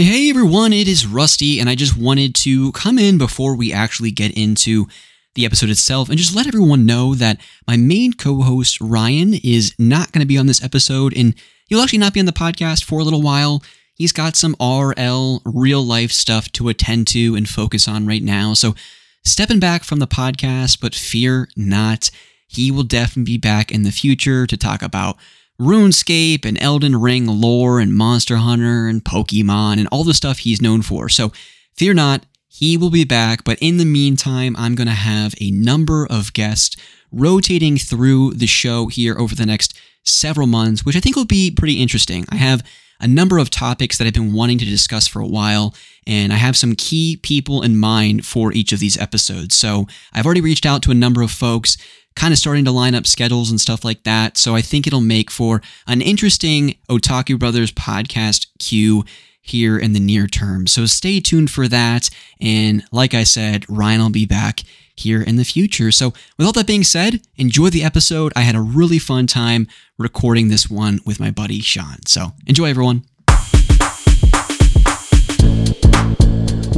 Hey, everyone, it is Rusty, and I just wanted to come in before we actually get into the episode itself and just let everyone know that my main co host, Ryan, is not going to be on this episode, and he'll actually not be on the podcast for a little while. He's got some RL, real life stuff to attend to and focus on right now. So, stepping back from the podcast, but fear not. He will definitely be back in the future to talk about RuneScape and Elden Ring lore and Monster Hunter and Pokemon and all the stuff he's known for. So fear not, he will be back. But in the meantime, I'm going to have a number of guests rotating through the show here over the next several months, which I think will be pretty interesting. I have a number of topics that I've been wanting to discuss for a while, and I have some key people in mind for each of these episodes. So I've already reached out to a number of folks kind of starting to line up schedules and stuff like that. So I think it'll make for an interesting Otaku Brothers podcast queue here in the near term. So stay tuned for that. And like I said, Ryan will be back here in the future. So with all that being said, enjoy the episode. I had a really fun time recording this one with my buddy Sean. So enjoy everyone.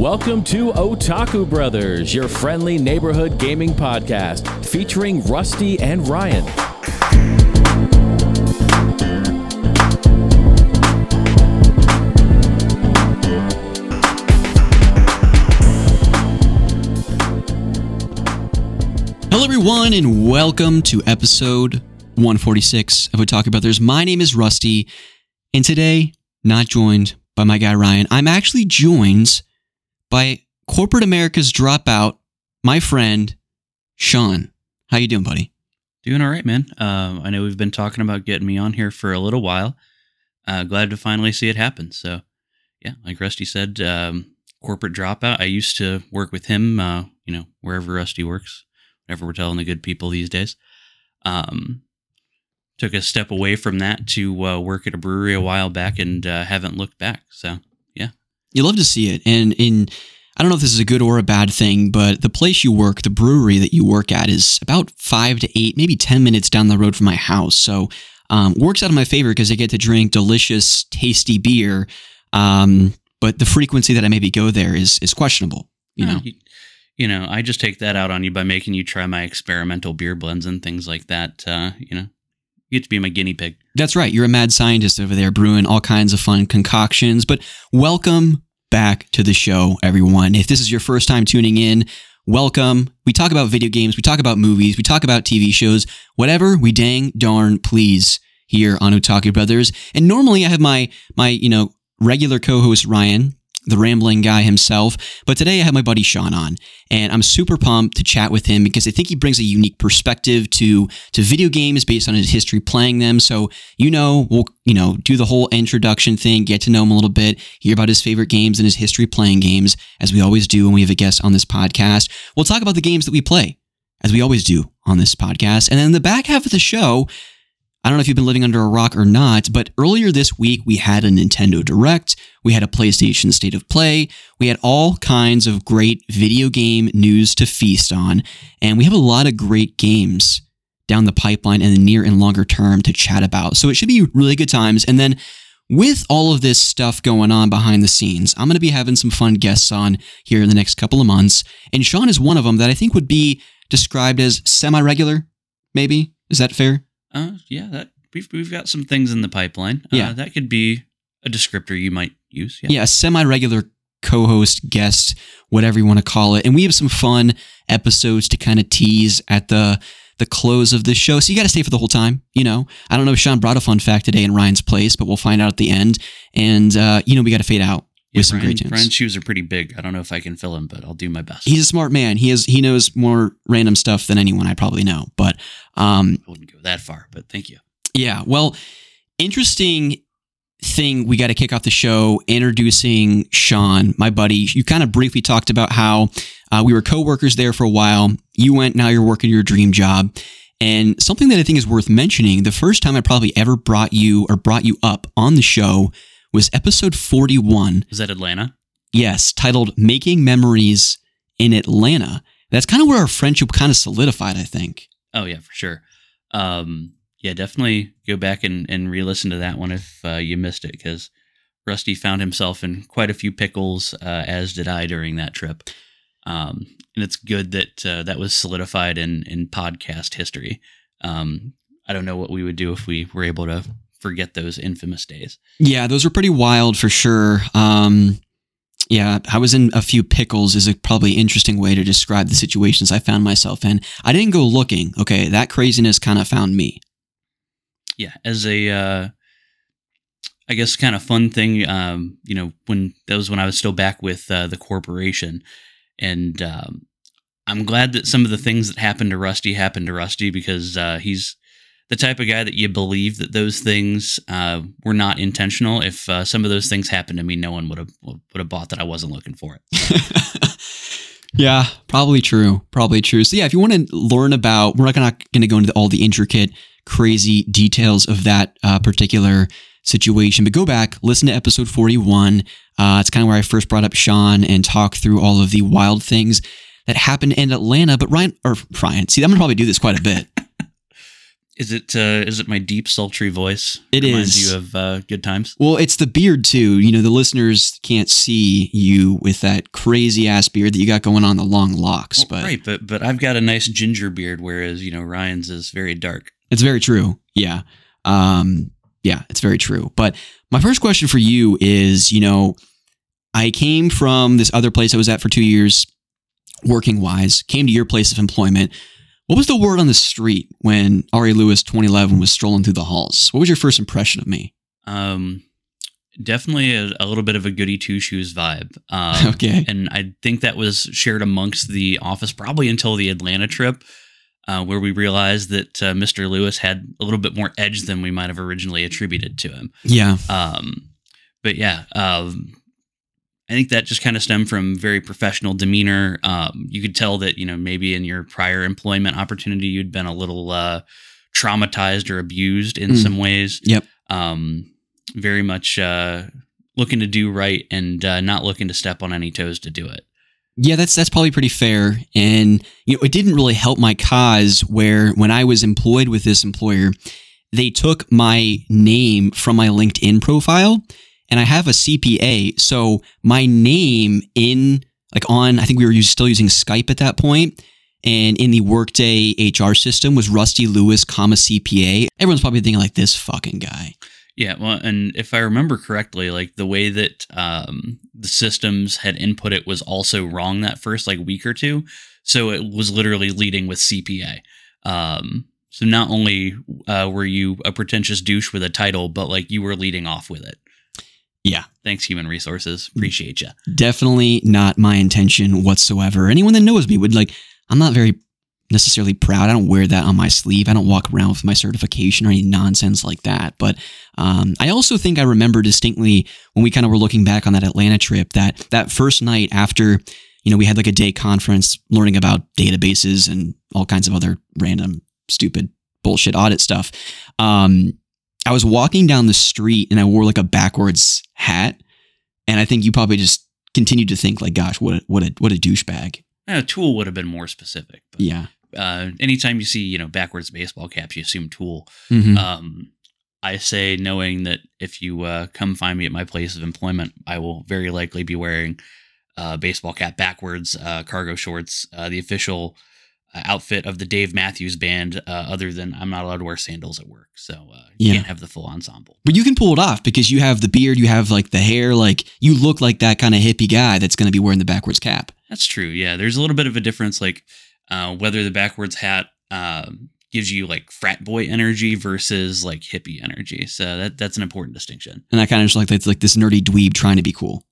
Welcome to Otaku Brothers, your friendly neighborhood gaming podcast featuring Rusty and Ryan. Hello, everyone, and welcome to episode 146 of Otaku Brothers. My name is Rusty, and today, not joined by my guy Ryan, I'm actually joined by corporate America's dropout, my friend Sean. How you doing, buddy? Doing all right, man. Um, I know we've been talking about getting me on here for a little while. Uh, glad to finally see it happen. So, yeah, like Rusty said, um, corporate dropout. I used to work with him, uh, you know, wherever Rusty works, whenever we're telling the good people these days. Um, took a step away from that to uh, work at a brewery a while back and uh, haven't looked back. So. You love to see it. And in I don't know if this is a good or a bad thing, but the place you work, the brewery that you work at, is about five to eight, maybe 10 minutes down the road from my house. So, um, works out in my favor because I get to drink delicious, tasty beer. Um, but the frequency that I maybe go there is is questionable. You know, you, you know, I just take that out on you by making you try my experimental beer blends and things like that. Uh, you know, you get to be my guinea pig. That's right. You're a mad scientist over there brewing all kinds of fun concoctions. But welcome back to the show, everyone. If this is your first time tuning in, welcome. We talk about video games, we talk about movies, we talk about TV shows, whatever we dang darn please here on Otaku Brothers. And normally I have my my, you know, regular co-host Ryan the rambling guy himself. But today I have my buddy Sean on, and I'm super pumped to chat with him because I think he brings a unique perspective to to video games based on his history playing them. So you know, we'll you know do the whole introduction thing, get to know him a little bit, hear about his favorite games and his history playing games, as we always do when we have a guest on this podcast. We'll talk about the games that we play. As we always do on this podcast. And then in the back half of the show, I don't know if you've been living under a rock or not, but earlier this week we had a Nintendo Direct, we had a PlayStation State of Play, we had all kinds of great video game news to feast on, and we have a lot of great games down the pipeline in the near and longer term to chat about. So it should be really good times. And then with all of this stuff going on behind the scenes, I'm going to be having some fun guests on here in the next couple of months. And Sean is one of them that I think would be described as semi regular, maybe. Is that fair? Uh, yeah, that we've we've got some things in the pipeline. Yeah. uh, that could be a descriptor you might use. Yeah, yeah, a semi-regular co-host, guest, whatever you want to call it. And we have some fun episodes to kind of tease at the the close of the show. So you got to stay for the whole time. You know, I don't know if Sean brought a fun fact today in Ryan's place, but we'll find out at the end. And uh, you know, we got to fade out Yeah, with some Brian, great tunes. Brian's shoes are pretty big. I don't know if I can fill him, but I'll do my best. He's a smart man. He has he knows more random stuff than anyone I probably know. But um, I wouldn't go that far, but thank you. Yeah. Well, interesting thing we got to kick off the show introducing Sean, my buddy. You kind of briefly talked about how uh, we were co-workers there for a while. You went, now you're working your dream job. And something that I think is worth mentioning, the first time I probably ever brought you or brought you up on the show was episode 41. Is that Atlanta? Yes, titled Making Memories in Atlanta. That's kind of where our friendship kind of solidified, I think. Oh yeah, for sure. Um, yeah, definitely go back and, and re-listen to that one if uh, you missed it because Rusty found himself in quite a few pickles, uh, as did I during that trip. Um, and it's good that uh, that was solidified in in podcast history. Um, I don't know what we would do if we were able to forget those infamous days. Yeah, those were pretty wild for sure. Um, yeah, I was in a few pickles is a probably interesting way to describe the situations I found myself in. I didn't go looking. Okay, that craziness kind of found me. Yeah, as a uh, I guess kind of fun thing. Um, you know, when that was when I was still back with uh, the corporation, and um, I'm glad that some of the things that happened to Rusty happened to Rusty because uh, he's the type of guy that you believe that those things uh, were not intentional. If uh, some of those things happened to me, no one would have would have bought that I wasn't looking for it. yeah, probably true. Probably true. So yeah, if you want to learn about, we're not going to go into all the intricate, crazy details of that uh, particular situation, but go back, listen to episode forty one. Uh, it's kind of where I first brought up Sean and talked through all of the wild things that happened in Atlanta. But Ryan or Ryan, see, I'm gonna probably do this quite a bit. Is it uh, is it my deep sultry voice? It Reminds is. you of uh, good times. Well, it's the beard too. You know, the listeners can't see you with that crazy ass beard that you got going on, the long locks. Well, but right, but but I've got a nice ginger beard, whereas you know Ryan's is very dark. it's very true. Yeah. Um, yeah, it's very true. But my first question for you is, you know, I came from this other place I was at for two years, working wise, came to your place of employment. What was the word on the street when Ari Lewis 2011 was strolling through the halls? What was your first impression of me? Um, definitely a, a little bit of a goody two shoes vibe. Um, Okay. and I think that was shared amongst the office probably until the Atlanta trip, uh, where we realized that uh, Mr. Lewis had a little bit more edge than we might have originally attributed to him. Yeah. Um, but yeah, um, I think that just kind of stemmed from very professional demeanor. Um, you could tell that you know maybe in your prior employment opportunity you'd been a little uh, traumatized or abused in Mm. some ways. Yep. Um, very much uh, looking to do right and uh, not looking to step on any toes to do it. Yeah, that's that's probably pretty fair. And you know, it didn't really help my cause where when I was employed with this employer, they took my name from my LinkedIn profile and I have a CPA. So my name in like on I think we were still using Skype at that point, and in the Workday HR system was Rusty Lewis, comma CPA. Everyone's probably thinking like this fucking guy. Yeah, well, and if I remember correctly, like the way that um, the systems had input it was also wrong that first like week or two. So it was literally leading with CPA. Um, so not only uh, were you a pretentious douche with a title, but like you were leading off with it. Yeah. Thanks, human resources. Appreciate you. definitely not my intention whatsoever. Anyone that knows me would like, I'm not very necessarily proud. I don't wear that on my sleeve. I don't walk around with my certification or any nonsense like that. But um, I also think I remember distinctly when we kind of were looking back on that Atlanta trip that that first night after, you know, we had like a day conference learning about databases and all kinds of other random, stupid bullshit audit stuff. Um, I was walking down the street and I wore like a backwards hat. And I think you probably just continued to think like, gosh, what a, what a, what a douchebag. Uh, tool would have been more specific. But, Yeah. uh, anytime you see, you know, backwards baseball caps, you assume tool. Mhm. Um, I say, knowing that if you uh, come find me at my place of employment, I will very likely be wearing uh, baseball cap backwards, uh, cargo shorts, uh, the official outfit of the Dave Matthews Band. Uh, other than I'm not allowed to wear sandals at work, so uh, you Yeah. can't have the full ensemble. but you can pull it off because you have the beard, you have like the hair, like you look like that kind of hippie guy that's going to be wearing the backwards cap. That's true. Yeah, there's a little bit of a difference, like uh, whether the backwards hat um, gives you like frat boy energy versus like hippie energy. So that that's an important distinction. And I kind of just like that's like this nerdy dweeb trying to be cool.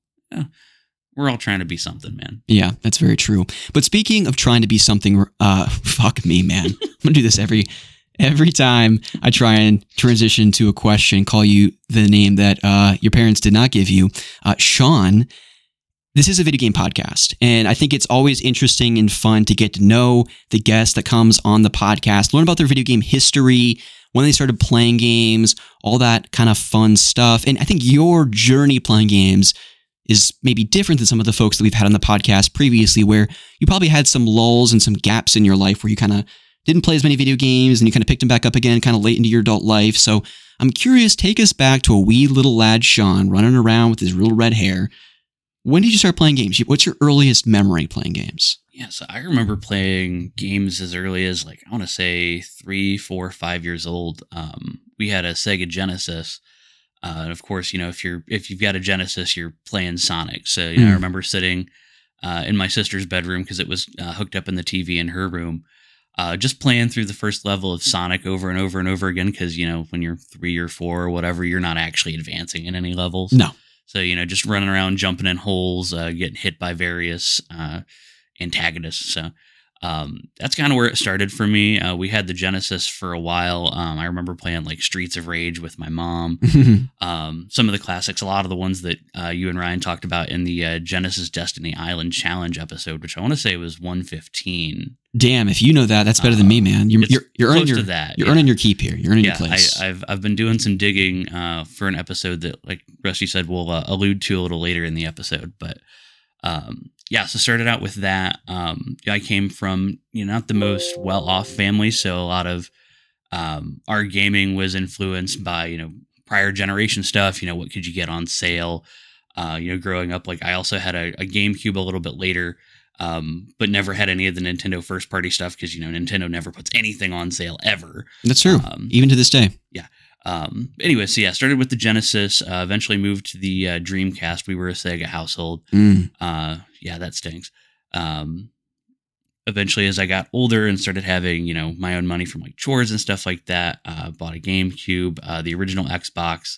We're all trying to be something, man. Yeah, that's very true. But speaking of trying to be something, uh, fuck me, man. I'm gonna do this every every time I try and transition to a question, call you the name that uh, your parents did not give you, uh, Sean. This is a video game podcast, and I think it's always interesting and fun to get to know the guest that comes on the podcast, learn about their video game history, when they started playing games, all that kind of fun stuff. And I think your journey playing games is maybe different than some of the folks that we've had on the podcast previously, where you probably had some lulls and some gaps in your life where you kind of didn't play as many video games and you kind of picked them back up again kind of late into your adult life. So I'm curious, take us back to a wee little lad, Sean, running around with his real red hair. When did you start playing games? What's your earliest memory playing games? Yeah, so I remember playing games as early as like I want to say three, four, five years old. Um, we had a Sega Genesis, uh, and of course, you know if you're if you've got a Genesis, you're playing Sonic. So you know, I Mm. remember sitting uh, in my sister's bedroom because it was uh, hooked up in the TV in her room, uh, just playing through the first level of Sonic over and over and over again. Because you know when you're three or four or whatever, you're not actually advancing in any levels. No. So you know, just running around, jumping in holes, uh, getting hit by various uh, antagonists. So um, that's kind of where it started for me. Uh, we had the Genesis for a while. Um, I remember playing like Streets of Rage with my mom. Um, some of the classics, a lot of the ones that uh, you and Ryan talked about in the uh, Genesis Destiny Island Challenge episode, which I want to say was 115. Damn, if you know that, that's better than me, man. You're you're, you're earning your that. you're yeah. earning your keep here. You're earning yeah, your place. I, I've I've been doing some digging uh, for an episode that, like Rusty said, we'll uh, allude to a little later in the episode. But um, yeah, so started out with that. Um, I came from you know not the most well off family, so a lot of um, our gaming was influenced by you know prior generation stuff. You know what could you get on sale? Uh, you know, growing up, like I also had a, a GameCube a little bit later. Um, but never had any of the Nintendo first party stuff because you know Nintendo never puts anything on sale ever. that's true. um, Even to this day. Yeah. Um, anyway, so yeah, started with the Genesis. Uh, eventually moved to the uh, Dreamcast. We were a Sega household. Mm. Uh, yeah, that stinks. Um, eventually, as I got older and started having you know my own money from like chores and stuff like that, uh, bought a GameCube, uh, the original Xbox.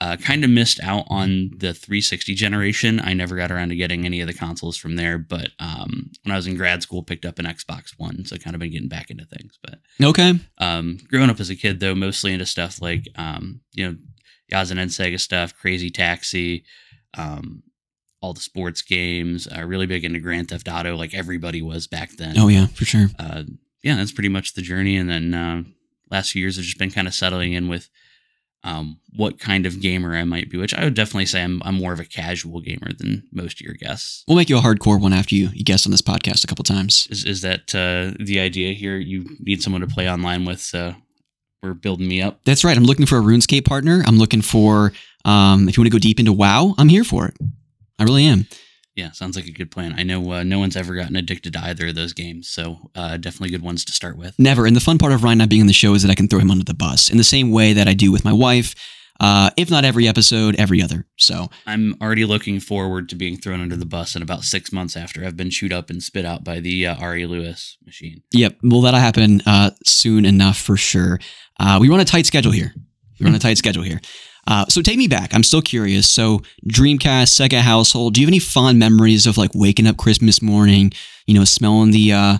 Uh, kind of missed out on the 360 generation. I never got around to getting any of the consoles from there, but um, when I was in grad school, picked up an Xbox One, so kind of been getting back into things. But Okay. um, growing up as a kid, though, mostly into stuff like, um, you know, Yazen and Sega stuff, Crazy Taxi, um, all the sports games, uh, really big into Grand Theft Auto, like everybody was back then. Oh yeah, for sure. Uh, yeah, that's pretty much the journey. And then uh, last few years have just been kind of settling in with um, what kind of gamer I might be, which I would definitely say I'm, I'm more of a casual gamer than most of your guests. We'll make you a hardcore one after you you guest on this podcast a couple times. Is, is that uh, the idea here? You need someone to play online with, so we're building me up. That's right. I'm looking for a RuneScape partner. I'm looking for um, if you want to go deep into WoW, I'm here for it. I really am. Yeah, sounds like a good plan. I know uh, no one's ever gotten addicted to either of those games, so uh, definitely good ones to start with. Never. And the fun part of Ryan not being on the show is that I can throw him under the bus in the same way that I do with my wife. Uh, if not every episode, every other. So I'm already looking forward to being thrown under the bus in about six months after I've been chewed up and spit out by the uh, Ari Lewis machine. Yep. Well, that'll happen uh, soon enough for sure. Uh, we run a tight schedule here. We run a tight schedule here. Uh, so take me back. I'm still curious. So Dreamcast, Sega household. Do you have any fond memories of like waking up Christmas morning? You know, smelling the uh,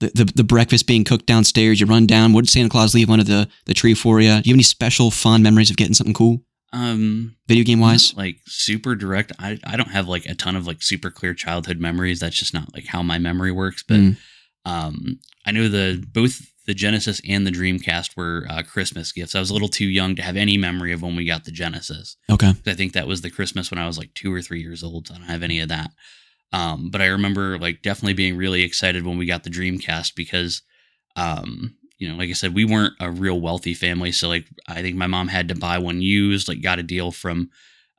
the, the the breakfast being cooked downstairs. You run down. What did Santa Claus leave under the the tree for you? Do you have any special fond memories of getting something cool, Um, video game wise? like super direct. I, I don't have like a ton of like super clear childhood memories. That's just not like how my memory works. But Mm. um, I know the both the Genesis and the Dreamcast were uh, Christmas gifts. I was a little too young to have any memory of when we got the Genesis. Okay. I think that was the Christmas when I was like two or three years old. So I don't have any of that. Um, but I remember like definitely being really excited when we got the Dreamcast because, um, you know, like I said, we weren't a real wealthy family. So like I think my mom had to buy one used, like got a deal from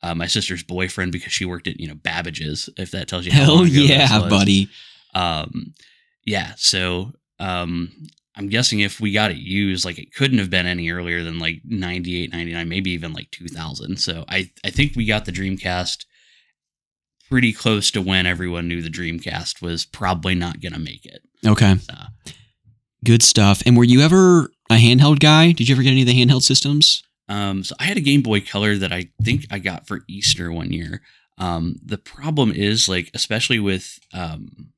uh, my sister's boyfriend because she worked at you know Babbage's. If that tells you how Hell long ago this yeah, buddy. Um, yeah. So um, I'm guessing if we got it used, like it couldn't have been any earlier than like 98, 99, maybe even like 2000. So I, I think we got the Dreamcast pretty close to when everyone knew the Dreamcast was probably not going to make it. Okay. Uh, Good stuff. And were you ever a handheld guy? Did you ever get any of the handheld systems? Um, so I had a Game Boy Color that I think I got for Easter one year. Um, the problem is like, especially with um,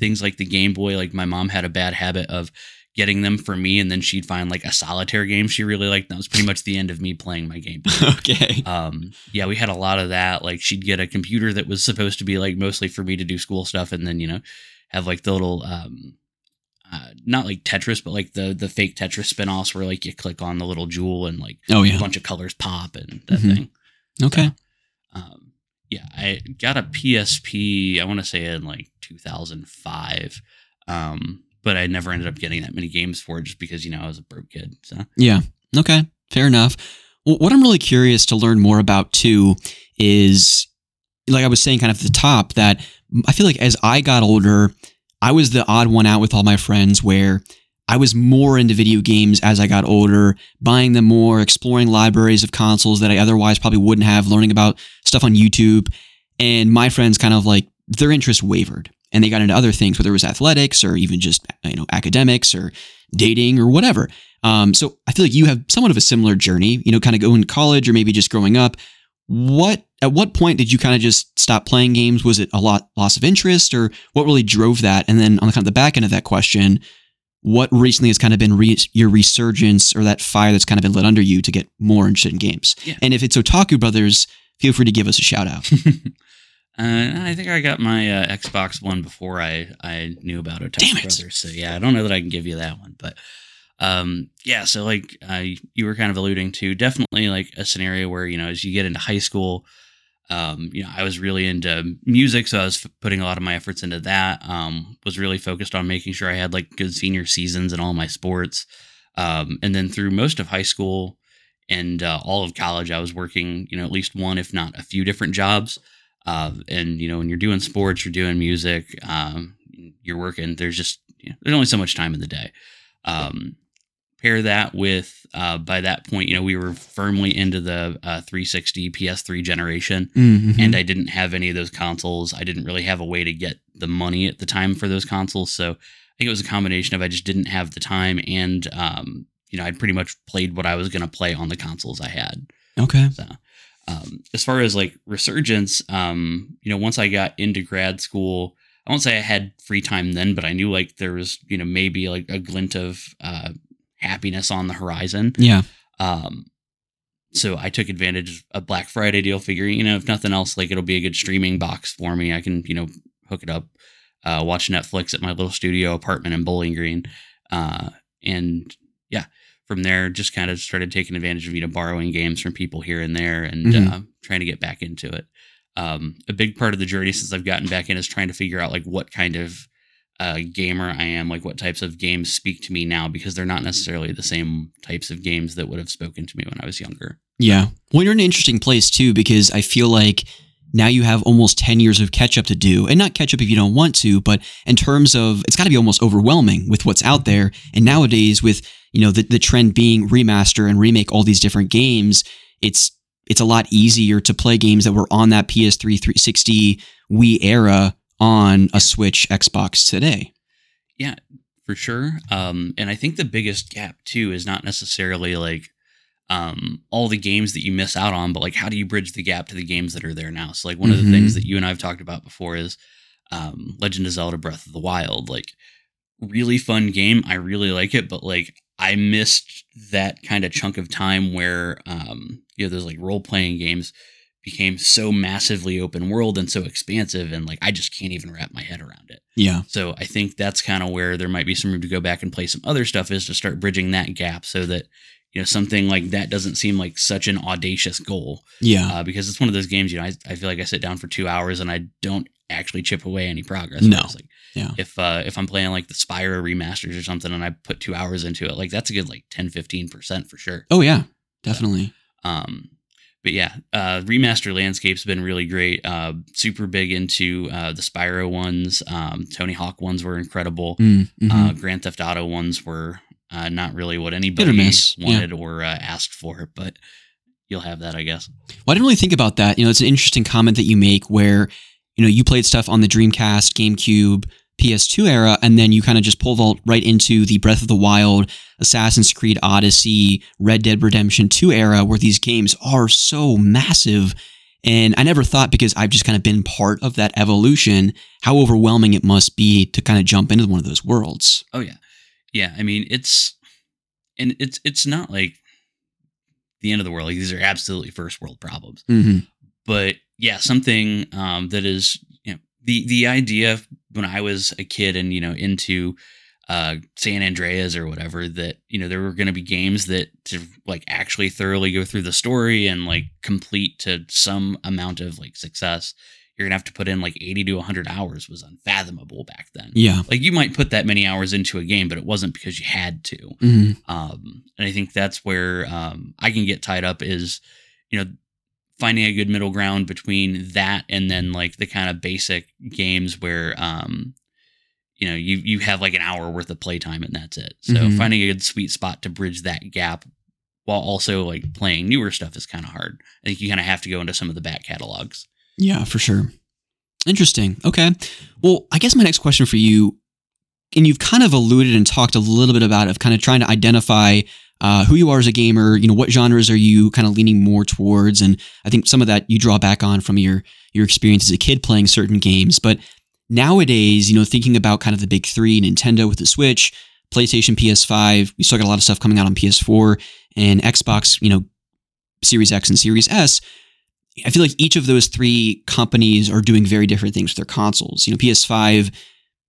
things like the Game Boy, like my mom had a bad habit of getting them for me, and then she'd find like a solitaire game she really liked. That was pretty much the end of me playing my Game Boy. okay. um, yeah, we had a lot of that. Like she'd get a computer that was supposed to be like mostly for me to do school stuff, and then you know have like the little um, uh, not like Tetris, but like the the fake Tetris spinoffs where like you click on the little jewel and like Oh a bunch of colors pop and that Mhm. thing. Okay. Um, yeah, I got a PSP. I want to say in like 2005. Um, but I never ended up getting that many games for it just because you know I was a broke kid. So Yeah. Okay. Fair enough. Well, what I'm really curious to learn more about too is, like I was saying, kind of at the top, that I feel like as I got older, I was the odd one out with all my friends where I was more into video games as I got older, buying them more, exploring libraries of consoles that I otherwise probably wouldn't have, learning about stuff on YouTube. And my friends kind of like their interest wavered and they got into other things, whether it was athletics or even just, you know, academics or dating or whatever. Um, so I feel like you have somewhat of a similar journey, you know, kind of going to college or maybe just growing up. What at what point did you kind of just stop playing games? Was it a lot loss of interest, or what really drove that? And then on the kind of the back end of that question, what recently has kind of been re- your resurgence or that fire that's kind of been lit under you to get more interested in games? Yeah. And if it's Otaku Brothers, feel free to give us a shout out. Uh, I think I got my uh, Xbox One before I I knew about Otaku Damn it. Brothers. So yeah, I don't know that I can give you that one, but um, yeah. So like uh, you were kind of alluding to, definitely like a scenario where you know as you get into high school, um, you know I was really into music, so I was f- putting a lot of my efforts into that. Um, was really focused on making sure I had like good senior seasons in all my sports, um, and then through most of high school and uh, all of college, I was working you know at least one, if not a few different jobs. Uh, and you know, when you're doing sports, you're doing music, um, you're working. There's just you know, there's only so much time in the day. Um, pair that with uh, by that point, you know, we were firmly into the uh, 360 PS3 generation, Mhm. and I didn't have any of those consoles. I didn't really have a way to get the money at the time for those consoles, so I think it was a combination of I just didn't have the time, and um, you know, I'd pretty much played what I was going to play on the consoles I had. okay. So, um, as far as like resurgence, um, you know, once I got into grad school, I won't say I had free time then, but I knew like there was, you know, maybe like a glint of uh, happiness on the horizon. Yeah. Um, so I took advantage of a Black Friday deal, figuring, you know, if nothing else, like it'll be a good streaming box for me. I can, you know, hook it up, uh, watch Netflix at my little studio apartment in Bowling Green. Uh, and yeah, from there, just kind of started taking advantage of, you know, borrowing games from people here and there and Mhm. uh, trying to get back into it. Um, a big part of the journey since I've gotten back in is trying to figure out like what kind of uh, gamer I am, like what types of games speak to me now, because they're not necessarily the same types of games that would have spoken to me when I was younger. Yeah. Well, you're in an interesting place too, because I feel like now you have almost 10 years of catch up to do. And not catch up if you don't want to, but in terms of it's got to be almost overwhelming with what's out there. And nowadays, with you know the, the trend being remaster and remake all these different games, it's it's a lot easier to play games that were on that PS3 360 Wii era on a Switch Xbox today. Yeah, for sure. Um, and I think the biggest gap too is not necessarily like um, all the games that you miss out on, but like how do you bridge the gap to the games that are there now? So like one of Mhm. the things that you and I've talked about before is um, Legend of Zelda: Breath of the Wild. Like really fun game. I really like it, but like I missed that kind of chunk of time where um, you know those like role playing games became so massively open world and so expansive, and like I just can't even wrap my head around it. Yeah. So I think that's kind of where there might be some room to go back and play some other stuff is to start bridging that gap so that you know something like that doesn't seem like such an audacious goal Yeah. uh, because it's one of those games you know I, I feel like I sit down for two hours and I don't actually chip away any progress. No. Like Yeah. if uh, if I'm playing like the Spyro remasters or something and I put two hours into it like that's a good like 10 15 percent for sure. Oh yeah. Definitely. Um, but yeah, uh, remaster landscape's been really great. Uh, super big into uh, the Spyro ones. Um, Tony Hawk ones were incredible. Mm, mhm. Uh, Grand Theft Auto ones were uh, not really what anybody miss, yeah. wanted or uh, asked for, but you'll have that, I guess. Well, I didn't really think about that. You know, it's an interesting comment that you make where, you know, you played stuff on the Dreamcast, GameCube, PS2 era, and then you kind of just pull vault right into the Breath of the Wild, Assassin's Creed Odyssey, Red Dead Redemption 2 era, where these games are so massive. And I never thought, because I've just kind of been part of that evolution, how overwhelming it must be to kind of jump into one of those worlds. Oh yeah, yeah. I mean, it's and it's it's not like the end of the world. Like these are absolutely first world problems. Mm-hmm. but yeah, something um, that is you know the the idea when I was a kid and you know into uh, San Andreas or whatever that you know there were going to be games that to like actually thoroughly go through the story and like complete to some amount of like success. You're gonna have to put in like 80 to 100 hours was unfathomable back then. Yeah. Like you might put that many hours into a game, but it wasn't because you had to. hmm Um, and I think that's where um, I can get tied up is, you know, finding a good middle ground between that and then like the kind of basic games where, um, you know, you you have like an hour worth of playtime and that's it. So Mhm. finding a good sweet spot to bridge that gap while also like playing newer stuff is kind of hard. I think you kind of have to go into some of the back catalogs. Yeah, for sure. Interesting. Okay. Well, I guess my next question for you, and you've kind of alluded and talked a little bit about it, of kind of trying to identify uh, who you are as a gamer. You know, what genres are you kind of leaning more towards? And I think some of that you draw back on from your your experience as a kid playing certain games. But nowadays, you know, thinking about kind of the big three, Nintendo with the Switch, PlayStation, PS5, we still got a lot of stuff coming out on PS4 and Xbox. You know, Series X and Series S. I feel like each of those three companies are doing very different things with their consoles. You know, PS5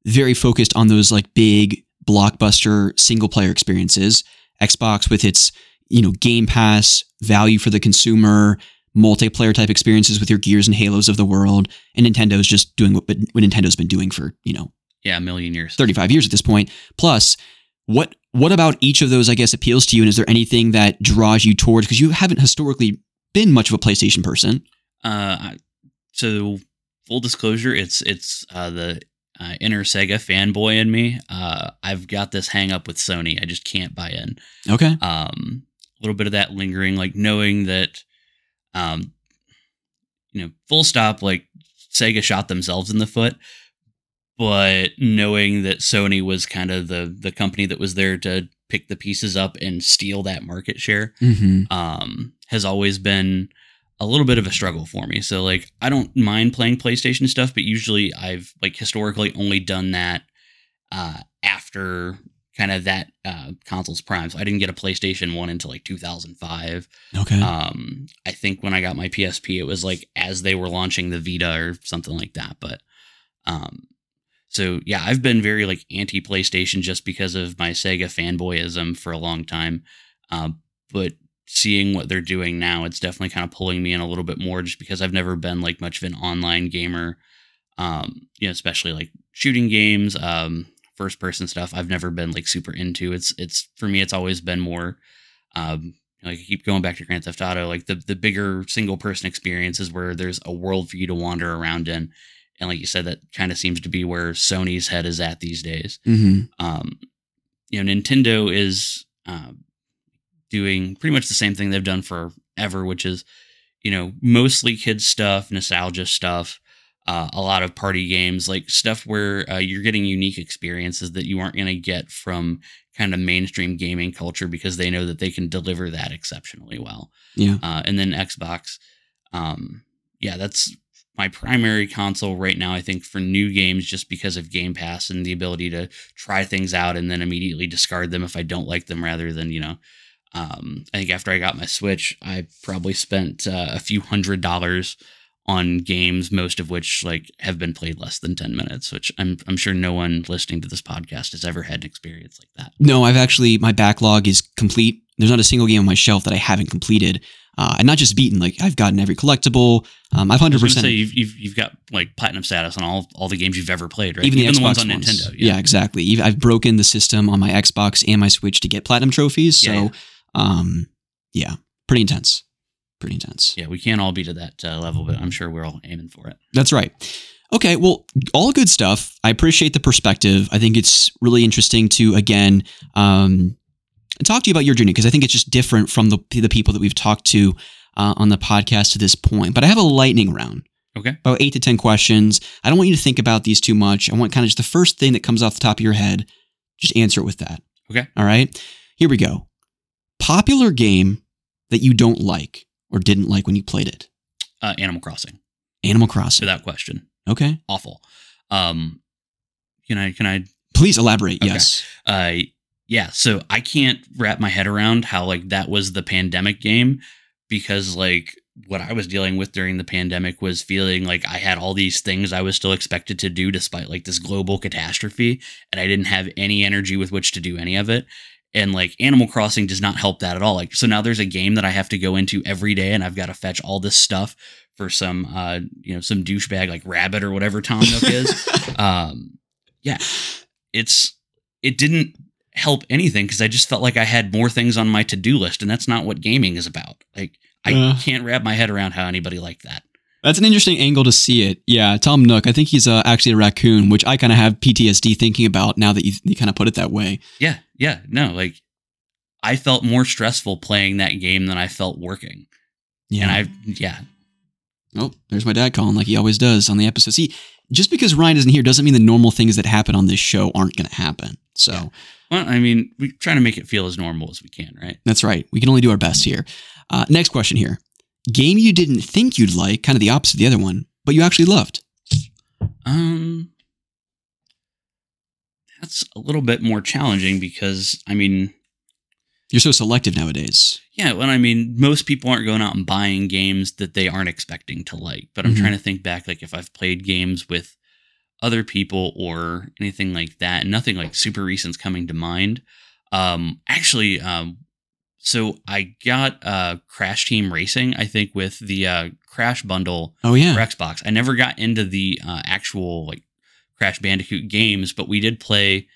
very focused on those like big blockbuster single player experiences. Xbox with its, you know, Game Pass, value for the consumer, multiplayer type experiences with your Gears and Halos of the world, and Nintendo's just doing what, what Nintendo's been doing for, you know, Yeah, a million years. 35 years at this point. Plus, what what about each of those I guess appeals to you and is there anything that draws you towards because you haven't historically been much of a PlayStation person? Uh, so full disclosure, it's it's uh, the uh, inner Sega fanboy in me. Uh, I've got this hang up with Sony. I just can't buy in. Okay. Um, a little bit of that lingering, like knowing that, um, you know, full stop, like Sega shot themselves in the foot, but knowing that Sony was kind of the the company that was there to pick the pieces up and steal that market share hmm um, has always been a little bit of a struggle for me. So like I don't mind playing PlayStation stuff, but usually I've like historically only done that uh, after kind of that uh, console's prime. So I didn't get a PlayStation One until like 2005. Okay. Um, I think when I got my PSP, it was like as they were launching the Vita or something like that. But um, so yeah, I've been very like anti PlayStation just because of my Sega fanboyism for a long time. Um, but seeing what they're doing now, it's definitely kind of pulling me in a little bit more just because I've never been like much of an online gamer. Um, you know, especially like shooting games, um, first person stuff. I've never been like super into. It's it's for me, it's always been more um like I keep going back to Grand Theft Auto, like the the bigger single person experiences where there's a world for you to wander around in. And like you said, that kind of seems to be where Sony's head is at these days hmm um, you know, Nintendo is uh, doing pretty much the same thing they've done forever, which is, you know, mostly kids stuff, nostalgia stuff, uh, a lot of party games, like stuff where uh, you're getting unique experiences that you aren't going to get from kind of mainstream gaming culture because they know that they can deliver that exceptionally well. Yeah. Uh, and then Xbox, um, yeah, that's my primary console right now. I think for new games, just because of Game Pass and the ability to try things out and then immediately discard them if I don't like them, rather than you know. Um, I think after I got my Switch, I probably spent uh, a few hundred dollars on games, most of which like have been played less than ten minutes. Which I'm I'm sure no one listening to this podcast has ever had an experience like that. No, I've actually my backlog is complete. There's not a single game on my shelf that I haven't completed, uh, and not just beaten. Like I've gotten every collectible. Um, I've hundred percent. you've, you've you've got like platinum status on all all the games you've ever played, right? Even the Xbox ones on ones. Nintendo. Yeah. exactly. I've broken the system on my Xbox and my Switch to get platinum trophies. So, Yeah, um, yeah, pretty intense. Pretty intense. yeah, we can't all be to that uh, level, but I'm sure we're all aiming for it. That's right. Okay, well, all good stuff. I appreciate the perspective. I think it's really interesting to again um, talk to you about your journey because I think it's just different from the the people that we've talked to uh, on the podcast to this point. But I have a lightning round, Okay. about eight to ten questions. I don't want you to think about these too much. I want kind of just the first thing that comes off the top of your head. Just answer it with that. Okay. All right. Here we go. Popular game that you don't like or didn't like when you played it. Uh, Animal Crossing, Animal Crossing. without question, Okay. awful. Um, can I can I Please elaborate. Okay. Yes. uh yeah so i can't wrap my head around how like that was the pandemic game because like what i was dealing with during the pandemic was feeling like i had all these things i was still expected to do despite like this global catastrophe and i didn't have any energy with which to do any of it And like Animal Crossing does not help that at all. Like so now there's a game that I have to go into every day and I've got to fetch all this stuff for some uh you know some douchebag like rabbit or whatever Tom Nook is. um yeah. It's it didn't help anything because I just felt like I had more things on my to-do list and that's not what gaming is about. Like I can't wrap my head around how anybody liked that. That's an interesting angle to see it. Yeah, Tom Nook. I think he's uh, actually a raccoon, which I kind of have PTSD thinking about now that you, you kind of put it that way. Yeah, yeah, no, like I felt more stressful playing that game than I felt working. Yeah. And I, yeah, Oh, there's my dad calling like he always does on the episode. See, just because Ryan isn't here doesn't mean the normal things that happen on this show aren't going to happen. So well, I mean, we're trying to make it feel as normal as we can, right? that's right. We can only do our best here. Uh, next question here. Game you didn't think you'd like, kind of the opposite of the other one, but you actually loved. Um, that's a little bit more challenging because, I mean, You're so selective nowadays. yeah, well, I mean, most people aren't going out and buying games that they aren't expecting to like. But I'm Mhm. trying to think back, like if I've played games with other people or anything like that, and nothing like super recent's coming to mind. Um, actually, um, so I got uh Crash Team Racing, I think, with the uh, Crash bundle Oh yeah. for Xbox. I never got into the uh, actual like Crash Bandicoot games, but we did play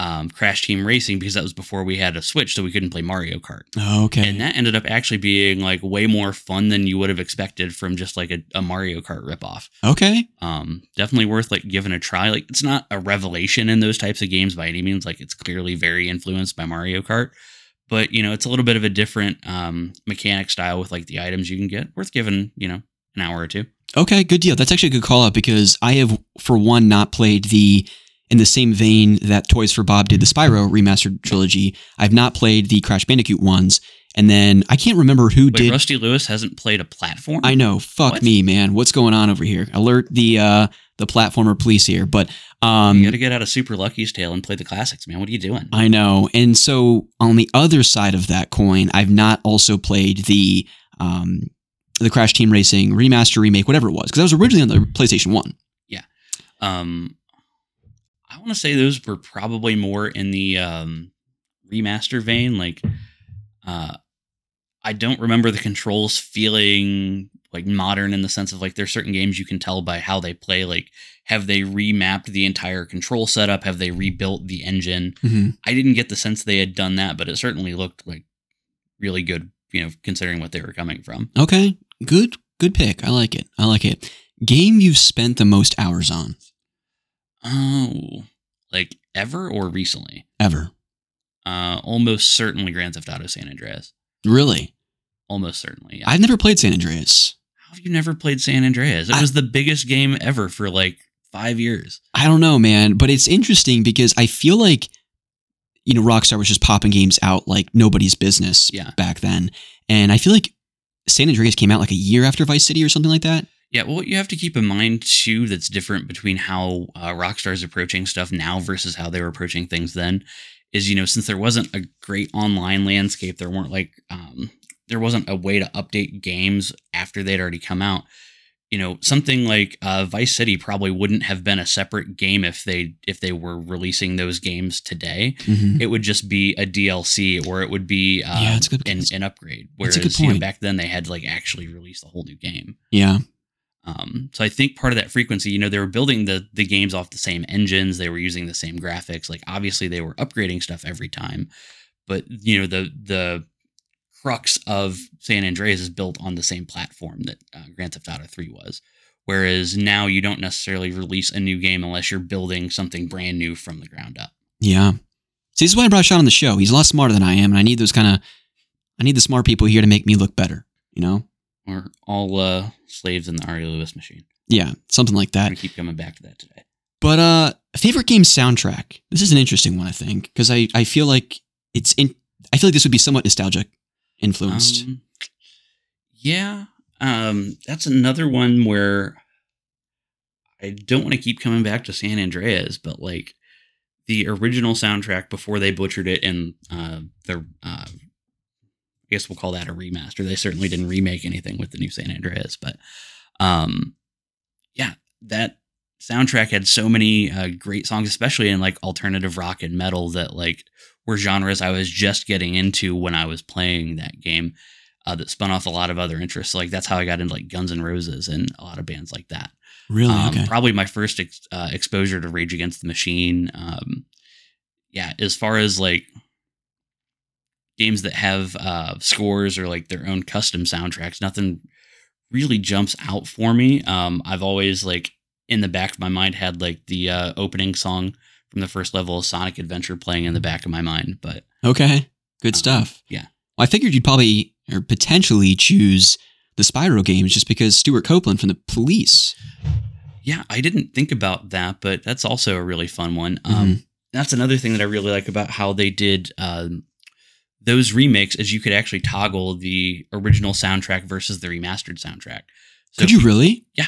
um, Crash Team Racing because that was before we had a Switch, so we couldn't play Mario Kart. Oh, okay. And that ended up actually being like way more fun than you would have expected from just like a, a Mario Kart ripoff. okay. Um, definitely worth like giving a try. Like it's not a revelation in those types of games by any means. Like it's clearly very influenced by Mario Kart, but you know it's a little bit of a different um, mechanic style with like the items you can get. Worth giving you know an hour or two. Okay, good deal. That's actually a good call out because I have, for one, not played the in the same vein that Toys for Bob did the Spyro remastered trilogy. I've not played the Crash Bandicoot ones, and then I can't remember who Wait, did. Rusty Lewis hasn't played a platform. I know. Fuck What? me, man. What's going on over here? Alert the uh the platformer police here. But um you got to get out of Super Lucky's Tale and play the classics, man. What are you doing? I know. And so on the other side of that coin, I've not also played the um the Crash Team Racing remaster remake, whatever it was, because that was originally on the PlayStation One. Um, I want to say those were probably more in the um, remaster vein. Like, uh, I don't remember the controls feeling like modern in the sense of like there's certain games you can tell by how they play. Like, have they remapped the entire control setup? Have they rebuilt the engine? Mm-hmm. I didn't get the sense they had done that, but it certainly looked like really good. You know, considering what they were coming from. Okay, good, good pick. I like it. I like it. Game you've spent the most hours on Oh, like ever or recently? ever? Uh, almost certainly Grand Theft Auto San Andreas. Really? Almost certainly. Yeah. I've never played San Andreas. How have you never played San Andreas? It I- was the biggest game ever for like five years. I don't know, man, but it's interesting because I feel like you know Rockstar was just popping games out like nobody's business Yeah. back then, and I feel like San Andreas came out like a year after Vice City or something like that. Yeah, well, what you have to keep in mind too that's different between how uh, Rockstar is approaching stuff now versus how they were approaching things then is, you know, since there wasn't a great online landscape, there weren't like, um, there wasn't a way to update games after they'd already come out. You know, something like uh, Vice City probably wouldn't have been a separate game if they if they were releasing those games today. Mhm. It would just be a DLC or it would be uh, Yeah, it's a good- an, an upgrade. Whereas a good You know, point. back then they had to like actually release the whole new game. Yeah, Um, so I think part of that frequency, you know, they were building the the games off the same engines, they were using the same graphics. Like obviously they were upgrading stuff every time, but you know the the crux of San Andreas is built on the same platform that uh, Grand Theft Auto 3 was. Whereas now you don't necessarily release a new game unless you're building something brand new from the ground up. yeah. See, this is why I brought Sean on the show. He's a lot smarter than I am, and I need those kind of, I need the smart people here to make me look better. You know? We're all uh, slaves in the Ari Lewis machine. Yeah, something like that. gonna keep coming back to that today. But uh favorite game soundtrack. This is an interesting one, I think, because I I feel like it's in. I feel like this would be somewhat nostalgic influenced. Um, yeah, um, that's another one where I don't want to keep coming back to San Andreas, but like the original soundtrack before they butchered it and uh, the, uh, I guess we'll call that a remaster. They certainly didn't remake anything with the new San Andreas, but um, yeah, that soundtrack had so many uh, great songs, especially in like alternative rock and metal that like were genres I was just getting into when I was playing that game. Uh, that spun off a lot of other interests. Like that's how I got into like Guns N' Roses and a lot of bands like that. Really? Um, okay. Probably my first ex- uh, exposure to Rage Against the Machine. Um, yeah, as far as like games that have uh, scores or like their own custom soundtracks, nothing really jumps out for me. Um, I've always like in the back of my mind had like the uh, opening song from the first level of Sonic Adventure playing in the back of my mind, but Okay. Good Um, stuff. yeah. Well, I figured you'd probably or potentially choose the Spyro games just because Stewart Copeland from the police. Yeah, I didn't think about that, but that's also a really fun one. Um, That's another thing that I really like about how they did um, those remakes is you could actually toggle the original soundtrack versus the remastered soundtrack. So Could you really? Yeah,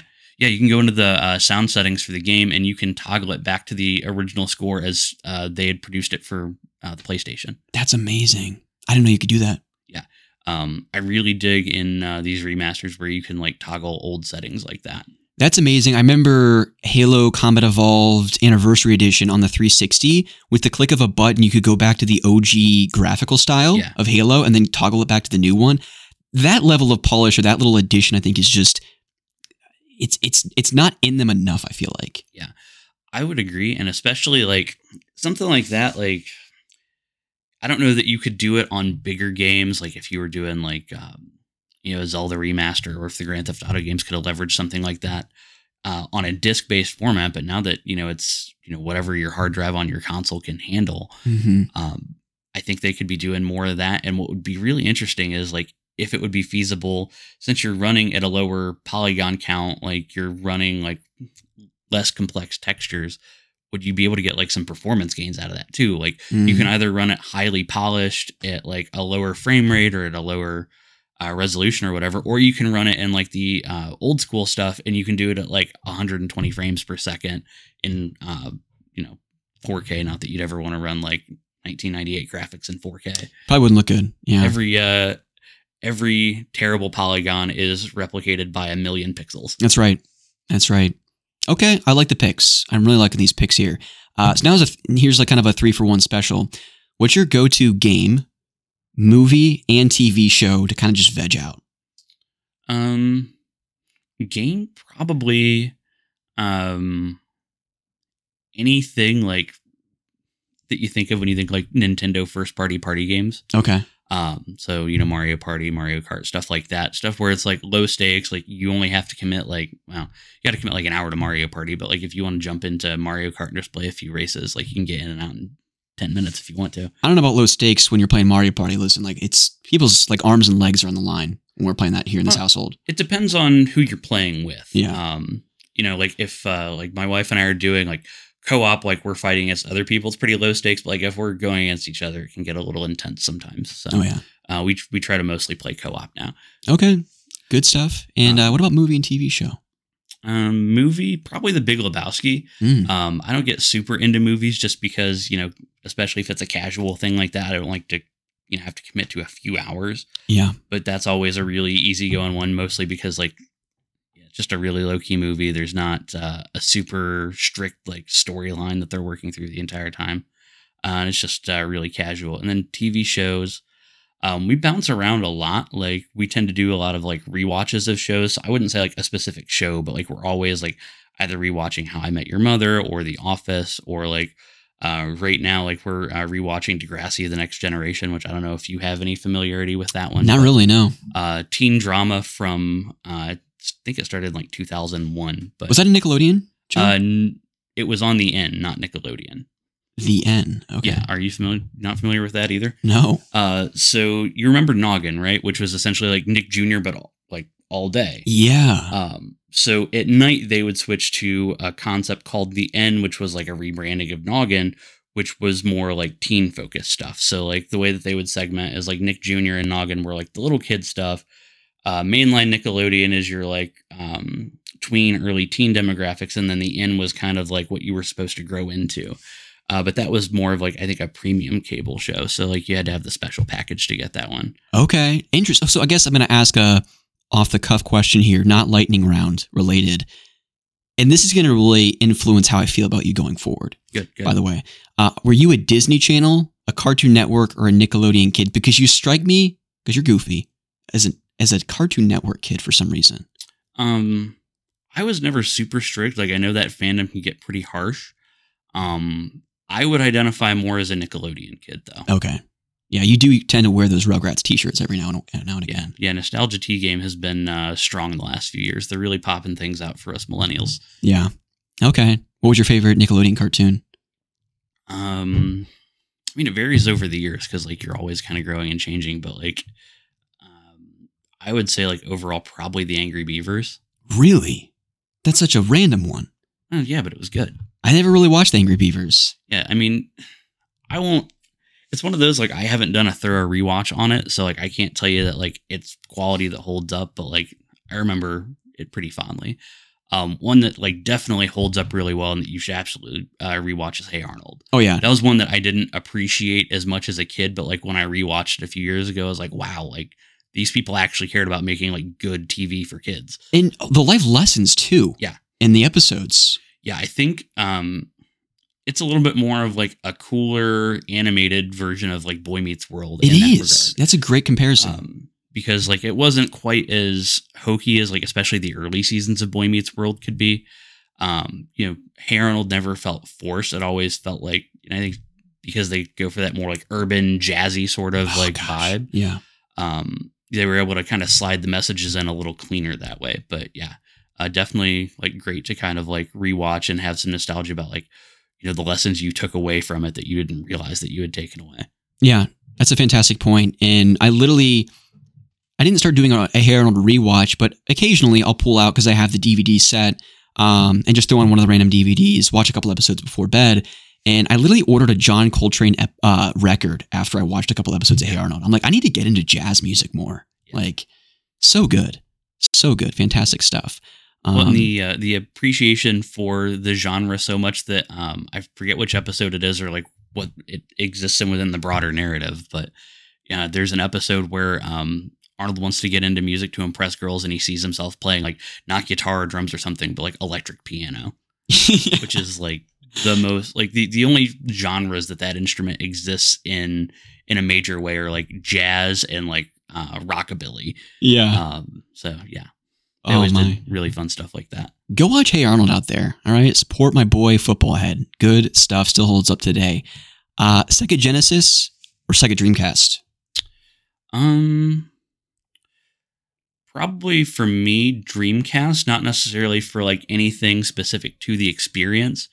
you can go into the uh, sound settings for the game and you can toggle it back to the original score as uh, they had produced it for uh, the PlayStation. That's amazing. I didn't know you could do that. Yeah. Um, I really dig in uh, these remasters where you can like toggle old settings like that. That's amazing. I remember Halo Combat Evolved Anniversary Edition on the 360. With the click of a button, you could go back to the OG graphical style Yeah. of Halo and then toggle it back to the new one. That level of polish or that little addition, I think, is just it's it's it's not in them enough. I feel like. Yeah, I would agree, and especially like something like that. Like, I don't know that you could do it on bigger games. Like if you were doing like um, you know Zelda remaster, or if the Grand Theft Auto games could have leveraged something like that uh, on a disc-based format. But now that you know it's you know whatever your hard drive on your console can handle, Mm-hmm. um, I think they could be doing more of that. And what would be really interesting is like if it would be feasible, since you're running at a lower polygon count, like you're running like less complex textures, would you be able to get like some performance gains out of that too? Like Mm-hmm. you can either run it highly polished at like a lower frame rate or at a lower uh, resolution or whatever, or you can run it in like the uh, old school stuff and you can do it at like 120 frames per second in uh, you know 4K. Not that you'd ever want to run like 1998 graphics in 4K. probably wouldn't look good. Yeah. Every uh, every terrible polygon is replicated by a million pixels. That's right. That's right. Okay, I like the picks. I'm really liking these picks here. Uh, so now a, here's like kind of a three for one special. What's your go-to game, movie, and TV show to kind of just veg out? Um, game probably um anything like that you think of when you think like Nintendo first party party games. Okay. Um, so you know Mario Party, Mario Kart, stuff like that. Stuff where it's like low stakes, like you only have to commit like well, you got to commit like an hour to Mario Party, but like if you want to jump into Mario Kart and just play a few races, like you can get in and out in ten minutes if you want to. I don't know about low stakes when you're playing Mario Party. Listen, like it's people's like arms and legs are on the line when we're playing that here in this household. it depends on who you're playing with. Yeah. Um, you know, like if uh like my wife and I are doing like co-op, like we're fighting against other people, it's pretty low stakes. But like if we're going against each other, it can get a little intense sometimes. So Oh yeah. uh, we we try to mostly play co-op now. Okay. Good stuff. And uh, what about movie and TV show? Um, movie probably The Big Lebowski. Mm. Um, I don't get super into movies just because you know, especially if it's a casual thing like that, I don't like to you know have to commit to a few hours. Yeah. but that's always a really easygoing one, mostly because like just a really low key movie. There's not uh, a super strict like storyline that they're working through the entire time. Uh, and it's just uh, really casual. And then TV shows, um, we bounce around a lot. Like we tend to do a lot of like rewatches of shows. So I wouldn't say like a specific show, but like we're always like either rewatching How I Met Your Mother or The Office or like uh, right now, like we're uh, rewatching Degrassi: The Next Generation, which I don't know if you have any familiarity with that one. Not but, really. No. Uh, teen drama from uh, think it started in like 2001, but Was that a Nickelodeon? Uh, n- it was on the N, not Nickelodeon. the N. Okay. Yeah, are you familiar? Not familiar with that either? No. Uh, so you remember Noggin, right? Which was essentially like Nick Jr., but all, like all day. Yeah. Um, so at night they would switch to a concept called the N, which was like a rebranding of Noggin, which was more like teen focused stuff. So like the way that they would segment is like Nick Jr. and Noggin were like the little kid stuff. Uh, mainline Nickelodeon is your like um, tween, early teen demographics, and then the N was kind of like what you were supposed to grow into. Uh, but that was more of like I think a premium cable show, so like you had to have the special package to get that one. Okay, interesting. So I guess I'm going to ask a off the cuff question here, not lightning round related. and this is going to really influence how I feel about you going forward. Good, good. By the way, uh, were you a Disney Channel, a Cartoon Network, or a Nickelodeon kid? Because you strike me because you're goofy as an as a Cartoon Network kid for some reason. Um, I was never super strict. Like I know that fandom can get pretty harsh. Um, I would identify more as a Nickelodeon kid though. Okay. Yeah, you do tend to wear those Rugrats T-shirts every now and now and again. yeah. Nostalgia T game has been uh, strong in the last few years. They're really popping things out for us millennials. Yeah. Okay. What was your favorite Nickelodeon cartoon? Um, I mean, it varies over the years because like you're always kind of growing and changing. But like, I would say like overall probably the Angry Beavers. Really? That's such a random one. Oh yeah, but it was good. I never really watched Angry Beavers. Yeah, I mean, I won't. It's one of those like I haven't done a thorough rewatch on it, so like I can't tell you that like it's quality that holds up, but like I remember it pretty fondly. Um, one that like definitely holds up really well and that you should absolutely uh, rewatch is Hey Arnold. Oh yeah. That was one that I didn't appreciate as much as a kid, but like when I rewatched it a few years ago, I was like, wow, like these people actually cared about making like good TV for kids. And the life lessons too. Yeah. In the episodes. yeah, I think um it's a little bit more of like a cooler animated version of like Boy Meets World. It in that is. That's a great comparison. Um, because like it wasn't quite as hokey as like especially the early seasons of Boy Meets World could be. Um, you know, Hey Arnold never felt forced. It always felt like I think because they go for that more like urban jazzy sort of Oh, like gosh. vibe. Yeah. Um, they were able to kind of slide the messages in a little cleaner that way. But yeah, uh, definitely like great to kind of like rewatch and have some nostalgia about like you know the lessons you took away from it that you didn't realize that you had taken away. Yeah. That's a fantastic point. And I literally I didn't start doing a, a Hey Arnold rewatch, but occasionally I'll pull out because I have the DVD set um, and just throw on one of the random DVDs, watch a couple episodes before bed. And I literally ordered a John Coltrane ep- uh, record after I watched a couple episodes of Hey Arnold. I'm like, I need to get into jazz music more. Yeah. Like, so good, so good, fantastic stuff. Um, well, the uh, the appreciation for the genre so much that um, I forget which episode it is or like what it exists in within the broader narrative. But yeah, there's an episode where um, Arnold wants to get into music to impress girls, and he sees himself playing like not guitar or drums or something, but like electric piano. which is like the most like the, the only genres that that instrument exists in in a major way are like jazz and like uh rockabilly yeah. um so yeah they oh always my. did really fun stuff like that Go watch Hey Arnold out there. All right. Support my boy Football Head. Good stuff. Still holds up today. Uh, Sega Genesis or Sega Dreamcast? um probably for me dreamcast not necessarily for like anything specific to the experience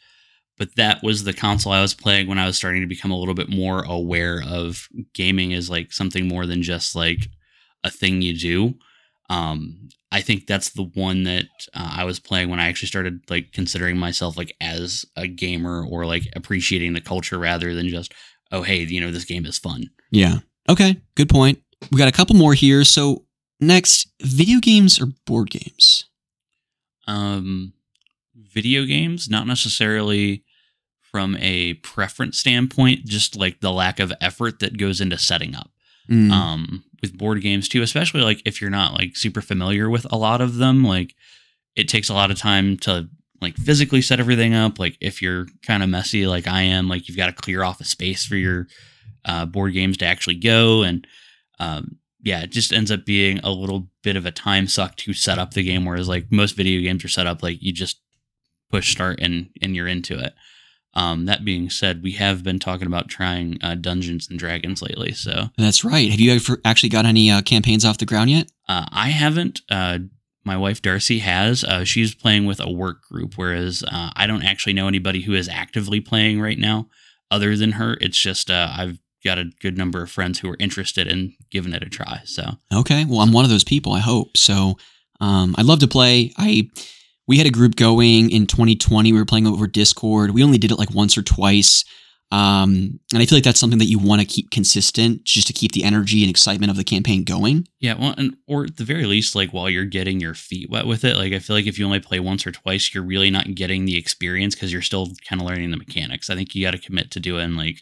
but that was the console i was playing when i was starting to become a little bit more aware of gaming as like something more than just like a thing you do um i think that's the one that uh, i was playing when i actually started like considering myself like as a gamer or like appreciating the culture rather than just oh hey you know this game is fun Yeah. Okay. Good point. We got a couple more here. So next, video games or board games? um video games not necessarily from a preference standpoint just like the lack of effort that goes into setting up Mm, um with board games too especially like if you're not like super familiar with a lot of them like it takes a lot of time to like physically set everything up like if you're kind of messy like i am like you've got to clear off a space for your uh, board games to actually go and um yeah it just ends up being a little bit of a time suck to set up the game whereas like most video games are set up like you just push start and and you're into it um that being said we have been talking about trying uh, dungeons and dragons lately so that's right. Have you ever actually got any uh, campaigns off the ground yet? Uh, I haven't. Uh, my wife Darcy has. Uh, she's playing with a work group, whereas uh, I don't actually know anybody who is actively playing right now, other than her. It's just uh, I've got a good number of friends who are interested in giving it a try. So Okay. Well, I'm one of those people. I hope so. Um, I'd love to play. I we had a group going in 2020. We were playing over Discord. We only did it like once or twice. Um, and I feel like that's something that you want to keep consistent, just to keep the energy and excitement of the campaign going. yeah, well, and or at the very least, like while you're getting your feet wet with it, like I feel like if you only play once or twice, you're really not getting the experience because you're still kind of learning the mechanics. I think you got to commit to doing like,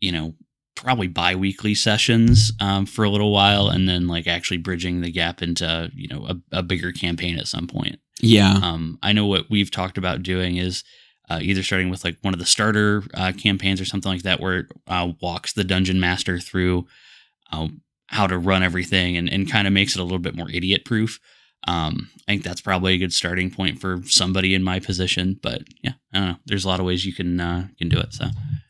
you know, probably bi-weekly sessions um, for a little while and then like actually bridging the gap into you know a, a bigger campaign at some point Yeah. Um, I know what we've talked about doing is uh, either starting with like one of the starter uh, campaigns or something like that, where it uh, walks the dungeon master through uh, how to run everything and, and kind of makes it a little bit more idiot proof. Um, I think that's probably a good starting point for somebody in my position. But yeah, I don't know. There's a lot of ways you can uh, can do it. So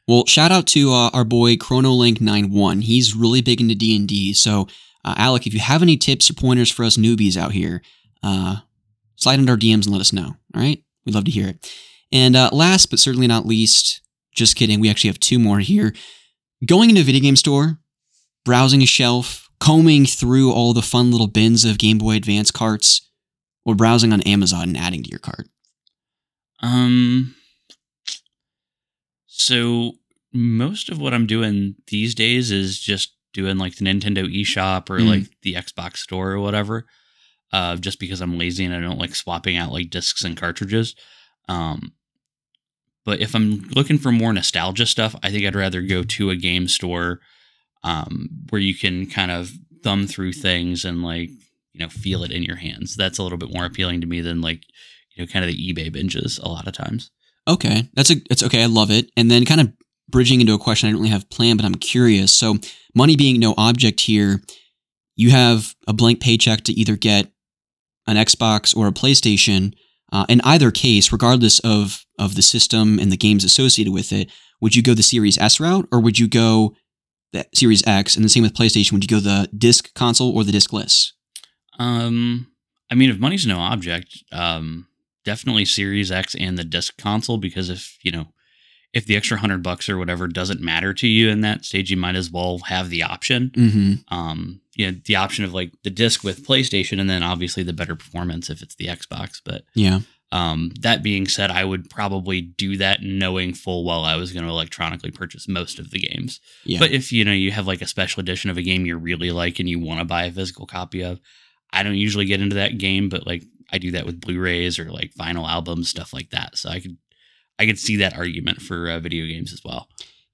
Well, shout out to uh, our boy ChronoLink91. He's really big into D&D. So, uh, Alec, if you have any tips or pointers for us newbies out here, uh, slide into our DMs and let us know. All right? We'd love to hear it. And uh, last but certainly not least, just kidding, we actually have two more here. Going into a video game store, browsing a shelf, combing through all the fun little bins of Game Boy Advance carts, or browsing on Amazon and adding to your cart. Um. So most of what I'm doing these days is just doing like the Nintendo eShop or Mm. like the Xbox Store or whatever. Uh, just because I'm lazy and I don't like swapping out like discs and cartridges. Um, but if I'm looking for more nostalgia stuff, I think I'd rather go to a game store um, where you can kind of thumb through things and like you know feel it in your hands. That's a little bit more appealing to me than like you know kind of the eBay binges a lot of times. Okay, that's a that's okay. I love it. And then kind of bridging into a question I don't really have planned, but I'm curious. So, money being no object here, you have a blank paycheck to either get an Xbox or a PlayStation. Uh, in either case, regardless of of the system and the games associated with it, would you go the Series S route or would you go the Series X? And the same with PlayStation. Would you go the disc console or the discless? Um, I mean, if money's no object, um, definitely Series X and the disc console because if you know if the extra hundred bucks or whatever doesn't matter to you in that stage, you might as well have the option. Mm-hmm. Um, you know, the option of like the disc with PlayStation, and then obviously the better performance if it's the Xbox. But Yeah. um, that being said, I would probably do that knowing full well I was going to electronically purchase most of the games. Yeah. But if you know you have like a special edition of a game you really like and you want to buy a physical copy of, I don't usually get into that game, but like I do that with Blu-rays or like vinyl albums, stuff like that. So I could I could see that argument for uh, video games as well.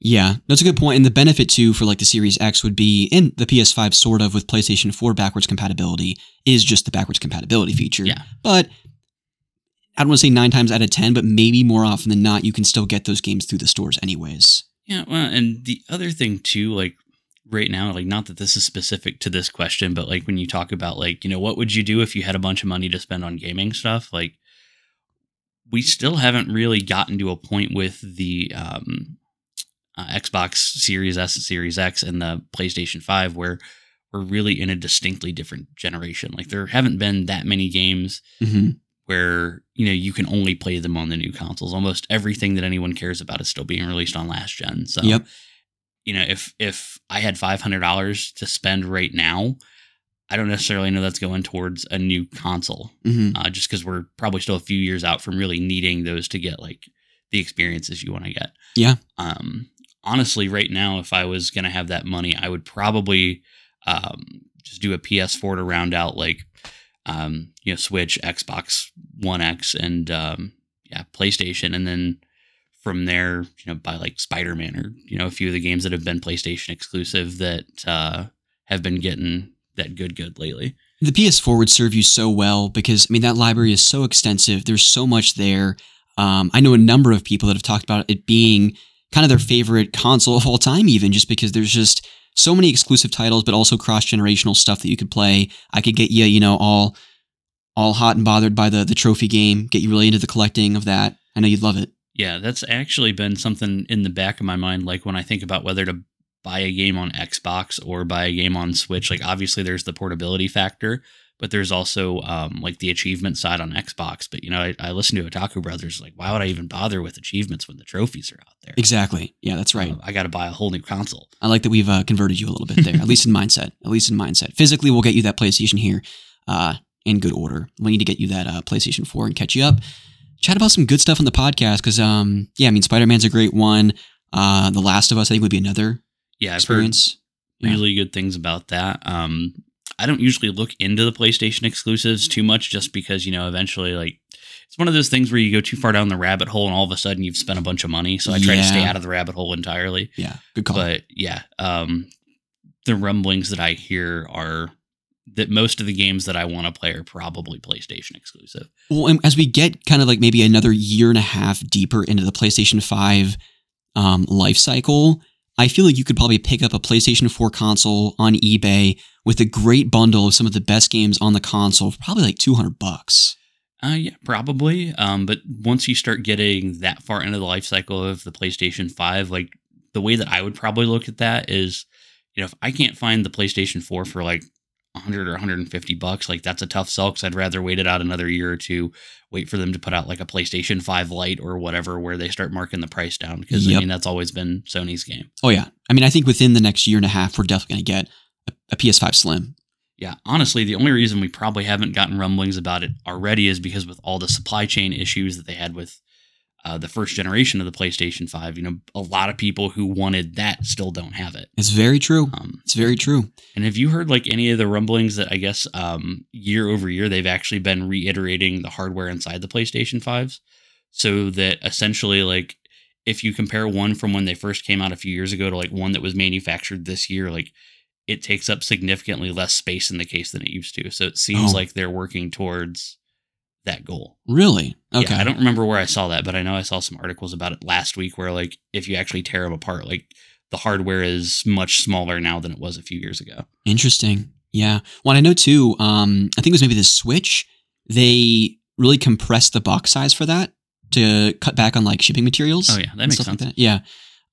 Yeah, that's a good point. And the benefit too for like the Series X would be in the PS5 sort of with PlayStation 4 backwards compatibility is just the backwards compatibility feature. Yeah. But I don't want to say nine times out of 10, but maybe more often than not, you can still get those games through the stores anyways. Yeah, well, and the other thing too, like right now, like not that this is specific to this question, but like when you talk about like, you know, what would you do if you had a bunch of money to spend on gaming stuff? Like we still haven't really gotten to a point with the um uh, Xbox Series S and Series X and the PlayStation 5 where we're really in a distinctly different generation. Like there haven't been that many games hmm where you know you can only play them on the new consoles. Almost everything that anyone cares about is still being released on last gen. So, Yep. you know, if if I had five hundred dollars to spend right now, I don't necessarily know that's going towards a new console, hmm uh, just because we're probably still a few years out from really needing those to get like the experiences you want to get. Yeah. Um, honestly, right now, if I was gonna have that money, I would probably um, just do a PS4 to round out like um, you know Switch, Xbox One X, and um, yeah, PlayStation, and then from there, you know, buy like Spider Man or you know a few of the games that have been PlayStation exclusive that uh, have been getting that good good lately. The PS4 would serve you so well because, I mean, that library is so extensive. There's so much there. Um, I know a number of people that have talked about it being kind of their favorite console of all time, even just because there's just so many exclusive titles, but also cross generational stuff that you could play. I could get you, you know, all all hot and bothered by the the trophy game, get you really into the collecting of that. I know you'd love it. Yeah, that's actually been something in the back of my mind. Like when I think about whether to buy a game on Xbox or buy a game on Switch, like obviously there's the portability factor, but there's also um, like the achievement side on Xbox. But you know, I, I listened to Otaku Brothers, like, why would I even bother with achievements when the trophies are out there? Exactly. Yeah, that's right. Uh, I got to buy a whole new console. I like that we've uh, converted you a little bit there, at least in mindset. At least in mindset. Physically, we'll get you that PlayStation here uh, in good order. We need to get you that uh, PlayStation 4 and catch you up. Chat about some good stuff on the podcast because, um, yeah, I mean, Spider Man's a great one. Uh, the Last of Us, I think, would be another Yeah, I've experience. heard really good things about that. Um, I don't usually look into the PlayStation exclusives too much just because, you know, eventually, like, it's one of those things where you go too far down the rabbit hole and all of a sudden you've spent a bunch of money. So I try to stay out of the rabbit hole entirely. Yeah, good call. But yeah, um, the rumblings that I hear are that most of the games that I want to play are probably PlayStation exclusive. Well, and as we get kind of like maybe another year and a half deeper into the PlayStation 5 um, life cycle, I feel like you could probably pick up a PlayStation 4 console on eBay with a great bundle of some of the best games on the console for probably like 200 bucks. Uh, yeah, probably. Um, but once you start getting that far into the life cycle of the PlayStation 5, like the way that I would probably look at that is, you know, if I can't find the PlayStation 4 for like 100 or 150 bucks, like that's a tough sell because I'd rather wait it out another year or two, wait for them to put out like a PlayStation 5 Lite or whatever, where they start marking the price down. Because I mean, that's always been Sony's game. Oh, yeah. I mean, I think within the next year and a half, we're definitely going to get a, a PS5 Slim. Yeah, honestly, the only reason we probably haven't gotten rumblings about it already is because with all the supply chain issues that they had with uh, the first generation of the PlayStation 5, you know, a lot of people who wanted that still don't have it. It's very true. Um, It's very true. and have you heard like any of the rumblings that I guess um, year over year they've actually been reiterating the hardware inside the PlayStation 5s? So that essentially, like, if you compare one from when they first came out a few years ago to like one that was manufactured this year, like, it takes up significantly less space in the case than it used to. So it seems Oh. like they're working towards that goal. Really? Okay. Yeah, I don't remember where I saw that, but I know I saw some articles about it last week where, like, if you actually tear them apart, like, the hardware is much smaller now than it was a few years ago. Interesting. Yeah. Well, I know too. Um, I think it was maybe the Switch. They really compressed the box size for that to cut back on like shipping materials. Oh, yeah, that and makes stuff like sense. that. Yeah.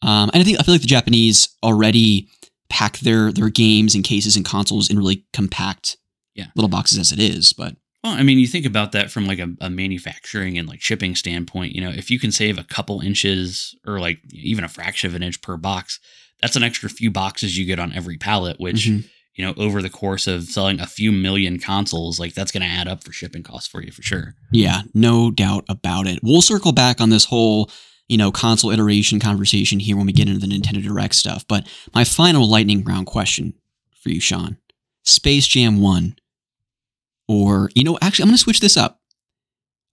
Um, and I think I feel like the Japanese already pack their their games and cases and consoles in really compact Yeah. little boxes as it is. But Well, I mean, you think about that from like a, a manufacturing and like shipping standpoint. You know, if you can save a couple inches or like even a fraction of an inch per box, that's an extra few boxes you get on every pallet. Which Mhm. you know, over the course of selling a few million consoles, like that's going to add up for shipping costs for you for sure. yeah, no doubt about it. We'll circle back on this whole you know console iteration conversation here when we get into the Nintendo Direct stuff. But my final lightning round question for you, Sean: Space Jam One, or you know, actually, I'm going to switch this up.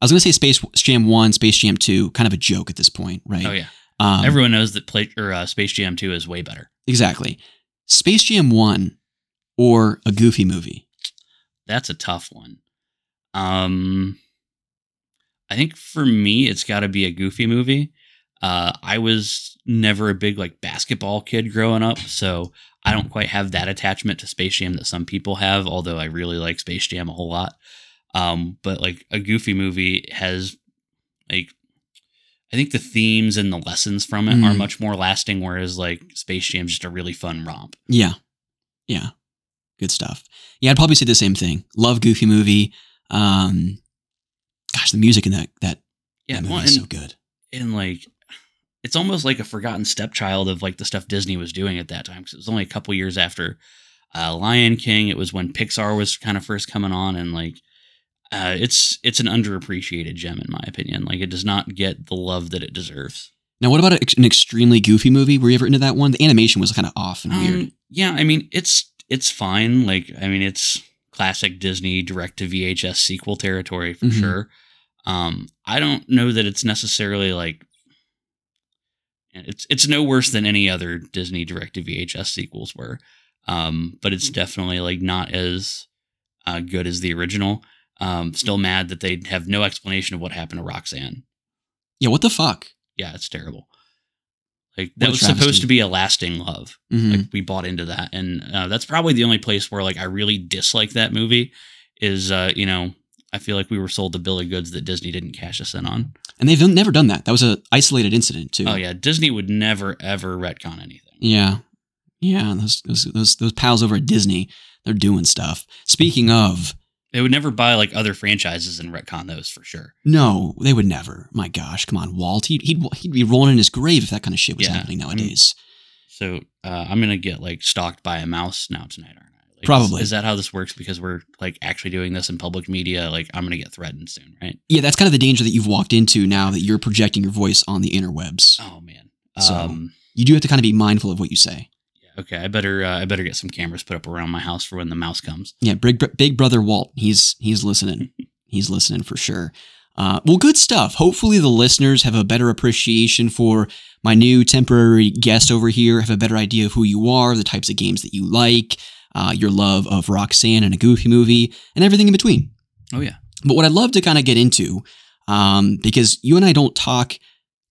I was going to say Space Jam One, Space Jam Two, kind of a joke at this point, right? Oh yeah, Um, everyone knows that play or uh, Space Jam Two is way better. exactly. Space Jam One, or a Goofy movie. That's a tough one. Um, I think for me, it's got to be a goofy movie. Uh, I was never a big like basketball kid growing up, so I don't quite have that attachment to Space Jam that some people have. Although I really like Space Jam a whole lot. Um, but like a goofy movie has like I think the themes and the lessons from it are Mm. much more lasting, whereas like Space Jam's just a really fun romp. Yeah. Yeah. Good stuff. Yeah, I'd probably say the same thing. Love Goofy movie. Um gosh, the music in that that, Yeah, that movie well, is so good. and like it's almost like a forgotten stepchild of like the stuff Disney was doing at that time because it was only a couple years after uh, Lion King. It was when Pixar was kind of first coming on, and like uh, it's it's an underappreciated gem in my opinion. Like it does not get the love that it deserves. Now, what about an extremely goofy movie? Were you ever into that one? The animation was kind of off and weird. Um, yeah, I mean it's it's fine. Like I mean it's classic Disney direct to VHS sequel territory for Mhm. sure. Um, I don't know that it's necessarily like it's it's no worse than any other Disney direct to VHS sequels were. Um, but it's definitely like not as uh, good as the original. Um, still mad that they have no explanation of what happened to Roxanne. Yeah, what the fuck? Yeah, it's terrible. Like that was travesty. supposed to be a lasting love Mhm. like we bought into that and uh, that's probably the only place where like i really dislike that movie is uh you know i feel like we were sold the bill of goods that disney didn't cash us in on and they've never done that. That was a isolated incident too. oh yeah disney would never ever retcon anything Yeah. Yeah, those those those, those pals over at Disney, they're doing stuff. Speaking of, they would never buy like other franchises and retcon those for sure no, they would never. My gosh, come on, Walt. He'd he'd, he'd be rolling in his grave if that kind of shit was Yeah, happening I'm- nowadays. so uh, i'm gonna get like stalked by a mouse now tonight like, Probably. is, is that how this works because we're like actually doing this in public media like i'm gonna get threatened soon right Yeah, that's kind of the danger that you've walked into now that you're projecting your voice on the interwebs. oh man So- um You do have to kind of be mindful of what you say. yeah, okay i better uh, i better get some cameras put up around my house for when the mouse comes Yeah, big big brother Walt, he's he's listening. he's listening for sure. Uh, well, good stuff. Hopefully, the listeners have a better appreciation for my new temporary guest over here. Have a better idea of who you are, the types of games that you like. Uh, your love of Roxanne and a Goofy movie, and everything in between. Oh yeah. But what I'd love to kind of get into, um, because you and I don't talk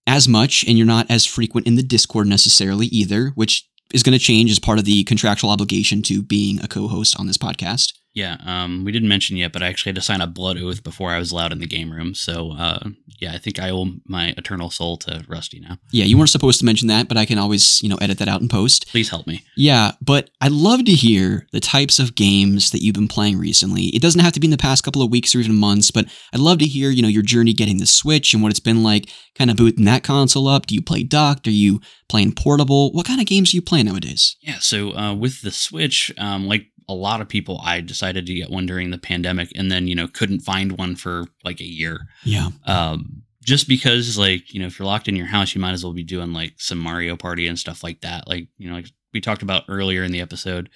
as much, and you're not as frequent in the Discord necessarily either, which is going to change as part of the contractual obligation to being a co-host on this podcast. Yeah, um, we didn't mention yet, but I actually had to sign a blood oath before I was allowed in the game room. So, uh, yeah, I think I owe my eternal soul to Rusty now. Yeah, you weren't supposed to mention that, but I can always, you know, edit that out in post. Please help me. Yeah, but I'd love to hear the types of games that you've been playing recently. It doesn't have to be in the past couple of weeks or even months, but I'd love to hear, you know, your journey getting the Switch and what it's been like kind of booting that console up. Do you play docked? Are you playing portable? What kind of games are you playing nowadays? Yeah, so uh, with the Switch, um, like a lot of people, I decided to get one during the pandemic and then, you know, couldn't find one for like a year. Yeah. Um, just because, like, you know, if you're locked in your house, you might as well be doing like some Mario Party and stuff like that. Like, you know, like we talked about earlier in the episode,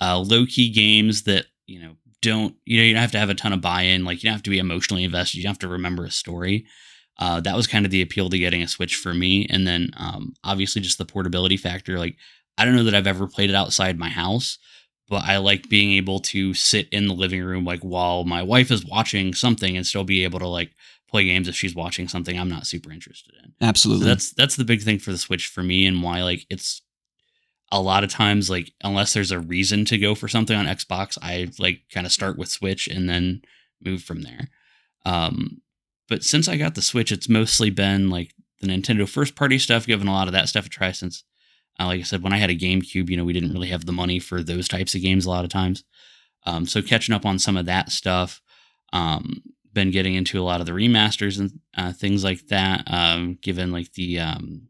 uh, low key games that, you know, don't, you know, you don't have to have a ton of buy in. Like, you don't have to be emotionally invested. You don't have to remember a story. Uh, that was kind of the appeal to getting a Switch for me. And then, um, obviously, just the portability factor. Like, I don't know that I've ever played it outside my house, but I like being able to sit in the living room like while my wife is watching something and still be able to like play games if she's watching something I'm not super interested in. Absolutely. So that's that's the big thing for the Switch for me and why like it's a lot of times like unless there's a reason to go for something on Xbox, I like kind of start with Switch and then move from there. Um but since I got the Switch, it's mostly been like the Nintendo first party stuff, given a lot of that stuff a try since uh, like I said, when I had a GameCube, you know, we didn't really have the money for those types of games a lot of times. Um, so catching up on some of that stuff, um, been getting into a lot of the remasters and uh, things like that. Um, given like the, um,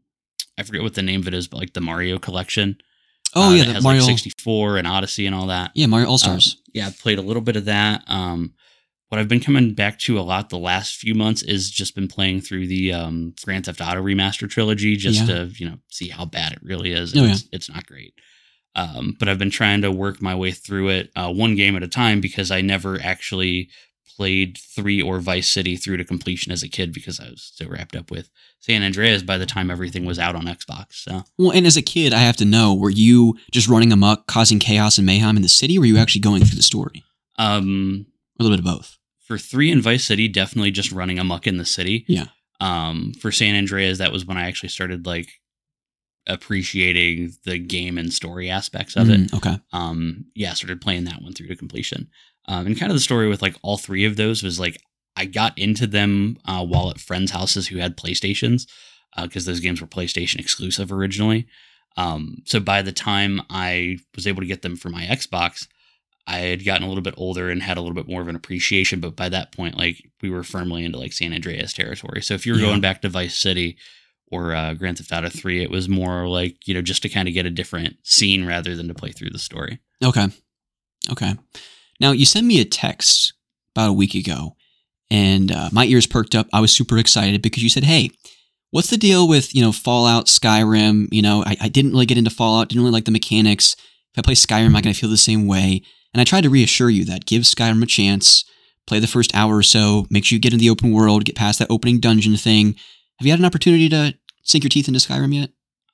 I forget what the name of it is, but like the Mario collection. oh uh, yeah, the Mario. like 64 and Odyssey and all that. yeah, Mario All Um, Stars. yeah, I've played a little bit of that. What I've been coming back to a lot the last few months is just been playing through the um, Grand Theft Auto remaster trilogy just Yeah. to you know see how bad it really is. Oh, And yeah. it's, it's not great. Um, but I've been trying to work my way through it uh, one game at a time because I never actually played three or Vice City through to completion as a kid because I was so wrapped up with San Andreas by the time everything was out on Xbox. So Well, and as a kid, I have to know, were you just running amok, causing chaos and mayhem in the city, or were you actually going through the story? um, A little bit of both. For three in Vice City, definitely just running amok in the city. Yeah. Um, for San Andreas, that was when I actually started like appreciating the game and story aspects of it. Mm, okay. Um, yeah, started playing that one through to completion. Um, and kind of the story with like all three of those was like I got into them uh, while at friends' houses who had PlayStations because those games were PlayStation exclusive originally. Um, so by the time I was able to get them for my Xbox, I had gotten a little bit older and had a little bit more of an appreciation. But by that point, like we were firmly into like San Andreas territory. So if you were Yeah. going back to Vice City or uh, Grand Theft Auto Three, it was more like you know just to kind of get a different scene rather than to play through the story. Okay. Okay. Now, you sent me a text about a week ago, and uh, my ears perked up. I was super excited because you said, hey, what's the deal with, you know, Fallout, Skyrim? You know, I, I didn't really get into Fallout, didn't really like the mechanics. If I play Skyrim, am I going to feel the same way? And I tried to reassure you that give Skyrim a chance, play the first hour or so, make sure you get in the open world, get past that opening dungeon thing. Have you had an opportunity to sink your teeth into Skyrim yet?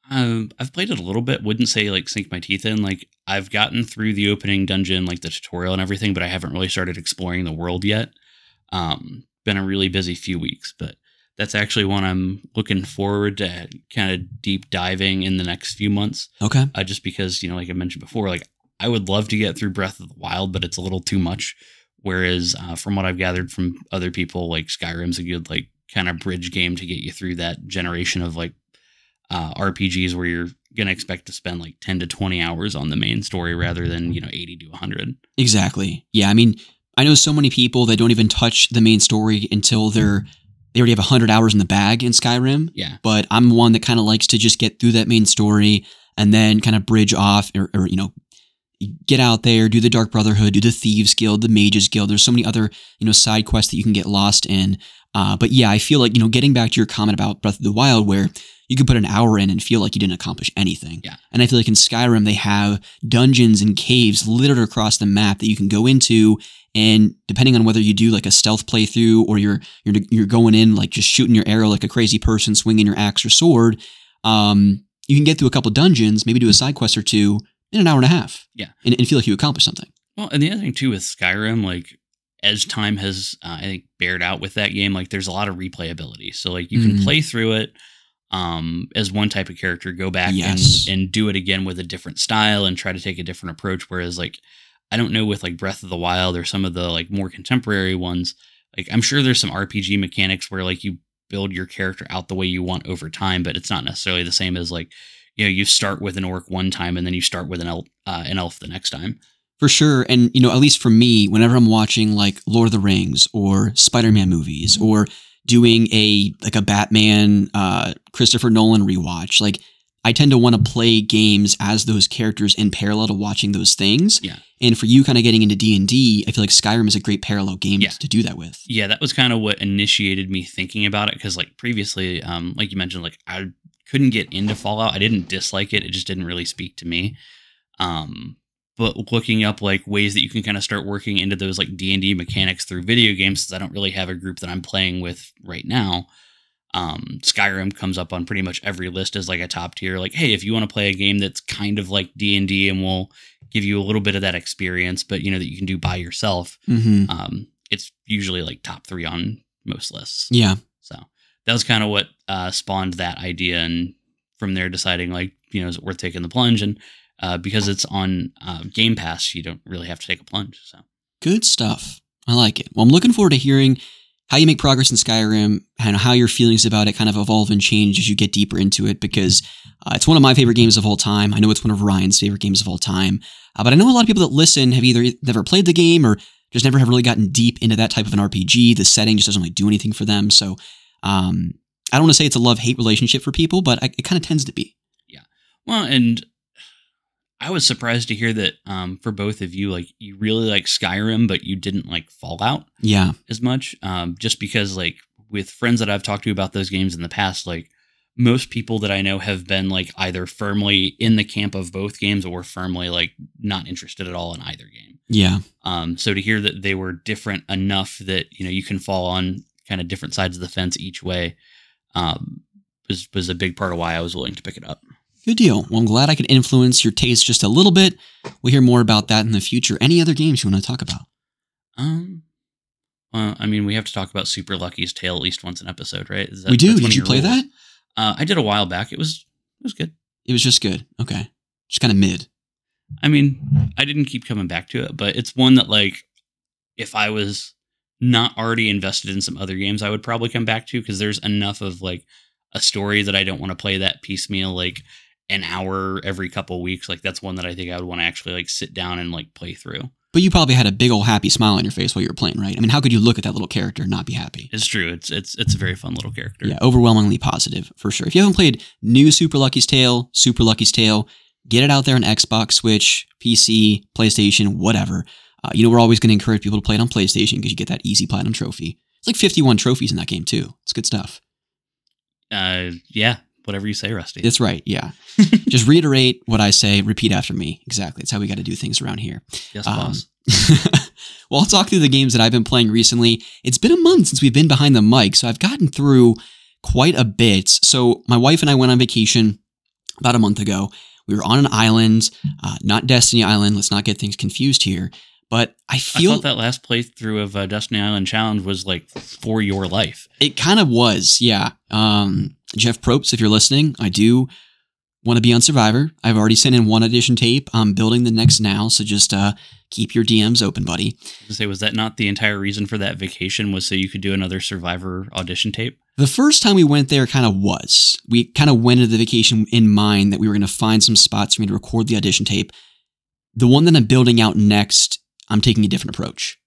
Um, I've played it a little bit. Wouldn't say like sink my teeth in. Like I've gotten through the opening dungeon, like the tutorial and everything, but I haven't really started exploring the world yet. Um, been a really busy few weeks, but that's actually one I'm looking forward to kind of deep diving in the next few months. Okay. Uh, just because you know, like I mentioned before, like I would love to get through Breath of the Wild, but it's a little too much. Whereas uh, from what I've gathered from other people, like Skyrim's a good like kind of bridge game to get you through that generation of like uh, RPGs where you're gonna expect to spend like 10 to 20 hours on the main story rather than you know 80 to 100. Exactly. Yeah, I mean, I know so many people that don't even touch the main story until they're they already have 100 hours in the bag in Skyrim, Yeah, but I'm one that kind of likes to just get through that main story and then kind of bridge off or, or you know, get out there, do the Dark Brotherhood, do the Thieves Guild, the Mages Guild. There's so many other, you know, side quests that you can get lost in. Uh, but yeah, I feel like, you know, getting back to your comment about Breath of the Wild where you could put an hour in and feel like you didn't accomplish anything. Yeah. And I feel like in Skyrim, they have dungeons and caves littered across the map that you can go into. And depending on whether you do like a stealth playthrough or you're you're you're going in like just shooting your arrow like a crazy person, swinging your axe or sword, um, you can get through a couple dungeons, maybe do a side quest or two, in an hour and a half. Yeah. And, and feel like you accomplished something. Well, and the other thing too with Skyrim, like as time has, uh, I think, bared out with that game, like there's a lot of replayability. So like you can Mhm. play through it um, as one type of character, go back Yes. and and do it again with a different style and try to take a different approach. Whereas like I don't know with like Breath of the Wild or some of the like more contemporary ones, like I'm sure there's some RPG mechanics where like you build your character out the way you want over time, but it's not necessarily the same as like you know you start with an orc one time and then you start with an elf uh, an elf the next time. For sure. And, you know, at least for me, whenever I'm watching like Lord of the Rings or Spider Man movies or doing a like a Batman uh Christopher Nolan rewatch, like I tend to want to play games as those characters in parallel to watching those things. Yeah. And for you kind of getting into D&D, I feel like Skyrim is a great parallel game Yeah. to do that with. yeah that was kind of what initiated me thinking about it because like previously um like you mentioned like i couldn't get into fallout. I didn't dislike it. It just didn't really speak to me. Um but looking up like ways that you can kind of start working into those like d&d mechanics through video games since i don't really have a group that i'm playing with right now um skyrim comes up on pretty much every list as like a top tier. Like hey if you want to play a game that's kind of like d&d and will give you a little bit of that experience but you know that you can do by yourself hmm um, it's usually like top three on most lists. Yeah. So that was kind of what uh, spawned that idea, and from there deciding like you know is it worth taking the plunge, and uh, because it's on uh, Game Pass, you don't really have to take a plunge. So Good stuff. I like it. Well, I'm looking forward to hearing how you make progress in Skyrim and how your feelings about it kind of evolve and change as you get deeper into it because uh, it's one of my favorite games of all time. I know it's one of Ryan's favorite games of all time. Uh, but I know a lot of people that listen have either never played the game or just never have really gotten deep into that type of an RPG. The setting just doesn't really do anything for them. So um, I don't want to say it's a love hate relationship for people, but I, it kind of tends to be. Yeah. Well, and I was surprised to hear that um, for both of you, like you really like Skyrim, but you didn't like Fallout. Yeah. as much um, just because like with friends that i've talked to about those games in the past like most people that i know have been like either firmly in the camp of both games or firmly like not interested at all in either game Yeah. um, so to hear that they were different enough that you know you can fall on kind of different sides of the fence each way um, was was a big part of why i was willing to pick it up Good deal. Well, I'm glad I could influence your taste just a little bit. We'll hear more about that in the future. Any other games you want to talk about? um well, I mean, we have to talk about Super Lucky's Tale at least once an episode, right? Is that- we do. Did you play rules. that? Uh, I did a while back. It was it was good. It was just good. Okay. Just kind of mid. I mean, I didn't keep coming back to it, but it's one that like if I was not already invested in some other games, I would probably come back to because there's enough of like a story that I don't want to play that piecemeal like an hour every couple weeks. Like that's one that I think I would want to actually like sit down and like play through. But you probably had a big old happy smile on your face while you were playing, right? I mean, how could you look at that little character and not be happy? It's true. It's it's it's a very fun little character. Yeah, overwhelmingly positive for sure. If you haven't played new Super Lucky's Tale, Super Lucky's Tale, get it out there on Xbox, Switch, PC, PlayStation, whatever. Uh, you know, we're always going to encourage people to play it on PlayStation because you get that easy platinum trophy. It's like 51 trophies in that game too. It's good stuff. Uh, yeah. Whatever you say, Rusty. That's right. Yeah. Just reiterate what I say. Repeat after me. Exactly. It's how we got to do things around here. yes, Um, boss. well, I'll talk through the games that I've been playing recently. It's been a month since we've been behind the mic, so I've gotten through quite a bit. So, my wife and I went on vacation about a month ago. We were on an island, uh, not Destiny Island. Let's not get things confused here. But I I feel thought that last playthrough of uh, Destiny Island Challenge was like for your life. it kind of was, yeah. Um, Jeff Probst, if you're listening, I do want to be on Survivor. I've already sent in one audition tape. I'm building the next now, so just uh, keep your DMs open, buddy. say, was that not the entire reason for that vacation? Was so you could do another Survivor audition tape? The first time we went there kind of was. We kind of went into the vacation in mind that we were going to find some spots for me to record the audition tape. The one that I'm building out next, I'm taking a different approach.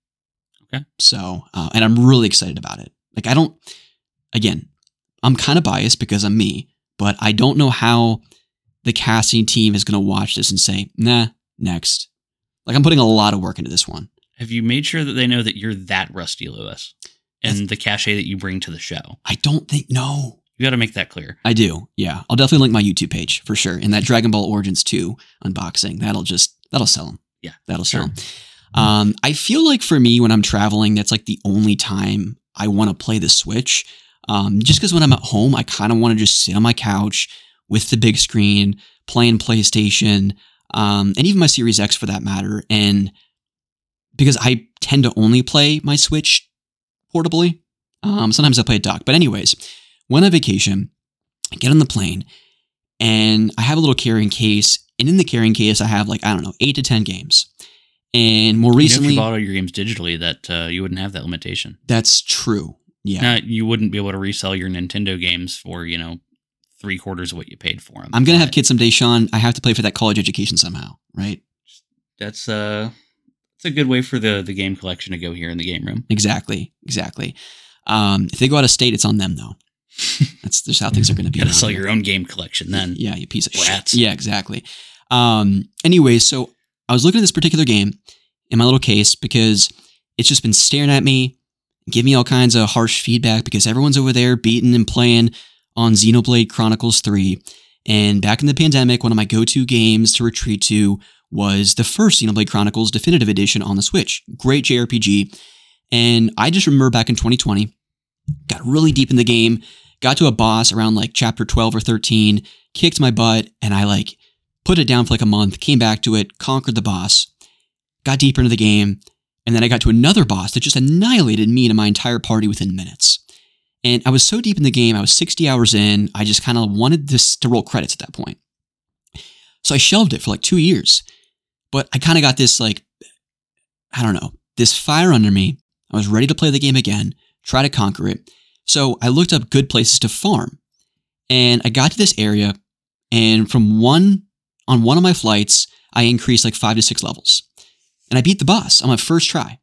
Okay. So, uh, and I'm really excited about it. Like, I don't, again, I'm kind of biased because I'm me, but I don't know how the casting team is going to watch this and say, nah, next. Like, I'm putting a lot of work into this one. Have you made sure that they know that you're that Rusty Lewis and the cachet that you bring to the show? I don't think, no. You got to make that clear. I do. Yeah. I'll definitely link my YouTube page for sure. And that Dragon Ball Origins 2 unboxing, that'll just, that'll sell them. Yeah, That'll sure. sell 'em. Um, I feel like for me, when I'm traveling, that's like the only time I want to play the Switch. Um, just because when I'm at home, I kind of want to just sit on my couch with the big screen, playing PlayStation. um, and even my Series X for that matter. And because I tend to only play my Switch portably, um, sometimes I play a dock. But anyways, when on vacation, I get on the plane, and I have a little carrying case. And in the carrying case, I have like I don't know eight to ten games. And more You know, if recently, you bought all your games digitally, that uh, you wouldn't have that limitation. that's true. Yeah, Now, you wouldn't be able to resell your Nintendo games for you know three quarters of what you paid for them. I'm gonna have kids someday, Sean. I have to play for that college education somehow, right? That's uh, it's a good way for the the game collection to go here in the game room. Exactly, exactly. Um, if they go out of state, it's on them though. That's just how things are going to be. You got to sell your own game collection then. Yeah, you piece of Rats. shit. Yeah, exactly. Um, anyway, so I was looking at this particular game in my little case because it's just been staring at me, giving me all kinds of harsh feedback because everyone's over there beating and playing on Xenoblade Chronicles 3. And back in the pandemic, one of my go-to games to retreat to was the first Xenoblade Chronicles Definitive Edition on the Switch. Great JRPG. And I just remember back in 2020, got really deep in the game, got to a boss around like chapter 12 or 13, kicked my butt, and I like put it down for like a month, came back to it, conquered the boss, got deeper into the game, and then I got to another boss that just annihilated me and my entire party within minutes. And I was so deep in the game, I was 60 hours in, I just kind of wanted this to roll credits at that point. So I shelved it for like two years. But I kind of got this like, I don't know, this fire under me. I was ready to play the game again, try to conquer it. So I looked up good places to farm. And I got to this area, and from one on one of my flights, I increased like five to six levels. And I beat the boss on my first try.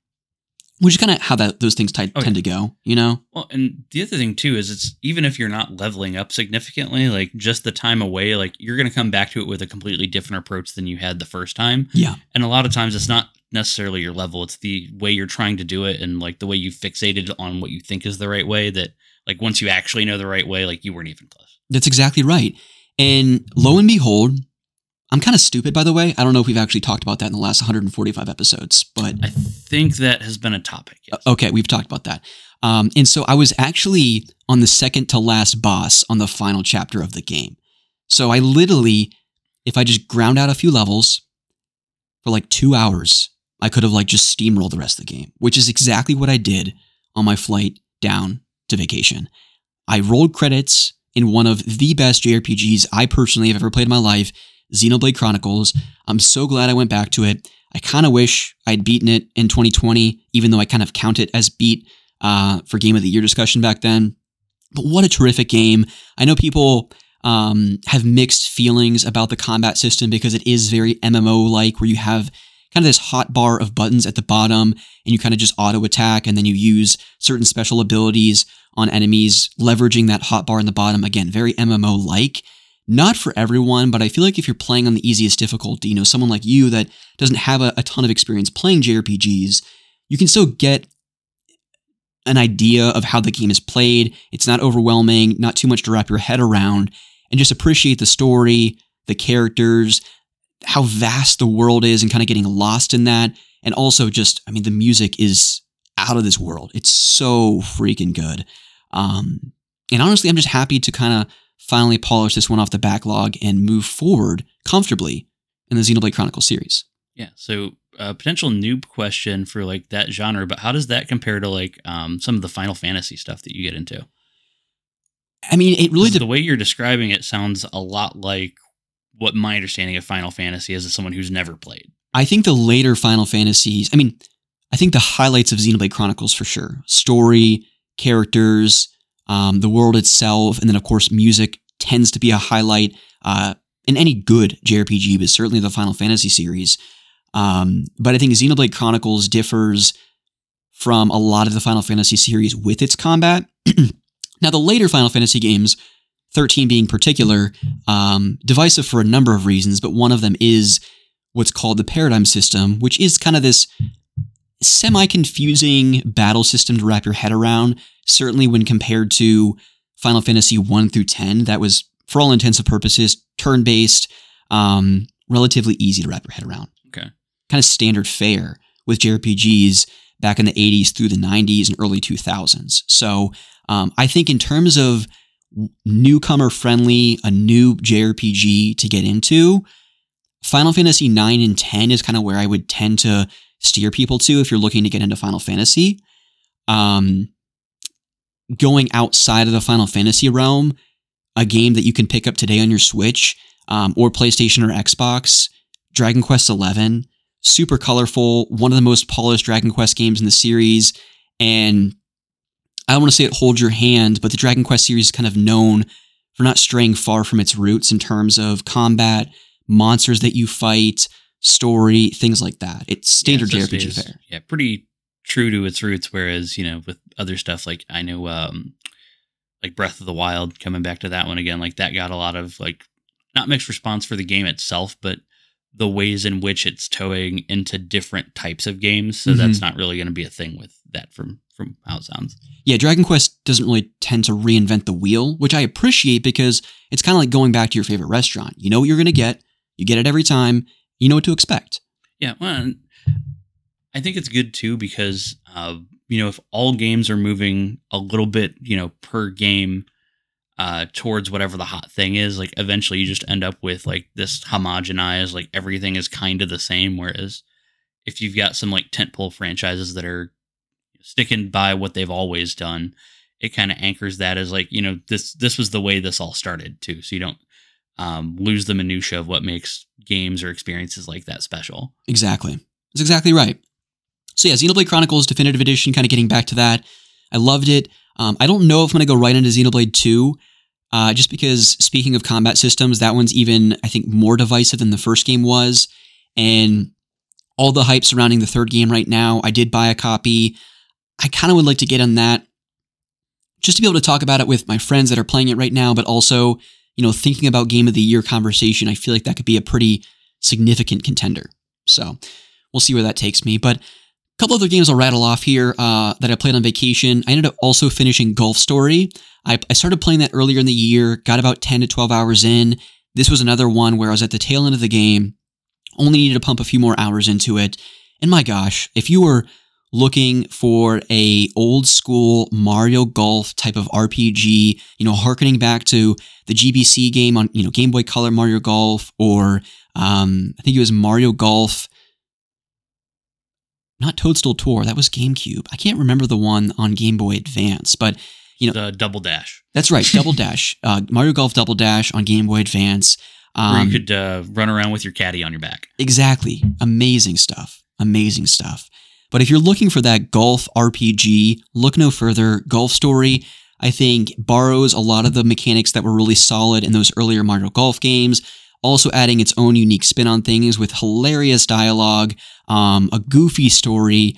Which is kind of how that those things t- Oh, tend to go, you know? Well, and the other thing too is it's even if you're not leveling up significantly, like just the time away, like you're going to come back to it with a completely different approach than you had the first time. Yeah. And a lot of times it's not necessarily your level, it's the way you're trying to do it and like the way you fixated on what you think is the right way that like once you actually know the right way, like you weren't even close. That's exactly right. And lo and behold, I'm kind of stupid, by the way. I don't know if we've actually talked about that in the last 145 episodes, but I think that has been a topic. Yes. okay, we've talked about that. Um, and so I was actually on the second to last boss on the final chapter of the game. So I literally, if I just ground out a few levels for like two hours, I could have like just steamrolled the rest of the game, which is exactly what I did on my flight down to vacation. I rolled credits in one of the best JRPGs I personally have ever played in my life, Xenoblade Chronicles. I'm so glad I went back to it. I kind of wish I'd beaten it in 2020, even though I kind of count it as beat uh, for Game of the Year discussion back then. But what a terrific game. I know people um, have mixed feelings about the combat system because it is very MMO like, where you have kind of this hot bar of buttons at the bottom and you kind of just auto attack and then you use certain special abilities on enemies, leveraging that hot bar in the bottom. Again, very MMO like. Not for everyone, but I feel like if you're playing on the easiest difficulty, you know, someone like you that doesn't have a, a ton of experience playing JRPGs, you can still get an idea of how the game is played. It's not overwhelming, not too much to wrap your head around, and just appreciate the story, the characters, how vast the world is, and kind of getting lost in that. And also, just, I mean, the music is out of this world. It's so freaking good. Um, and honestly, I'm just happy to kind of finally polish this one off the backlog and move forward comfortably in the Xenoblade Chronicles series. Yeah. So a potential noob question for like that genre, but how does that compare to like um, some of the Final Fantasy stuff that you get into? I mean, it really de- the way you're describing it sounds a lot like what my understanding of Final Fantasy is as someone who's never played. I think the later Final Fantasies, I mean, I think the highlights of Xenoblade Chronicles for sure. Story, characters, um, the world itself, and then of course music tends to be a highlight uh, in any good JRPG, but certainly the Final Fantasy series. Um, but I think Xenoblade Chronicles differs from a lot of the Final Fantasy series with its combat. now, the later Final Fantasy games, 13 being particular, um, divisive for a number of reasons, but one of them is what's called the paradigm system, which is kind of this semi confusing battle system to wrap your head around. Certainly, when compared to Final Fantasy 1 through 10, that was, for all intents and purposes, turn based, um, relatively easy to wrap your head around. Okay. Kind of standard fare with JRPGs back in the 80s through the 90s and early 2000s. So um, I think, in terms of newcomer friendly, a new JRPG to get into, Final Fantasy 9 and 10 is kind of where I would tend to steer people to if you're looking to get into Final Fantasy. Um, going outside of the Final Fantasy realm, a game that you can pick up today on your Switch um, or PlayStation or Xbox, Dragon Quest XI, super colorful, one of the most polished Dragon Quest games in the series, and I don't want to say it holds your hand, but the Dragon Quest series is kind of known for not straying far from its roots in terms of combat, monsters that you fight, story, things like that. It's standard Yeah, it JRPG fare. Yeah, pretty true to its roots. Whereas you know, with other stuff like I know, um, like Breath of the Wild, coming back to that one again, like that got a lot of like not mixed response for the game itself, but the ways in which it's towing into different types of games. So Mhm. that's not really going to be a thing with that from from how it sounds. Yeah, Dragon Quest doesn't really tend to reinvent the wheel, which I appreciate because it's kind of like going back to your favorite restaurant. You know what you're going to get, you get it every time, you know what to expect. Yeah, well, I think it's good too because uh, you know if all games are moving a little bit, you know, per game uh, towards whatever the hot thing is, like eventually you just end up with like this homogenized, like everything is kind of the same. Whereas if you've got some like tentpole franchises that are sticking by what they've always done, it kind of anchors that as like you know this this was the way this all started too. So you don't um, lose the minutia of what makes games or experiences like that special. Exactly. That's exactly right. So yeah, Xenoblade Chronicles Definitive Edition, kind of getting back to that. I loved it. Um, I don't know if I'm going to go right into Xenoblade 2, uh, just because speaking of combat systems, that one's even, I think, more divisive than the first game was. And all the hype surrounding the third game right now, I did buy a copy. I kind of would like to get on that just to be able to talk about it with my friends that are playing it right now, but also, you know, thinking about game of the year conversation, I feel like that could be a pretty significant contender. So we'll see where that takes me. But couple other games I'll rattle off here uh, that I played on vacation. I ended up also finishing Golf Story. I, I started playing that earlier in the year, got about 10 to 12 hours in. This was another one where I was at the tail end of the game, only needed to pump a few more hours into it. And my gosh, if you were looking for a old school Mario Golf type of RPG, you know, harkening back to the GBC game on, you know, Game Boy Color Mario Golf or um, I think it was Mario Golf not Toadstool Tour, that was GameCube. I can't remember the one on Game Boy Advance, but you know, The double dash. that's right, Double Dash, uh, Mario Golf Double Dash on Game Boy Advance. where Um, you could uh, run around with your caddy on your back. Exactly. Amazing stuff. Amazing stuff. But if you're looking for that golf RPG, look no further. Golf Story, I think, borrows a lot of the mechanics that were really solid in those earlier Mario Golf games, also adding its own unique spin on things with hilarious dialogue, um, a goofy story.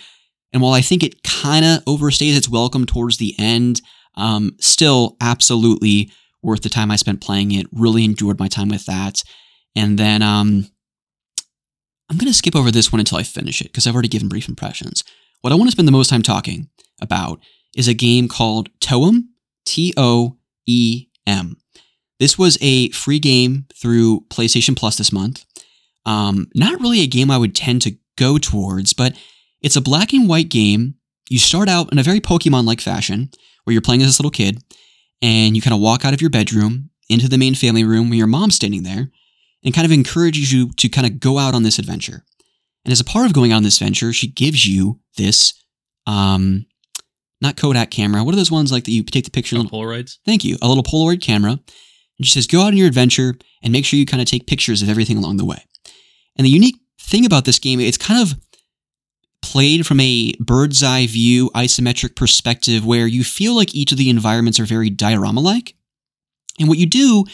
And while I think it kind of overstays its welcome towards the end, um, still absolutely worth the time I spent playing it. Really enjoyed my time with that. And then um, I'm going to skip over this one until I finish it because I've already given brief impressions. What I want to spend the most time talking about is a game called Toem, T O E M. This was a free game through PlayStation Plus this month. Um, not really a game I would tend to go towards, but it's a black and white game. You start out in a very Pokemon like fashion where you're playing as this little kid and you kind of walk out of your bedroom into the main family room where your mom's standing there and kind of encourages you to kind of go out on this adventure. And as a part of going out on this venture, she gives you this, um, not Kodak camera. What are those ones like that you take the picture? Little- Polaroids. Thank you. A little Polaroid camera. And she says, go out on your adventure and make sure you kind of take pictures of everything along the way. And the unique thing about this game, it's kind of played from a bird's eye view, isometric perspective where you feel like each of the environments are very diorama like. And what you do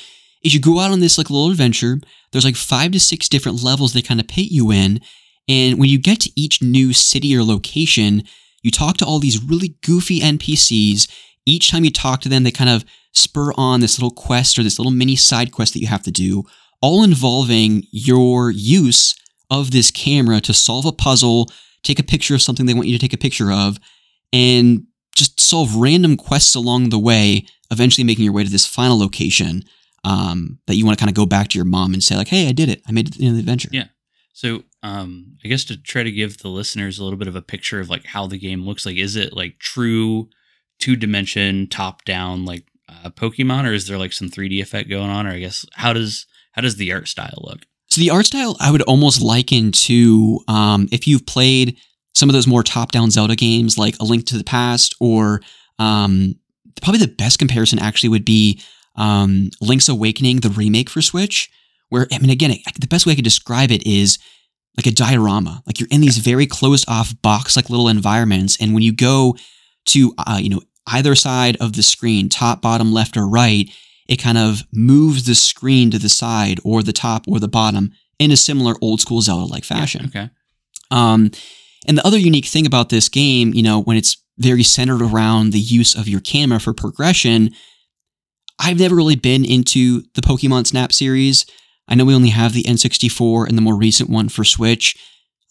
is you go out on this like little adventure. There's like five to six different levels they kind of pit you in. And when you get to each new city or location, you talk to all these really goofy NPCs. Each time you talk to them, they kind of spur on this little quest or this little mini side quest that you have to do, all involving your use of this camera to solve a puzzle, take a picture of something they want you to take a picture of, and just solve random quests along the way, eventually making your way to this final location um, that you want to kind of go back to your mom and say, like, hey, I did it. I made it of the adventure. Yeah. So, um, I guess to try to give the listeners a little bit of a picture of like how the game looks like, is it like true two dimension top down like uh, Pokemon, or is there like some 3D effect going on? Or I guess how does how does the art style look? So the art style I would almost liken to um, if you've played some of those more top-down Zelda games like A Link to the Past, or um, probably the best comparison actually would be um, Link's Awakening, the remake for Switch. Where I mean, again, the best way I could describe it is like a diorama. Like you're in these very closed-off box-like little environments, and when you go to uh, you know either side of the screen, top, bottom, left, or right, it kind of moves the screen to the side or the top or the bottom in a similar old school Zelda like fashion. Okay. Um, and the other unique thing about this game, you know, when it's very centered around the use of your camera for progression, I've never really been into the Pokemon Snap series. I know we only have the N64 and the more recent one for Switch.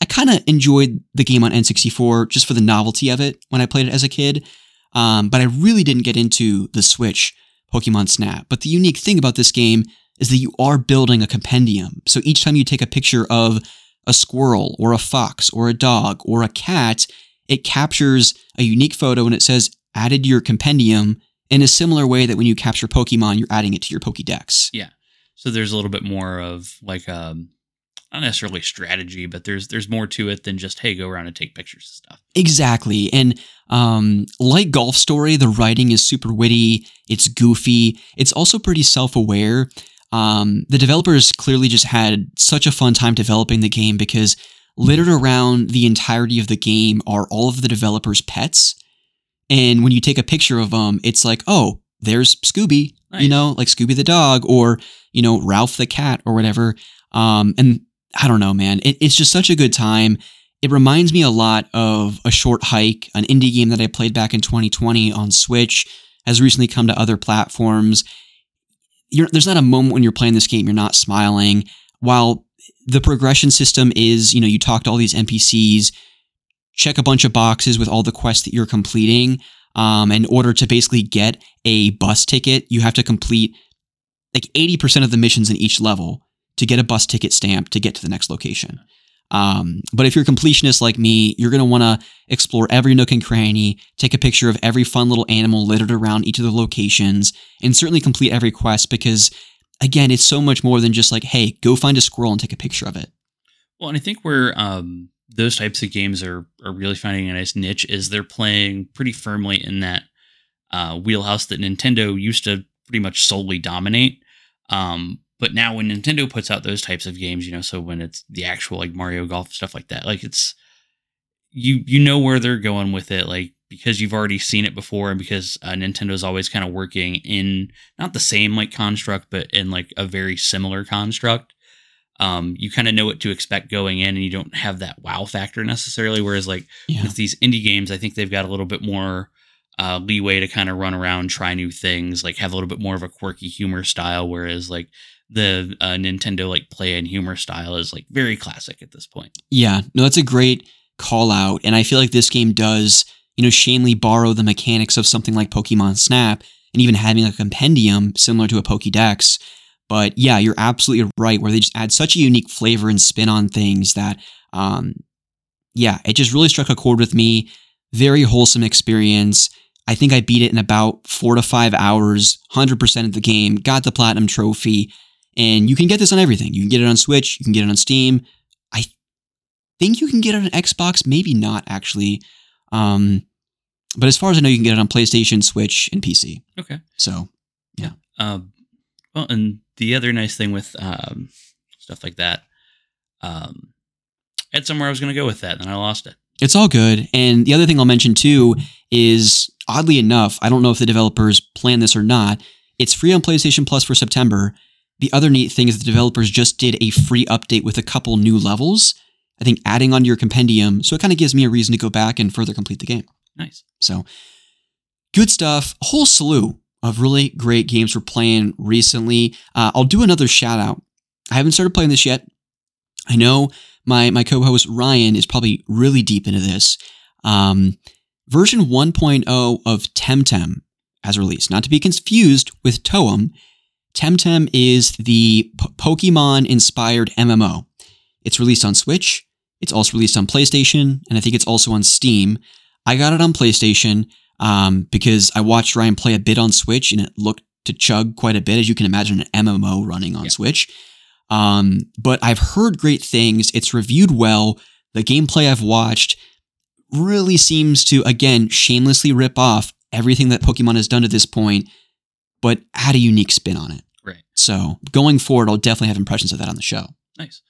I kind of enjoyed the game on N64 just for the novelty of it when I played it as a kid, um, but I really didn't get into the Switch Pokemon Snap. But the unique thing about this game is that you are building a compendium. So each time you take a picture of a squirrel or a fox or a dog or a cat, it captures a unique photo and it says added to your compendium in a similar way that when you capture Pokemon, you're adding it to your Pokédex. Yeah. So there's a little bit more of like um not necessarily strategy, but there's there's more to it than just hey, go around and take pictures of stuff. Exactly. And um, like Golf Story, the writing is super witty, it's goofy, it's also pretty self aware. Um, the developers clearly just had such a fun time developing the game because littered around the entirety of the game are all of the developers' pets. And when you take a picture of them, it's like, oh, there's Scooby, Nice. you know, like Scooby the dog or, you know, Ralph the cat or whatever. Um, and I don't know, man. It, it's just such a good time. It reminds me a lot of a short hike, an indie game that I played back in 2020 on Switch, has recently come to other platforms. You're, there's not a moment when you're playing this game you're not smiling. While the progression system is, you know, you talk to all these NPCs, check a bunch of boxes with all the quests that you're completing. Um, in order to basically get a bus ticket, you have to complete like 80% of the missions in each level to get a bus ticket stamp to get to the next location. Um, but if you're a completionist like me, you're going to want to explore every nook and cranny, take a picture of every fun little animal littered around each of the locations, and certainly complete every quest because, again, it's so much more than just like, hey, go find a squirrel and take a picture of it. Well, and I think where um, those types of games are are really finding a nice niche is they're playing pretty firmly in that uh, wheelhouse that Nintendo used to pretty much solely dominate. Um, but now when Nintendo puts out those types of games, you know, so when it's the actual like Mario Golf stuff like that, like it's you you know where they're going with it, like because you've already seen it before, and because uh, Nintendo's always kind of working in not the same like construct, but in like a very similar construct. Um, you kind of know what to expect going in, and you don't have that wow factor necessarily. Whereas like Yeah. with these indie games, I think they've got a little bit more uh, leeway to kind of run around, try new things, like have a little bit more of a quirky humor style. Whereas like the uh, Nintendo like play and humor style is like very classic at this point. Yeah, no, that's a great call out. And I feel like this game does, you know, shamelessly borrow the mechanics of something like Pokemon Snap and even having a compendium similar to a Pokédex. But yeah, you're absolutely right, where they just add such a unique flavor and spin on things that, um, yeah, it just really struck a chord with me. Very wholesome experience. I think I beat it in about four to five hours, 100% of the game, got the Platinum Trophy. And you can get this on everything. You can get it on Switch, you can get it on Steam. I think you can get it on Xbox, maybe not actually. Um, but as far as I know, you can get it on PlayStation, Switch, and PC. Okay. So yeah. Um, well, and the other nice thing with um, stuff like that, um, I had somewhere I was going to go with that, and then I lost it. it's all good. And the other thing I'll mention too is oddly enough, I don't know if the developers plan this or not. It's free on PlayStation Plus for September. The other neat thing is the developers just did a free update with a couple new levels. I think adding onto your compendium. So it kind of gives me a reason to go back and further complete the game. Nice. So good stuff. A whole slew of really great games we're playing recently. Uh, I'll do another shout out. I haven't started playing this yet. I know my my co-host Ryan is probably really deep into this. Um, version 1.0 of Temtem has released, not to be confused with Toem. Temtem is the P- Pokemon inspired MMO. It's released on Switch. It's also released on PlayStation, and I think it's also on Steam. I got it on PlayStation um, because I watched Ryan play a bit on Switch, and it looked to chug quite a bit, as you can imagine, an MMO running on Yeah. Switch. Um, but I've heard great things. It's reviewed well. The gameplay I've watched really seems to, again, shamelessly rip off everything that Pokemon has done to this point, but add a unique spin on it. Right. So going forward, I'll definitely have impressions of that on the show. Nice.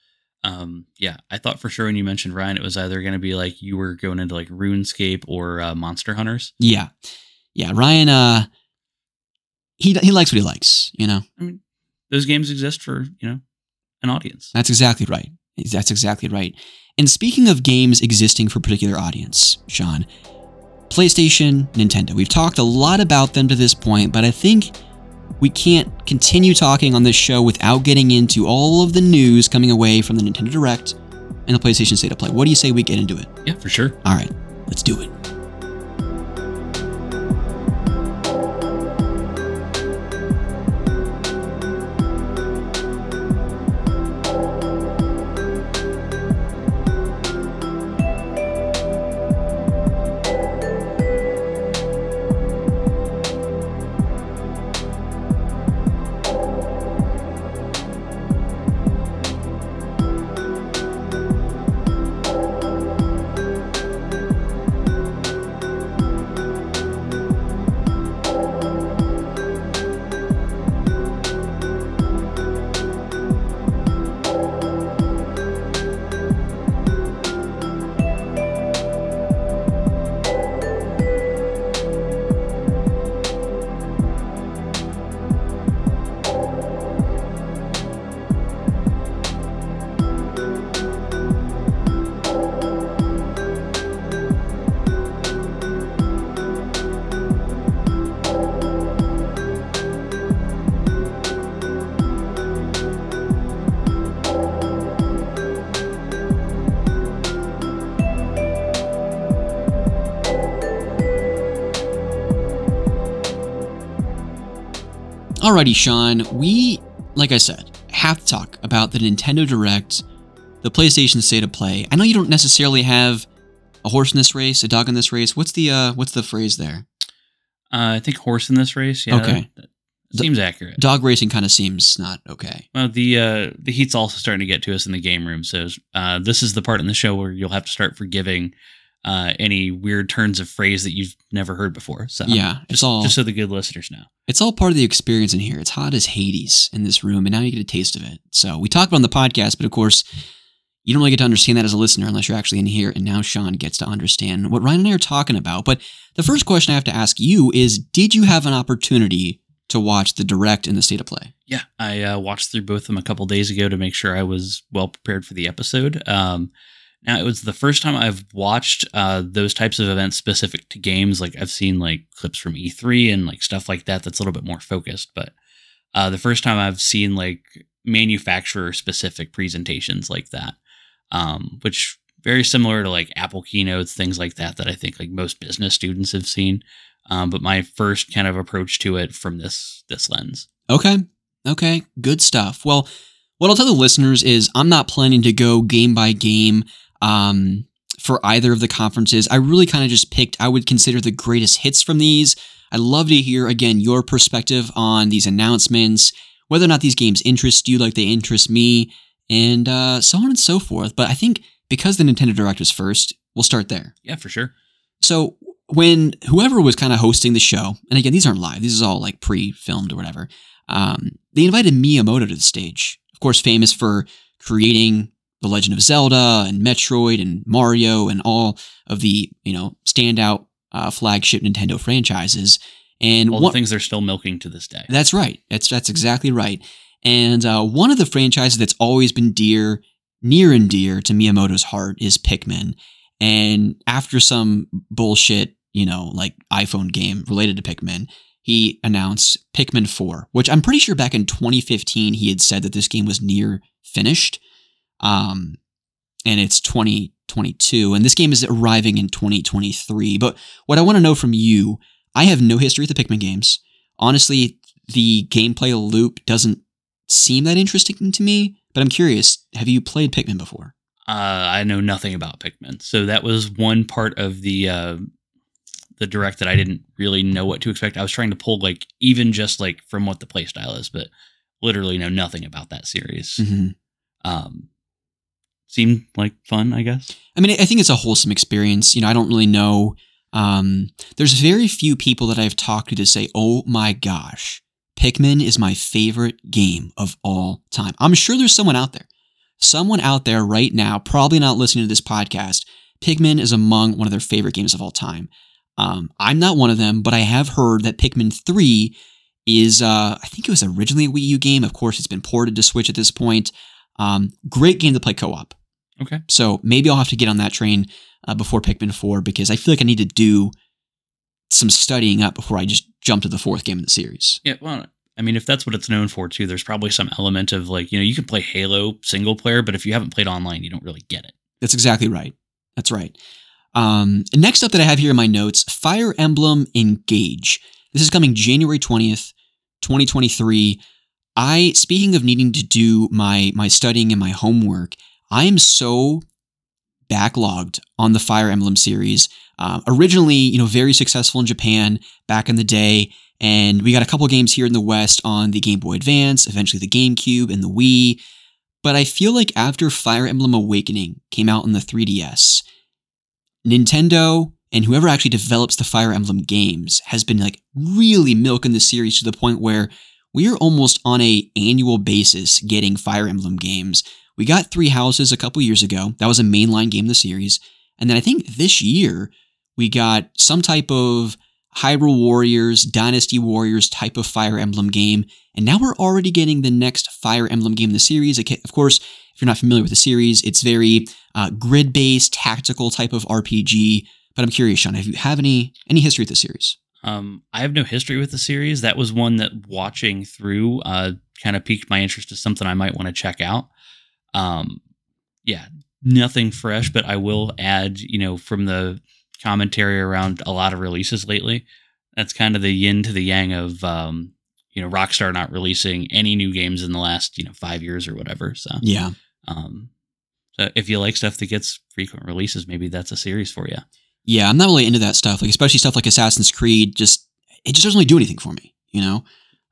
Um, yeah, I thought for sure when you mentioned Ryan, it was either going to be like you were going into like RuneScape or uh, Monster Hunters. Yeah. Yeah. Ryan, uh, he, he likes what he likes, you know? I mean, those games exist for, you know, an audience. That's exactly right. That's exactly right. And speaking of games existing for a particular audience, Sean, PlayStation, Nintendo. We've talked a lot about them to this point, but I think we can't continue talking on this show without getting into all of the news coming away from the Nintendo Direct and the PlayStation State of Play. What do you say we get into it? Yeah, for sure. All right, let's do it. Alrighty, Sean, we, like I said, have to talk about the Nintendo Direct, the PlayStation State of Play. I know you don't necessarily have a horse in this race, a dog in this race. What's the uh, what's the phrase there? Uh, I think horse in this race. Yeah, Okay. that- that seems accurate. Dog racing kind of seems not okay. Well, the uh, the heat's also starting to get to us in the game room. So uh, this is the part in the show where you'll have to start forgiving uh, any weird turns of phrase that you've never heard before. So Yeah, it's just, all just so the good listeners know. it's all part of the experience in here. It's hot as Hades in this room, and now you get a taste of it. So we talk about on the podcast, but of course, you don't really get to understand that as a listener unless you're actually in here. And now Sean gets to understand what Ryan and I are talking about. But the first question I have to ask you is: Did you have an opportunity to watch the direct in the state of play? Yeah, I uh, watched through both of them a couple days ago to make sure I was well prepared for the episode. Um, now it was the first time I've watched uh, those types of events specific to games. Like I've seen like clips from E3 and like stuff like that. That's a little bit more focused. But uh, the first time I've seen like manufacturer specific presentations like that, um, which very similar to like Apple keynotes, things like that. That I think like most business students have seen. Um, but my first kind of approach to it from this this lens. Okay. Okay. Good stuff. Well, what I'll tell the listeners is I'm not planning to go game by game um, for either of the conferences. I really kind of just picked, I would consider the greatest hits from these. I'd love to hear, again, your perspective on these announcements, whether or not these games interest you like they interest me, and uh, so on and so forth. But I think because the Nintendo Direct was first, we'll start there. Yeah, for sure. So when whoever was kind of hosting the show, and again, these aren't live, these is all like pre-filmed or whatever. Um, they invited Miyamoto to the stage. Of course, famous for creating The Legend of Zelda and Metroid and Mario and all of the you know standout uh, flagship Nintendo franchises. And All one- the things they're still milking to this day. that's right. That's that's exactly right. And uh, one of the franchises that's always been dear, near and dear to Miyamoto's heart is Pikmin. And after some bullshit, you know, like iPhone game related to Pikmin, he announced Pikmin 4, which I'm pretty sure back in 2015 he had said that this game was near finished. Um, and it's 2022, and this game is arriving in 2023. But what I want to know from you, I have no history with the Pikmin games. Honestly, the gameplay loop doesn't seem that interesting to me, but I'm curious. Have you played Pikmin before? Uh, I know nothing about Pikmin, so that was one part of the uh, the direct that I didn't really know what to expect. I was trying to pull like even just like from what the playstyle is, but literally know nothing about that series. Mhm. Um, seemed like fun, I guess. I mean, I think it's a wholesome experience. You know, I don't really know. Um, there's very few people that I've talked to to say, "Oh my gosh, Pikmin is my favorite game of all time." I'm sure there's someone out there, someone out there right now, probably not listening to this podcast. Pikmin is among one of their favorite games of all time. Um, I'm not one of them, but I have heard that Pikmin 3 is, uh, I think it was originally a Wii U game. Of course, it's been ported to Switch at this point. Um, great game to play co op. Okay. So maybe I'll have to get on that train uh, before Pikmin 4 because I feel like I need to do some studying up before I just jump to the fourth game in the series. Yeah, well, I mean, if that's what it's known for too, there's probably some element of like, you know, you can play Halo single player, but if you haven't played online, you don't really get it. That's exactly right. That's right. Um, next up that I have here in my notes Fire Emblem Engage. This is coming January 20th, 2023. I, speaking of needing to do my, my studying and my homework, I am so backlogged on the Fire Emblem series. Uh, originally, you know, very successful in Japan back in the day, and we got a couple games here in the West on the Game Boy Advance, eventually the GameCube and the Wii. But I feel like after Fire Emblem Awakening came out on the 3DS, Nintendo and whoever actually develops the Fire Emblem games has been like really milking the series to the point where we are almost on a annual basis getting Fire Emblem games. We got Three Houses a couple years ago. That was a mainline game of the series. And then I think this year we got some type of Hyrule Warriors, Dynasty Warriors type of Fire Emblem game. And now we're already getting the next Fire Emblem game in the series. Of course, if you're not familiar with the series, it's very uh, grid based, tactical type of RPG. But I'm curious, Sean, have you have any any history with the series? Um, I have no history with the series. That was one that watching through uh, kind of piqued my interest as something I might want to check out. Um, yeah, nothing fresh, but I will add, you know, from the commentary around a lot of releases lately, that's kind of the yin to the yang of, um, you know, Rockstar not releasing any new games in the last, you know, five years or whatever. So, Yeah. um, so if you like stuff that gets frequent releases, maybe that's a series for you. Yeah, I'm not really into that stuff. Like especially stuff like Assassin's Creed. Just it just doesn't really do anything for me. You know,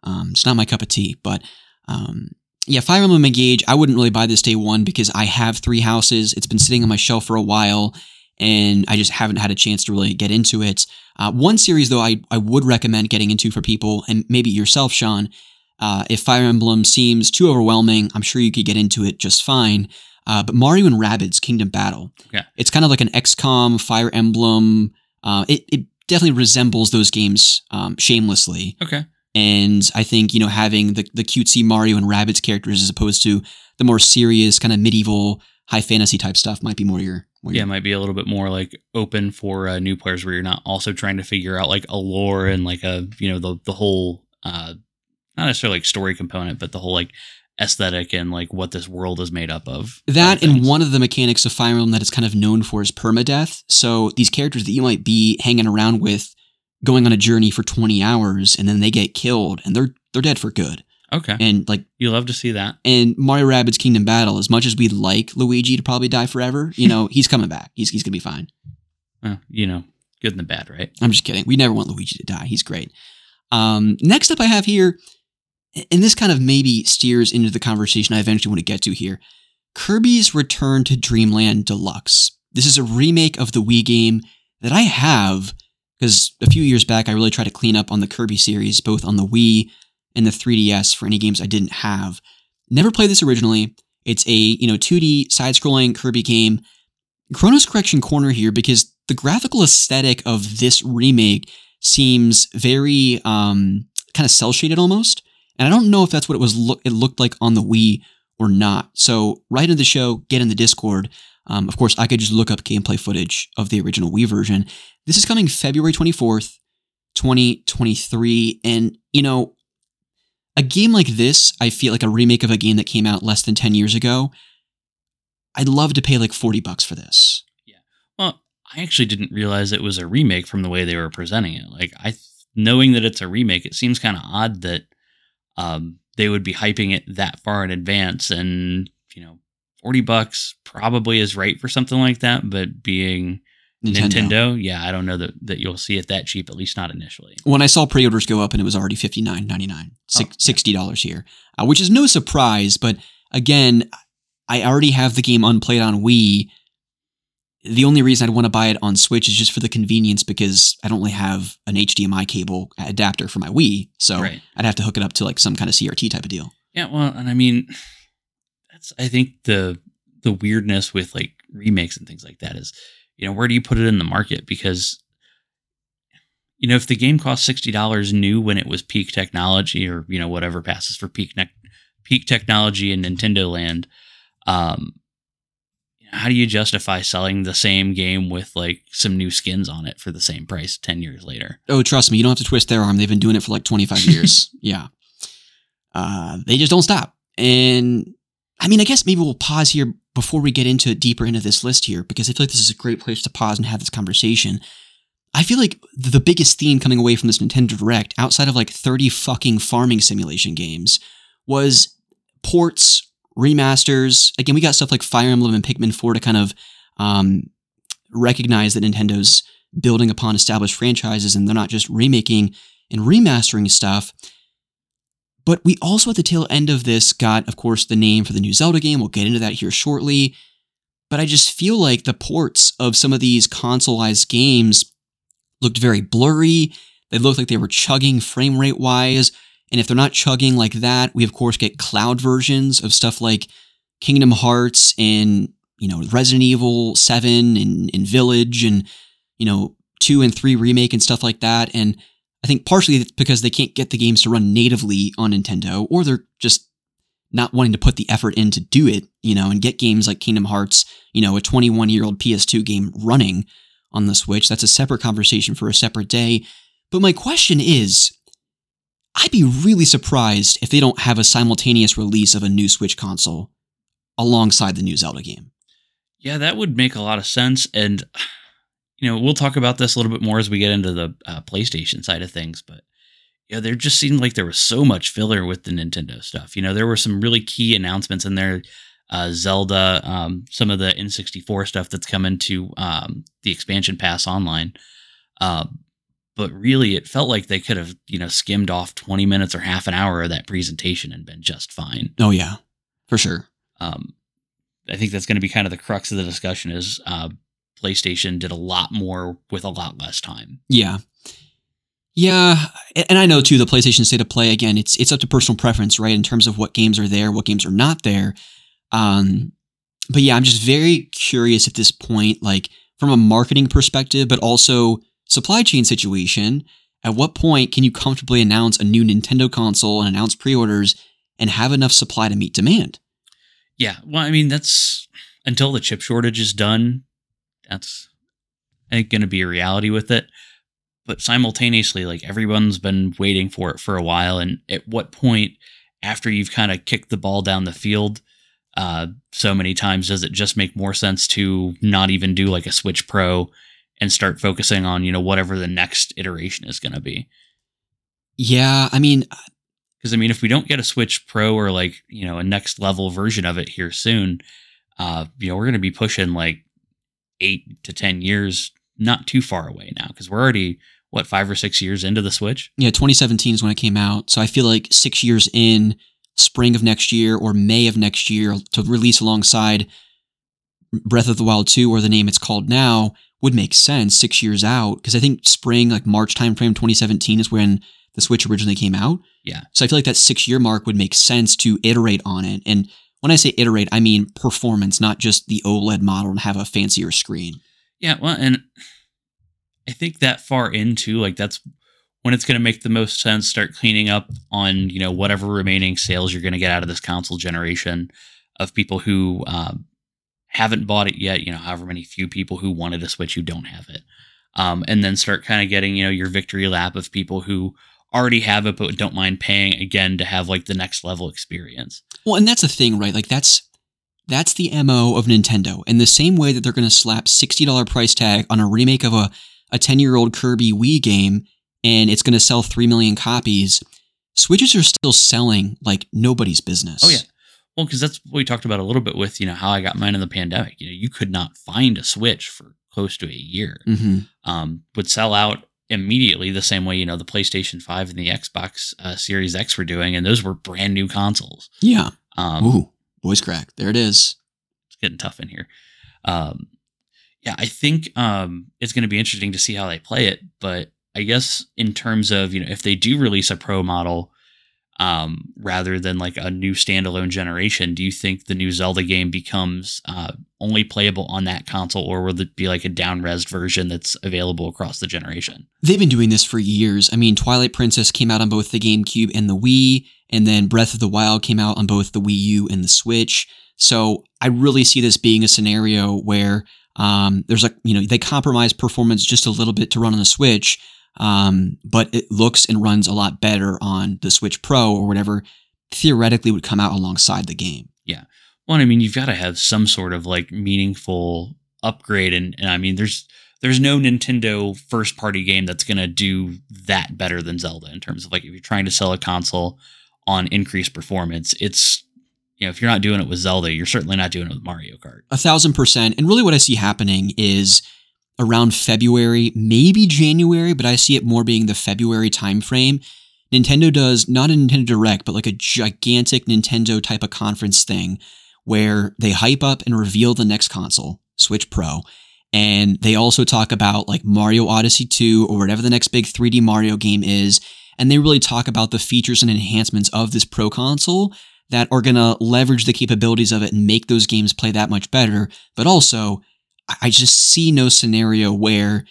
um, it's not my cup of tea. But um, yeah, Fire Emblem Engage. I wouldn't really buy this day one because I have three houses. It's been sitting on my shelf for a while, and I just haven't had a chance to really get into it. Uh, one series though, I I would recommend getting into for people, and maybe yourself, Sean. Uh, if Fire Emblem seems too overwhelming, I'm sure you could get into it just fine. Uh, but Mario and Rabbids Kingdom Battle. Yeah. It's kind of like an XCOM, Fire Emblem. Uh, it, it definitely resembles those games um, shamelessly. Okay. And I think, you know, having the, the cutesy Mario and Rabbids characters as opposed to the more serious, kind of medieval, high fantasy type stuff might be more your. More Yeah, it your might be a little bit more like open for uh, new players where you're not also trying to figure out like a lore and like a you know the the whole uh not necessarily like story component, but the whole like aesthetic and like what this world is made up of. That and one of the mechanics of Fire Emblem that it's kind of known for is permadeath. So these characters that you might be hanging around with, going on a journey for 20 hours, and then they get killed and they're they're dead for good. Okay, And like you love to see that. and Mario Rabbids Kingdom Battle, as much as we'd like Luigi to probably die forever, you know, he's coming back. He's he's gonna be fine. Well, you know, good and the bad, right? I'm just kidding. We never want Luigi to die. He's great. Um, next up, I have here, and this kind of maybe steers into the conversation I eventually want to get to here Kirby's Return to Dreamland Deluxe. This is a remake of the Wii game that I have because a few years back I really tried to clean up on the Kirby series, both on the Wii and the 3DS for any games I didn't have. Never played this originally. It's a you know 2D side-scrolling Kirby game. Chronos Correction Corner here because the graphical aesthetic of this remake seems very um, kind of cel shaded almost, and I don't know if that's what it was. Look, it looked like on the Wii or not. So right into the show, get in the Discord. Um, of course, I could just look up gameplay footage of the original Wii version. This is coming February twenty fourth, twenty twenty three, and you know. A game like this, I feel like a remake of a game that came out less than 10 years ago. I'd love to pay like 40 bucks for this. Yeah. Well, I actually didn't realize it was a remake from the way they were presenting it. Like I, knowing that it's a remake, it seems kind of odd that um, they would be hyping it that far in advance. And you know, forty bucks probably is right for something like that. But being Nintendo. yeah, I don't know that, that you'll see it that cheap, at least not initially. When I saw pre-orders go up and it was already fifty nine ninety nine, Oh, sixty dollars here, uh, which is no surprise. But again, I already have the game unplayed on Wii. The only reason I'd want to buy it on Switch is just for the convenience because I don't really have an HDMI cable adapter for my Wii, so Right. I'd have to hook it up to like some kind of CRT type of deal. Yeah, well, and I mean, that's I think the the weirdness with like remakes and things like that is, you know, where do you put it in the market? Because, you know, if the game cost sixty dollars new when it was peak technology, or you know whatever passes for peak ne- peak technology in Nintendo Land, um, how do you justify selling the same game with like some new skins on it for the same price ten years later? Oh, trust me, you don't have to twist their arm. They've been doing it for like 25 years. yeah. Uh, they just don't stop. And I mean, I guess maybe we'll pause here before we get into deeper into this list here, because I feel like this is a great place to pause and have this conversation. I feel like the biggest theme coming away from this Nintendo Direct, outside of like 30 fucking farming simulation games, was ports, remasters. Again, we got stuff like Fire Emblem and Pikmin 4 to kind of um, recognize that Nintendo's building upon established franchises and they're not just remaking and remastering stuff. But we also at the tail end of this got, of course, the name for the new Zelda game. We'll get into that here shortly. But I just feel like the ports of some of these consoleized games looked very blurry. They looked like they were chugging frame rate wise. And if they're not chugging like that, we of course get cloud versions of stuff like Kingdom Hearts and, you know, Resident Evil 7 and, and Village and, you know, 2 and 3 remake and stuff like that. And I think partially it's because they can't get the games to run natively on Nintendo, or they're just not wanting to put the effort in to do it, you know, and get games like Kingdom Hearts, you know, a 21 year old PS2 game running on the Switch. That's a separate conversation for a separate day. But my question is I'd be really surprised if they don't have a simultaneous release of a new Switch console alongside the new Zelda game. Yeah, that would make a lot of sense. And, you know, we'll talk about this a little bit more as we get into the uh, PlayStation side of things. But, you know, there just seemed like there was so much filler with the Nintendo stuff. You know, there were some really key announcements in there. Uh, Zelda, um, some of the N64 stuff that's coming to um, the expansion pass online. Uh, but really, it felt like they could have, you know, skimmed off 20 minutes or half an hour of that presentation and been just fine. Oh, yeah, for sure. Um, I think that's going to be kind of the crux of the discussion is uh, PlayStation did a lot more with a lot less time. Yeah. Yeah, and I know too the PlayStation State of Play again. It's it's up to personal preference, right? In terms of what games are there, what games are not there. Um, but yeah, I'm just very curious at this point, like from a marketing perspective, but also supply chain situation. At what point can you comfortably announce a new Nintendo console and announce pre-orders and have enough supply to meet demand? Yeah, well, I mean that's until the chip shortage is done. That's going to be a reality with it. But simultaneously, like everyone's been waiting for it for a while, and at what point, after you've kind of kicked the ball down the field uh, so many times, does it just make more sense to not even do like a Switch Pro and start focusing on you know whatever the next iteration is going to be? Yeah, I mean, Because I mean, if we don't get a Switch Pro or like you know a next level version of it here soon, uh, you know we're going to be pushing like eight to ten years, not too far away now, because we're already what five or six years into the Switch. yeah, 2017 is when it came out. So I feel like six years in, spring of next year or May of next year to release alongside Breath of the Wild 2 or the name it's called now would make sense six years out. Because I think spring, like March timeframe 2017 is when the Switch originally came out. Yeah. So I feel like that six year mark would make sense to iterate on it. And when I say iterate, I mean performance, not just the OLED model and have a fancier screen. Yeah, well, and I think that far into like that's when it's going to make the most sense. Start cleaning up on you know whatever remaining sales you're going to get out of this console generation of people who um, haven't bought it yet. You know, however many few people who wanted a Switch who don't have it, um, and then start kind of getting you know your victory lap of people who already have it but don't mind paying again to have like the next level experience. Well, and that's the thing, right? Like that's that's the MO of Nintendo. In the same way that they're going to slap $60 price tag on a remake of a a 10-year-old Kirby Wii game and it's going to sell 3 million copies, Switches are still selling like nobody's business. Oh yeah. Well, because that's what we talked about a little bit with, you know, how I got mine in the pandemic. You know, you could not find a Switch for close to a year. hmm Um, would sell out immediately the same way you know the PlayStation Five and the Xbox uh, Series X were doing, and those were brand new consoles. Yeah. Um, Ooh, voice crack. There it is. it's getting tough in here. Um, yeah, I think um, it's going to be interesting to see how they play it. But I guess in terms of you know if they do release a pro model um, rather than like a new standalone generation, do you think the new Zelda game becomes uh, only playable on that console, or will it be like a down res version that's available across the generation? They've been doing this for years. I mean, Twilight Princess came out on both the GameCube and the Wii, and then Breath of the Wild came out on both the Wii U and the Switch. So I really see this being a scenario where um, there's like, you know, they compromise performance just a little bit to run on the Switch, um, but it looks and runs a lot better on the Switch Pro or whatever theoretically would come out alongside the game. Yeah. Well, I mean, you've got to have some sort of like meaningful upgrade, and, and I mean, there's there's no Nintendo first party game that's gonna do that better than Zelda in terms of like if you're trying to sell a console on increased performance, it's you know if you're not doing it with Zelda, you're certainly not doing it with Mario Kart. A thousand percent. And really, what I see happening is around February, maybe January, but I see it more being the February timeframe. Nintendo does not a Nintendo Direct, but like a gigantic Nintendo type of conference thing where they hype up and reveal the next console, Switch Pro. And they also talk about like Mario Odyssey 2 or whatever the next big 3D Mario game is. And they really talk about the features and enhancements of this Pro console that are going to leverage the capabilities of it and make those games play that much better. But also, I- just see no scenario where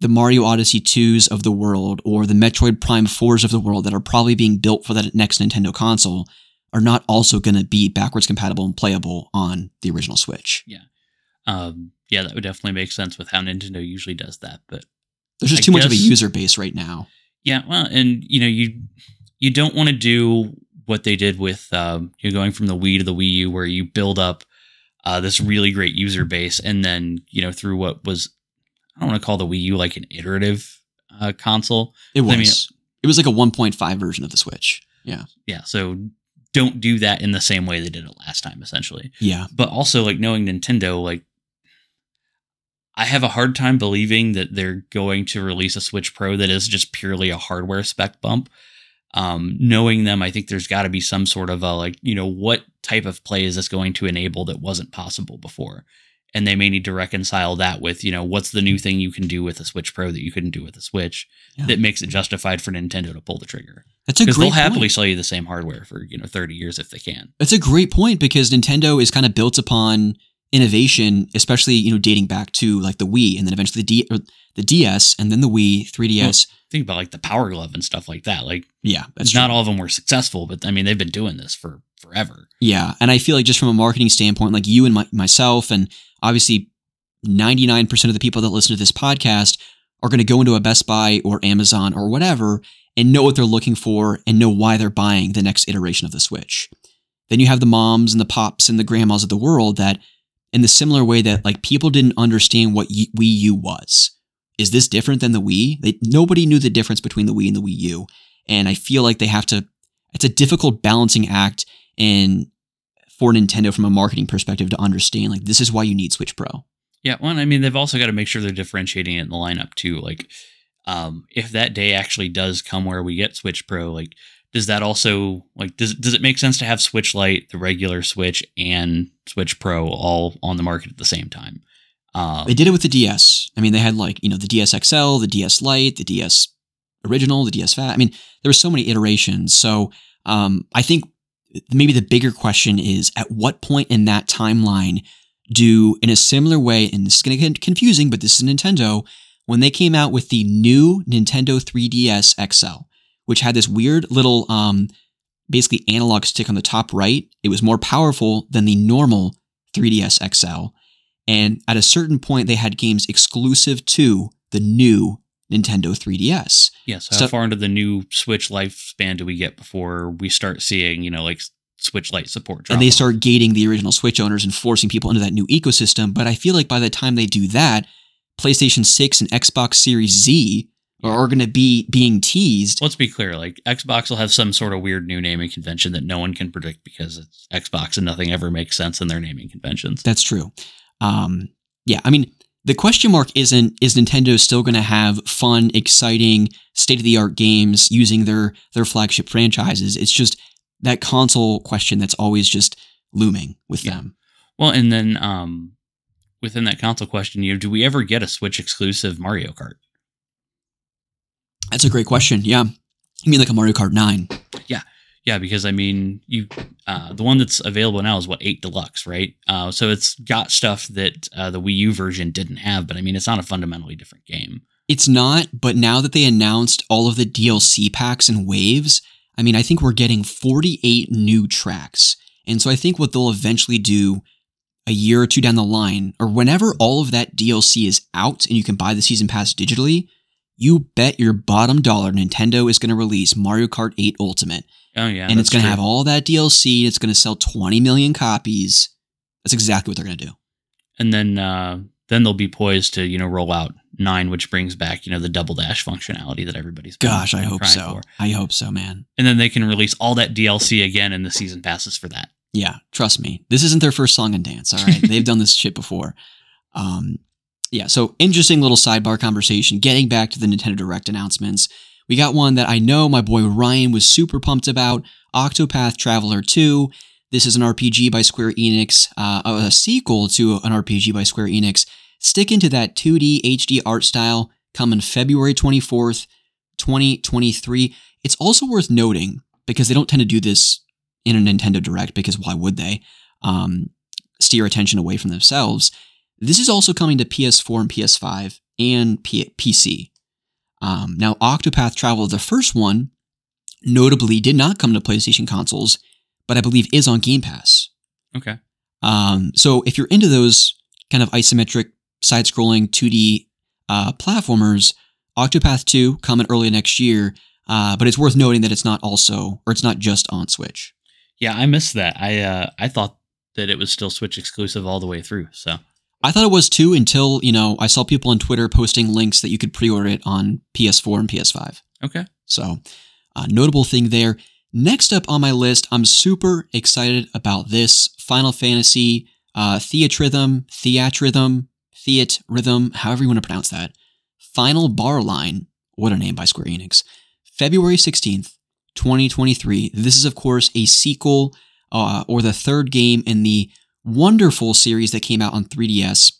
the Mario Odyssey 2s of the world or the Metroid Prime 4s of the world that are probably being built for that next Nintendo console are not also going to be backwards compatible and playable on the original Switch. Um, yeah, that would definitely make sense with how Nintendo usually does that, but There's just I too much of a user base right now. Yeah, well, and you know, you you don't want to do what they did with um, you're going from the Wii to the Wii U, where you build up uh, this really great user base, and then you know through what was I don't want to call the Wii U like an iterative uh, console. It was. I mean- it was like a 1.5 version of the Switch. Yeah. Yeah, so don't do that in the same way they did it last time, essentially. Yeah. But also, like knowing Nintendo, like I have a hard time believing that they're going to release a Switch Pro that is just purely a hardware spec bump. Um, knowing them, I think there's got to be some sort of a like, you know, what type of play is this going to enable that wasn't possible before? And they may need to reconcile that with, you know, what's the new mm-hmm. thing you can do with a Switch Pro that you couldn't do with a Switch Yeah. that makes it justified for Nintendo to pull the trigger? That's a Because great they'll happily point. sell you the same hardware for, you know, 30 years if they can. That's a great point because Nintendo is kind of built upon innovation, especially you know dating back to like the Wii and then eventually the D- or the DS and then the Wii, 3DS. Think about like the Power Glove and stuff like that. Like, yeah, that's not true. all of them were successful, but I mean, they've been doing this for forever. Yeah, and I feel like just from a marketing standpoint, like you and my, myself, and obviously 99% of the people that listen to this podcast are going to go into a Best Buy or Amazon or whatever and know what they're looking for and know why they're buying the next iteration of the Switch. Then you have the moms and the pops and the grandmas of the world that, in the similar way that like people didn't understand what Wii U was. Is this different than the Wii? They, nobody knew the difference between the Wii and the Wii U, and I feel like they have to. It's a difficult balancing act and for Nintendo from a marketing perspective to understand like this is why you need Switch Pro. Yeah, well, I mean, they've also got to make sure they're differentiating it in the lineup too. Like, um, if that day actually does come where we get Switch Pro, like, does that also like does does it make sense to have Switch Lite, the regular Switch, and Switch Pro all on the market at the same time? Um, They did it with the DS. I mean, they had like, you know, the DS XL, the DS Lite, the DS original, the DS Fat. I mean, there were so many iterations. So, um, I think maybe the bigger question is at what point in that timeline do, in a similar way, and this is going to get confusing, but this is Nintendo, when they came out with the new Nintendo 3DS XL, which had this weird little, um, basically analog stick on the top right, it was more powerful than the normal 3DS XL. And at a certain point, they had games exclusive to the new Nintendo 3DS. yeah. So, so- how far into the new Switch lifespan do we get before we start seeing you know like Switch Lite support? drop and they off? start gating the original Switch owners and forcing people into that new ecosystem. But I feel like by the time they do that, PlayStation 6 and Xbox Series Z are, going to be being teased. Let's be clear, like Xbox will have some sort of weird new naming convention that no one can predict because it's Xbox and nothing ever makes sense in their naming conventions. That's true. Um, yeah, I mean, the question mark isn't is Nintendo still going to have fun, exciting, state of the art games using their their flagship franchises? It's just that console question that's always just looming with Yeah. them. Well, and then um, within that console question, you know, do we ever get a Switch exclusive Mario Kart? That's a great question. Yeah, you mean like a Mario Kart Nine? Yeah, because I mean, you uh, the one that's available now is what eight deluxe, right? Uh, so it's got stuff that uh, the Wii U version didn't have, but I mean, it's not a fundamentally different game. It's not, but now that they announced all of the DLC packs and waves, I mean, I think we're getting 48 new tracks. And so I think what they'll eventually do a year or two down the line, or whenever all of that DLC is out and you can buy the season pass digitally, you bet your bottom dollar Nintendo is going to release Mario Kart 8 Ultimate. Oh yeah, and it's going to have all that DLC. It's going to sell 20 million copies. That's exactly what they're going to do. and then uh, then they'll be poised to you know roll out nine, which brings back you know the double dash functionality that everybody's been Gosh, I hope so. for. I hope so, man. And then they can release all that DLC again in the season passes for that. Yeah, trust me. This isn't their first song and dance, all right? They've done this shit before. Um, yeah, so interesting little sidebar conversation. Getting back to the Nintendo Direct announcements, we got one that I know my boy Ryan was super pumped about Octopath Traveler 2. This is an RPG by Square Enix, uh, a sequel to an RPG by Square Enix. Stick into that 2D HD art style, coming February 24th, 2023. It's also worth noting, because they don't tend to do this in a Nintendo Direct because why would they um, steer attention away from themselves? This is also coming to PS4 and PS5 and P- PC. Um, now, Octopath Traveler, the first one, notably did not come to PlayStation consoles, but I believe is on Game Pass. Okay. Um, so if you're into those kind of isometric, side-scrolling 2D uh, platformers, Octopath 2 coming early next year. Uh, but it's worth noting that it's not also, or it's not just on Switch. Yeah, I missed that. I uh, I thought that it was still Switch exclusive all the way through. So I thought it was too until, you know, I saw people on Twitter posting links that you could pre order it on PS4 and PS5. okay. So, uh, notable thing there. Next up on my list, I'm super excited about this Final Fantasy uh, Theatrhythm, Theatrhythm, Theat Rhythm, however you want to pronounce that. Final Bar Line. What a name by Square Enix. February 16th, 2023. This is, of course, a sequel uh, or the third game in the wonderful series that came out on 3DS,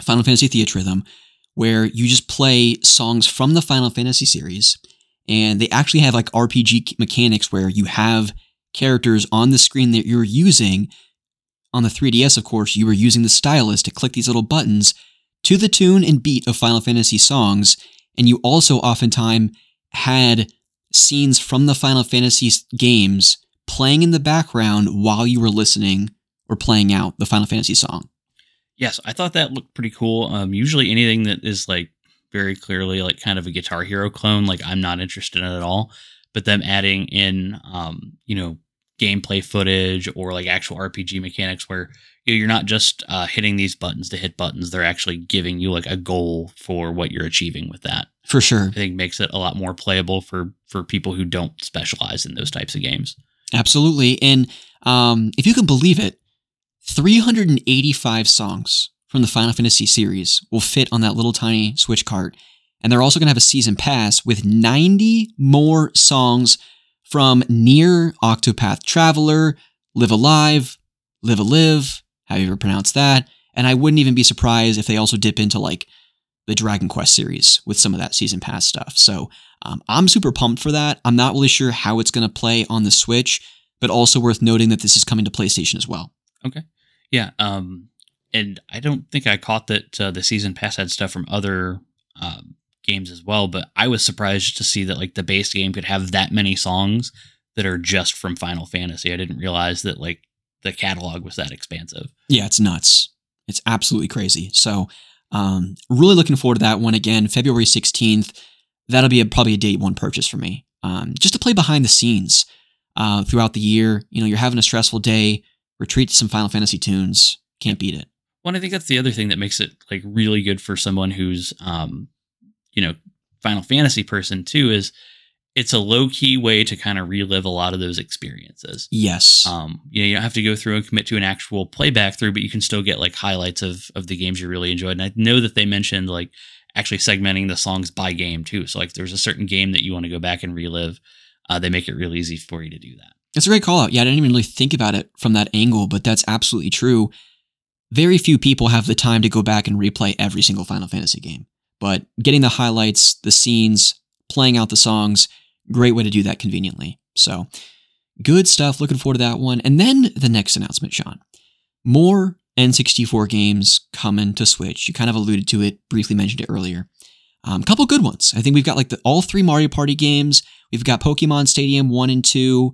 Final Fantasy Theatrhythm, where you just play songs from the Final Fantasy series. And they actually have like RPG mechanics where you have characters on the screen that you're using. On the 3DS, of course, you were using the stylus to click these little buttons to the tune and beat of Final Fantasy songs. And you also oftentimes had scenes from the Final Fantasy games playing in the background while you were listening or playing out the Final Fantasy song. Yes, I thought that looked pretty cool. Um, usually anything that is like very clearly like kind of a Guitar Hero clone, like I'm not interested in at all. But them adding in, um, you know, gameplay footage or like actual RPG mechanics where you're not just uh, hitting these buttons to hit buttons; they're actually giving you like a goal for what you're achieving with that. For sure. I think makes it a lot more playable for for people who don't specialize in those types of games. Absolutely. And um, if you can believe it, 385 songs from the Final Fantasy series will fit on that little tiny Switch cart. And they're also going to have a season pass with 90 more songs from NieR Octopath Traveler, Live Alive, Live a Live, how you ever pronounce that. And I wouldn't even be surprised if they also dip into like the Dragon Quest series with some of that season pass stuff. So um, I'm super pumped for that. I'm not really sure how it's going to play on the Switch, but also worth noting that this is coming to PlayStation as well. Yeah, um, and I don't think I caught that uh, the season pass had stuff from other um, games as well. But I was surprised to see that like the base game could have that many songs that are just from Final Fantasy. I didn't realize that like the catalog was that expansive. Yeah, it's nuts. It's absolutely crazy. So, um, really looking forward to that one again, February 16th. That'll be a, probably a day one purchase for me. Um, just to play behind the scenes uh, throughout the year. You know, you're having a stressful day, retreat to some Final Fantasy tunes. Can't beat it. Well, I think that's the other thing that makes it like really good for someone who's, um, you know, Final Fantasy person too. Is it's a low key way to kind of relive a lot of those experiences. Yes. Um, you know, you don't have to go through and commit to an actual playback through, but you can still get like highlights of of the games you really enjoyed. And I know that they mentioned like actually segmenting the songs by game too. So like, there's a certain game that you want to go back and relive. Uh, they make it real easy for you to do that. It's a great call out. Yeah, I didn't even really think about it from that angle, but that's absolutely true. Very few people have the time to go back and replay every single Final Fantasy game, but getting the highlights, the scenes, playing out the songs, great way to do that conveniently. So, good stuff. Looking forward to that one. And then the next announcement, Sean. More N64 games coming to Switch. You kind of alluded to it, briefly mentioned it earlier. A um, couple good ones. I think we've got like the all three Mario Party games. We've got Pokemon Stadium 1 and 2,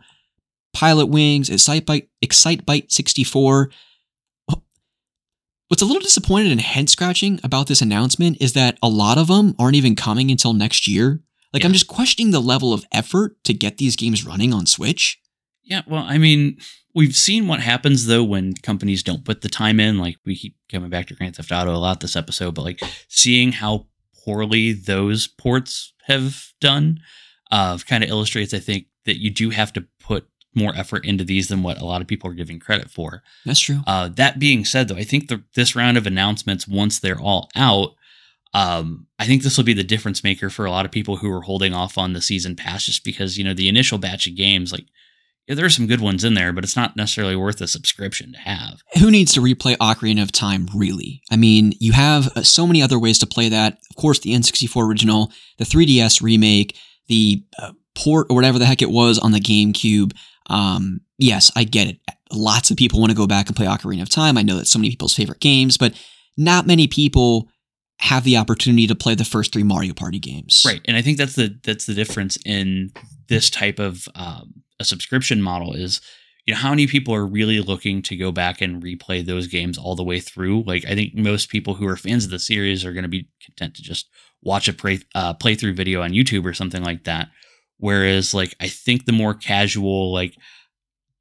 Pilotwings, Excitebike, Excitebike 64. What's a little disappointed and head scratching about this announcement is that a lot of them aren't even coming until next year. Like, yeah. I'm just questioning the level of effort to get these games running on Switch. Yeah, well, I mean, we've seen what happens though when companies don't put the time in. Like, we keep coming back to Grand Theft Auto a lot this episode, but like seeing how poorly those ports have done uh, kind of illustrates, I think, that you do have to more effort into these than what a lot of people are giving credit for. That's true. Uh, that being said, though, I think the, this round of announcements, once they're all out, um, I think this will be the difference maker for a lot of people who are holding off on the season pass, just because you know the initial batch of games, like yeah, there are some good ones in there, but it's not necessarily worth a subscription to have. Who needs to replay Ocarina of Time, really? I mean, you have uh, so many other ways to play that. Of course, the N64 original, the 3DS remake, the uh, port or whatever the heck it was on the GameCube. Um, yes, I get it. Lots of people want to go back and play Ocarina of Time. I know that's so many people's favorite games, but not many people have the opportunity to play the first three Mario Party games. Right, and I think that's the that's the difference in this type of um, a subscription model is you know how many people are really looking to go back and replay those games all the way through like i think most people who are fans of the series are going to be content to just watch a play, uh, playthrough video on youtube or something like that Whereas, like, I think the more casual, like,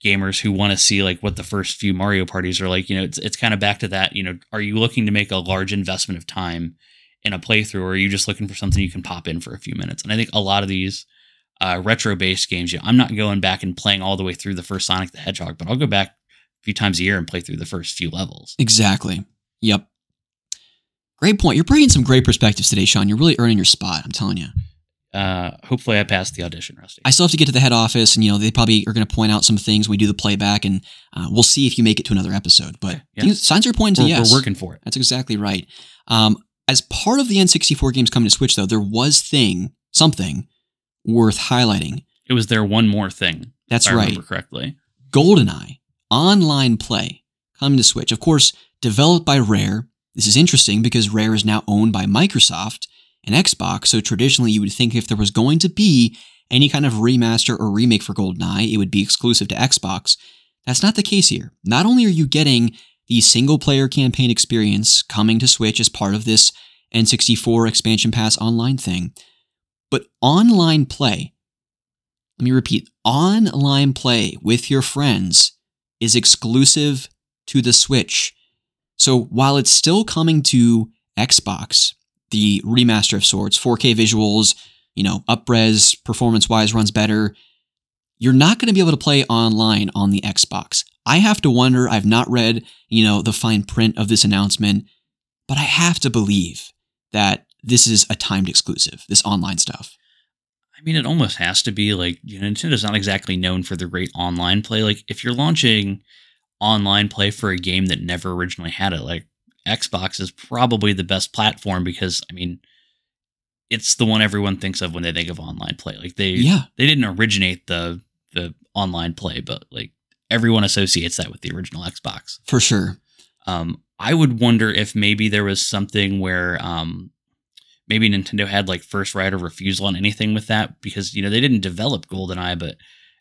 gamers who want to see like what the first few Mario parties are like, you know, it's it's kind of back to that. You know, are you looking to make a large investment of time in a playthrough, or are you just looking for something you can pop in for a few minutes? And I think a lot of these uh, retro based games, you know, I'm not going back and playing all the way through the first Sonic the Hedgehog, but I'll go back a few times a year and play through the first few levels. Exactly. Yep. Great point. You're bringing some great perspectives today, Sean. You're really earning your spot. I'm telling you uh, hopefully I passed the audition, Rusty. I still have to get to the head office, and you know they probably are going to point out some things when we do the playback, and uh, we'll see if you make it to another episode. But yeah. things, signs are pointing to we're, yes. We're working for it. That's exactly right. Um, as part of the N64 games coming to Switch, though, there was thing something worth highlighting. It was there one more thing. That's right. correctly. GoldenEye online play coming to Switch. Of course, developed by Rare. This is interesting because Rare is now owned by Microsoft an Xbox, so traditionally you would think if there was going to be any kind of remaster or remake for GoldenEye, it would be exclusive to Xbox. That's not the case here. Not only are you getting the single player campaign experience coming to Switch as part of this N64 expansion pass online thing, but online play, let me repeat, online play with your friends is exclusive to the Switch. So while it's still coming to Xbox the remaster of sorts, 4K visuals, you know, upres performance wise runs better. You're not going to be able to play online on the Xbox. I have to wonder, I've not read, you know, the fine print of this announcement, but I have to believe that this is a timed exclusive, this online stuff. I mean, it almost has to be like, you know, Nintendo's not exactly known for the great online play. Like, if you're launching online play for a game that never originally had it, like Xbox is probably the best platform because I mean it's the one everyone thinks of when they think of online play. Like they yeah. they didn't originate the the online play, but like everyone associates that with the original Xbox. For sure. Um I would wonder if maybe there was something where um maybe Nintendo had like first right of refusal on anything with that because you know they didn't develop GoldenEye, but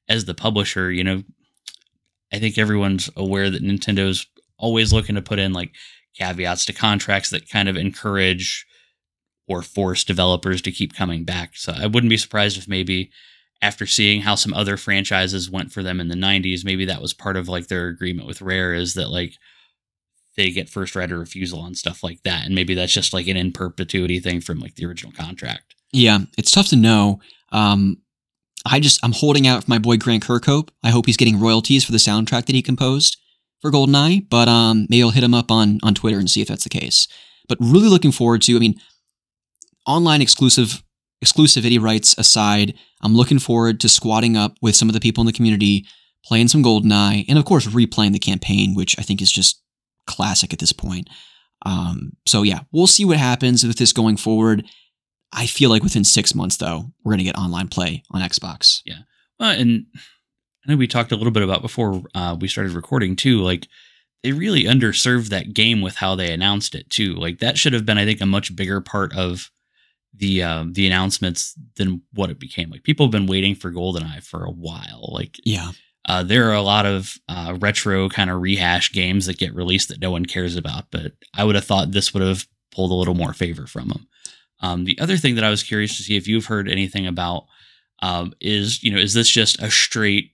as the publisher, you know, I think everyone's aware that Nintendo's always looking to put in like caveats to contracts that kind of encourage or force developers to keep coming back. So I wouldn't be surprised if maybe after seeing how some other franchises went for them in the 90s, maybe that was part of like their agreement with Rare is that like they get first right of refusal on stuff like that. And maybe that's just like an in perpetuity thing from like the original contract. Yeah, it's tough to know. Um, I just I'm holding out for my boy Grant Kirkhope. I hope he's getting royalties for the soundtrack that he composed for GoldenEye, but um, maybe I'll hit him up on on Twitter and see if that's the case. But really looking forward to. I mean, online exclusive exclusivity rights aside, I'm looking forward to squatting up with some of the people in the community, playing some GoldenEye, and of course replaying the campaign, which I think is just classic at this point. Um, so yeah, we'll see what happens with this going forward. I feel like within six months, though, we're to get online play on Xbox. Well, and I know we talked a little bit about before uh, we started recording too. Like they really underserved that game with how they announced it too. Like that should have been, I think, a much bigger part of the uh, the announcements than what it became. Like people have been waiting for GoldenEye for a while. Like Yeah. uh, there are a lot of uh, retro kind of rehash games that get released that no one cares about, but I would have thought this would have pulled a little more favor from them. Um, the other thing that I was curious to see if you've heard anything about um, is, you know, is this just a straight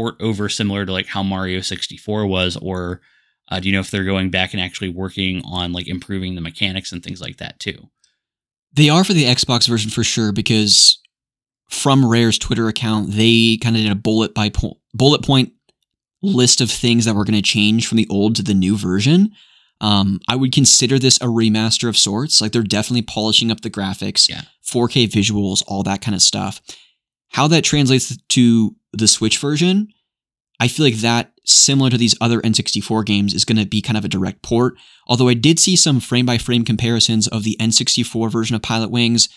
port over similar to like how Mario 64 was, or uh, do you know if they're going back and actually working on like improving the mechanics and things like that too? They are for the Xbox version for sure because from Rare's Twitter account, they kind of did a bullet by po- bullet point list of things that were going to change from the old to the new version. Um, I would consider this a remaster of sorts. Like they're definitely polishing up the graphics, Yeah. 4K visuals, all that kind of stuff. How that translates to the Switch version, I feel like that, similar to these other N64 games, is going to be kind of a direct port. Although I did see some frame by frame comparisons of the N64 version of Pilotwings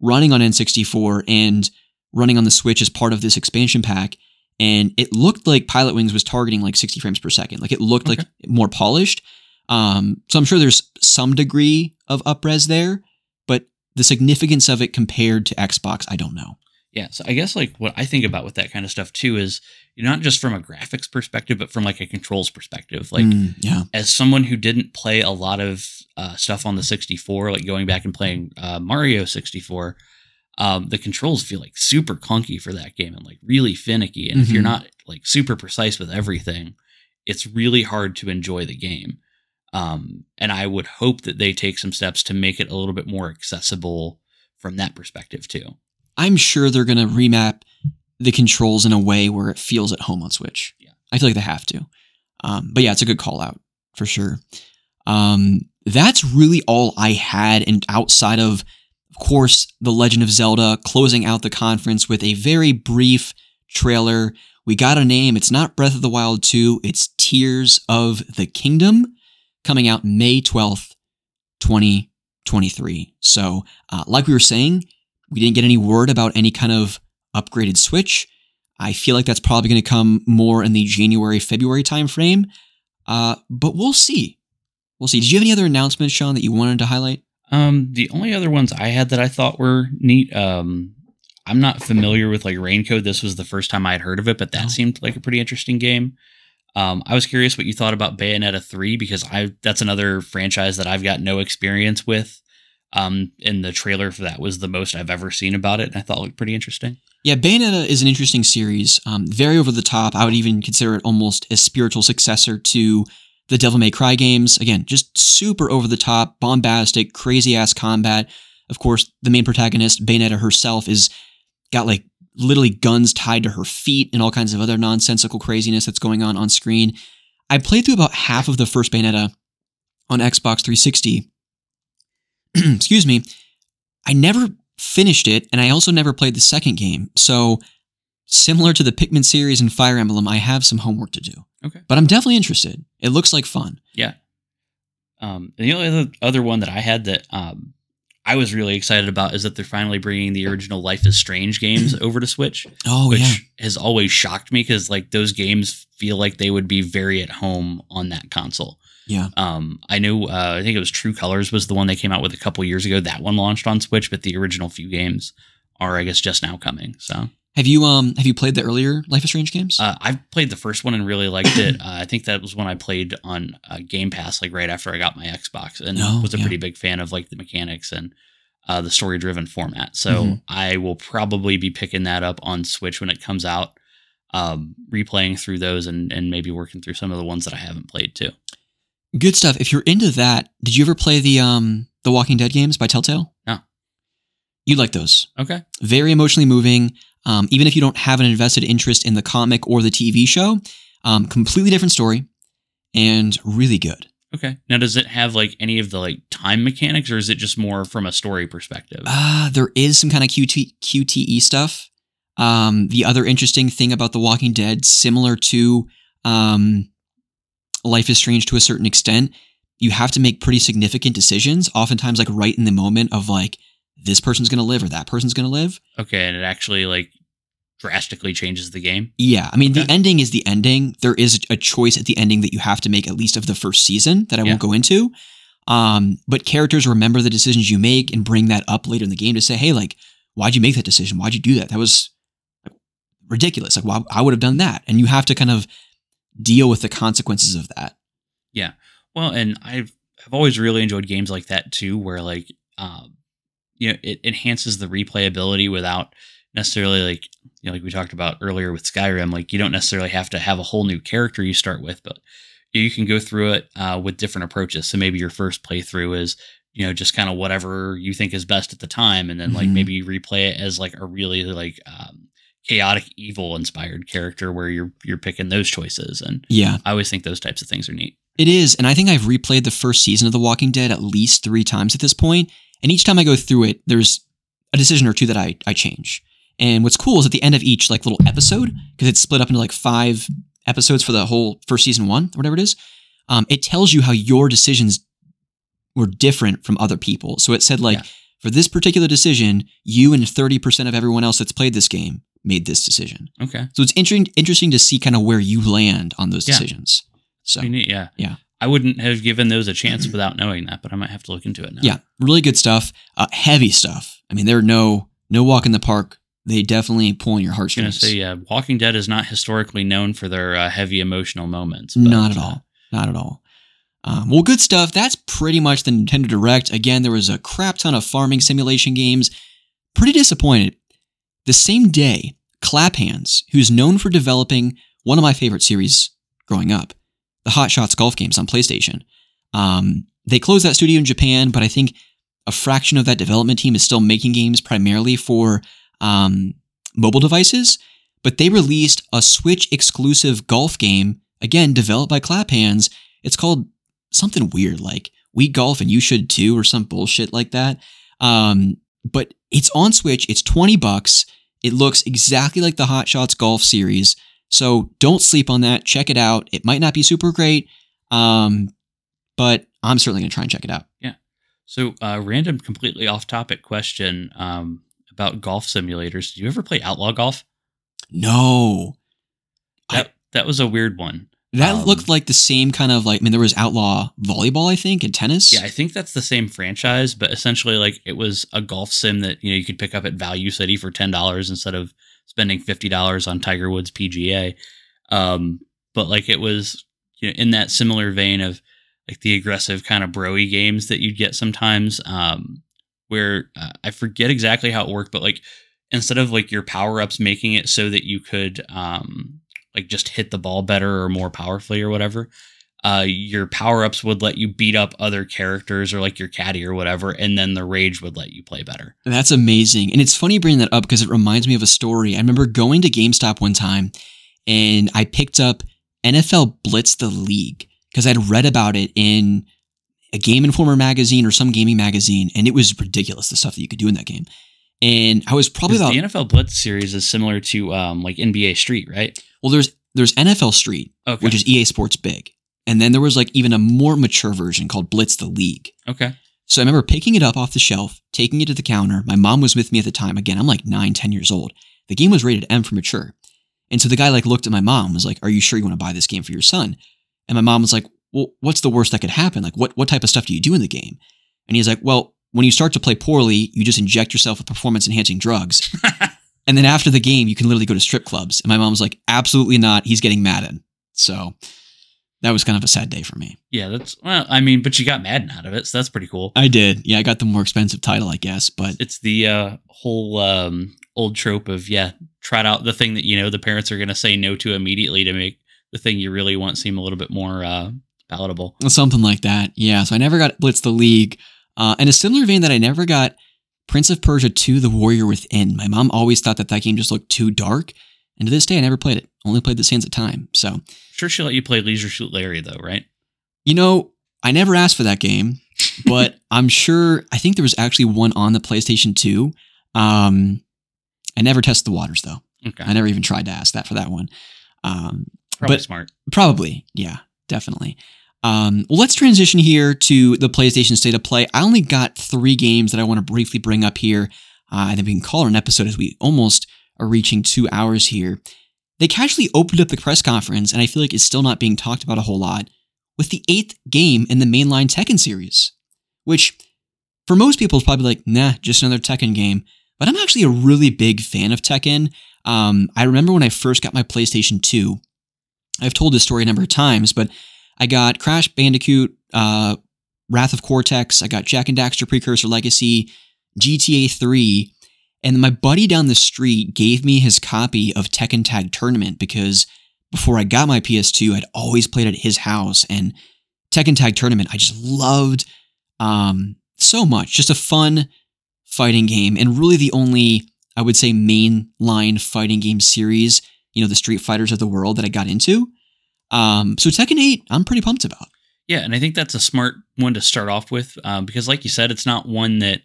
running on N64 and running on the Switch as part of this expansion pack. And it looked like Pilotwings was targeting like 60 frames per second. Like it looked like more polished. Um, so I'm sure there's some degree of upres there, but the significance of it compared to Xbox, I don't know. Yeah, so I guess like what I think about with that kind of stuff too is you know, not just from a graphics perspective, but from like a controls perspective. Like Mm, yeah. as someone who didn't play a lot of uh, stuff on the 64, like going back and playing uh, Mario 64, um, the controls feel like super clunky for that game and like really finicky. And if you're Mhm. not like super precise with everything, it's really hard to enjoy the game. Um, and I would hope that they take some steps to make it a little bit more accessible from that perspective too. I'm sure they're going to remap the controls in a way where it feels at home on Switch. Yeah. I feel like they have to. Um, but yeah, it's a good call out for sure. Um, that's really all I had. And outside of, of course, The Legend of Zelda closing out the conference with a very brief trailer. We got a name. It's not Breath of the Wild 2, it's Tears of the Kingdom coming out May 12th, 2023. So, uh, like we were saying, we didn't get any word about any kind of upgraded Switch. I feel like that's probably going to come more in the January February timeframe. Uh, but we'll see. We'll see. Did you have any other announcements, Sean, that you wanted to highlight? Um, the only other ones I had that I thought were neat. Um, I'm not familiar with like Raincode. This was the first time I had heard of it, but that Oh. seemed like a pretty interesting game. Um, I was curious what you thought about Bayonetta 3 because I that's another franchise that I've got no experience with. Um, and the trailer for that was the most I've ever seen about it, and I thought it looked pretty interesting. Yeah, Bayonetta is an interesting series. Um, very over the top. I would even consider it almost a spiritual successor to the Devil May Cry games. Again, just super over the top, bombastic, crazy ass combat. Of course, the main protagonist, Bayonetta herself, is got like literally guns tied to her feet and all kinds of other nonsensical craziness that's going on on screen. I played through about half of the first Bayonetta on Xbox 360. Excuse me. I never finished it, and I also never played the second game. So, similar to the Pikmin series and Fire Emblem, I have some homework to do. Okay. But I'm definitely interested. It looks like fun. Yeah. Um, and the only other, other one that I had that um, I was really excited about is that they're finally bringing the original Life is Strange games over to Switch. Oh, which yeah. has always shocked me because like those games feel like they would be very at home on that console. Yeah. Um, I know. Uh, I think it was True Colors was the one they came out with a couple years ago. That one launched on Switch, but the original few games are, I guess, just now coming. So Have you um have you played the earlier Life is Strange games? uh, I've played the first one and really liked it. Uh, I think that was when I played on uh, Game Pass, like right after I got my Xbox, and Oh, was a yeah. pretty big fan of like the mechanics and uh, the story driven format. So Mhm. I will probably be picking that up on Switch when it comes out, um, replaying through those and and maybe working through some of the ones that I haven't played too. Good stuff. If you're into that, did you ever play the um the Walking Dead games by Telltale? No. You like those. Okay. Very emotionally moving. Um, even if you don't have an invested interest in the comic or the TV show, um, completely different story and really good. Okay. Now, does it have like any of the like time mechanics, or is it just more from a story perspective? Uh, there is some kind of QT, QTE stuff. Um, the other interesting thing about The Walking Dead, similar to um, Life is Strange to a certain extent, you have to make pretty significant decisions, oftentimes like right in the moment of like, this person's going to live or that person's going to live. okay, and it actually like drastically changes the game. Yeah, I mean, the ending is the ending. There is a choice at the ending that you have to make at least of the first season that I Yeah. won't go into. Um, but characters remember the decisions you make and bring that up later in the game to say, "Hey, like, why'd you make that decision? Why'd you do that? That was ridiculous. Like, why I would have done that." And you have to kind of deal with the consequences of that. Yeah. Well, and I've I've always really enjoyed games like that too, where like um, you know it enhances the replayability without necessarily like you know like we talked about earlier with Skyrim. Like you don't necessarily have to have a whole new character you start with, but you can go through it uh, with different approaches. So maybe your first playthrough is you know just kind of whatever you think is best at the time, and then like Mhm. maybe you replay it as like a really like um, chaotic evil inspired character where you're you're picking those choices and Yeah, I always think those types of things are neat. it is, and I think I've replayed the first season of The Walking Dead at least three times at this point. And each time I go through it, there's a decision or two that I I change. And what's cool is at the end of each like little episode, because it's split up into like five episodes for the whole first season one, or whatever it is, um, it tells you how your decisions were different from other people. So it said like Yeah. for this particular decision, you and 30% of everyone else that's played this game made this decision. Okay. So it's interesting interesting to see kind of where you land on those Yeah. decisions. So neat, yeah. Yeah. I wouldn't have given those a chance without knowing that, but I might have to look into it now. yeah, really good stuff. Uh, heavy stuff. I mean, there are no no walk in the park. They definitely pull on your heartstrings. I was gonna heartstrings. say, yeah, Walking Dead is not historically known for their uh, heavy emotional moments. but, Not at uh, all. Not at all. Um, well, good stuff. That's pretty much the Nintendo Direct. Again, there was a crap ton of farming simulation games. Pretty disappointed. The same day, Clap Hanz, who's known for developing one of my favorite series growing up, the Hot Shots golf games on PlayStation. Um, they closed that studio in Japan, but I think a fraction of that development team is still making games primarily for um, mobile devices. But they released a Switch exclusive golf game, again, developed by Clap Hanz. It's called something weird like We Golf and You Should Too, or some bullshit like that. Um, but it's on Switch. It's 20 bucks. It looks exactly like the Hot Shots Golf series. So don't sleep on that. Check it out. It might not be super great, um, but I'm certainly going to try and check it out. Yeah. So, uh, random, completely off topic question um, about golf simulators. Did you ever play Outlaw Golf? No, That, that was a weird one. That Um, looked like the same kind of like, I mean, there was outlaw volleyball, I think, and tennis. Yeah, I think that's the same franchise, but essentially, like, it was a golf sim that you know you could pick up at Value City for ten dollars instead of spending fifty dollars on Tiger Woods PGA. Um, but like, it was you know in that similar vein of like the aggressive kind of broy games that you'd get sometimes. Um, where uh, I forget exactly how it worked, but like instead of like your power ups making it so that you could um like just hit the ball better or more powerfully or whatever uh, your power ups would let you beat up other characters or like your caddy or whatever, and then the rage would let you play better. That's amazing. And it's funny bringing that up because it reminds me of a story. I remember going to GameStop one time and I picked up NFL Blitz the League because I'd read about it in a Game Informer magazine or some gaming magazine. And it was ridiculous, the stuff that you could do in that game. And I was probably about, the NFL Blitz series is similar to um, like NBA Street, right? well, there's, there's NFL Street, Okay. which is EA Sports Big. And then there was like even a more mature version called Blitz the League. okay. So I remember picking it up off the shelf, taking it to the counter. My mom was with me at the time. Again, I'm like nine, 10 years old. The game was rated M for mature. And so the guy like looked at my mom was like, Are you sure you want to buy this game for your son? And my mom was like, Well, what's the worst that could happen? Like, what, what type of stuff do you do in the game? And he's like, Well, when you start to play poorly, you just inject yourself with performance enhancing drugs. and then after the game, you can literally go to strip clubs. And my mom was like, Absolutely not. He's getting Madden. So that was kind of a sad day for me. Yeah, that's well. I mean, but you got Madden out of it, so that's pretty cool. I did. Yeah, I got the more expensive title, I guess. But It's the uh, whole um, old trope of yeah, trot out the thing that you know the parents are going to say no to immediately to make the thing you really want seem a little bit more uh, palatable. Something like that. Yeah. So I never got Blitz the League. Uh, in a similar vein that I never got Prince of Persia 2 The Warrior Within. My mom always thought that that game just looked too dark. And to this day, I never played it. Only played the Sands of Time. So, Sure, she let you play Leisure Suit Larry though, right? you know, I never asked for that game, but I'm sure, I think there was actually one on the PlayStation 2. Um, I never tested the waters though. Okay, I never even tried to ask that for that one. Um, probably but- smart. Probably, yeah, definitely. Um, well, let's transition here to the PlayStation State of Play. I only got three games that I want to briefly bring up here, uh, and then we can call it an episode as we almost are reaching two hours here. They casually opened up the press conference, and I feel like it's still not being talked about a whole lot, with the eighth game in the mainline Tekken series, which for most people is probably like, nah, just another Tekken game. But I'm actually a really big fan of Tekken. Um, I remember when I first got my PlayStation 2, I've told this story a number of times, but I got Crash Bandicoot, uh, Wrath of Cortex, I got Jak and Daxter Precursor Legacy, GTA 3, and my buddy down the street gave me his copy of Tekken Tag Tournament because before I got my PS2, I'd always played at his house, and Tekken Tag Tournament I just loved um, so much. Just a fun fighting game, and really the only I would say mainline fighting game series, you know, the Street Fighters of the world that I got into. Um, so Tekken 8, I'm pretty pumped about. Yeah, and I think that's a smart one to start off with um, because, like you said, it's not one that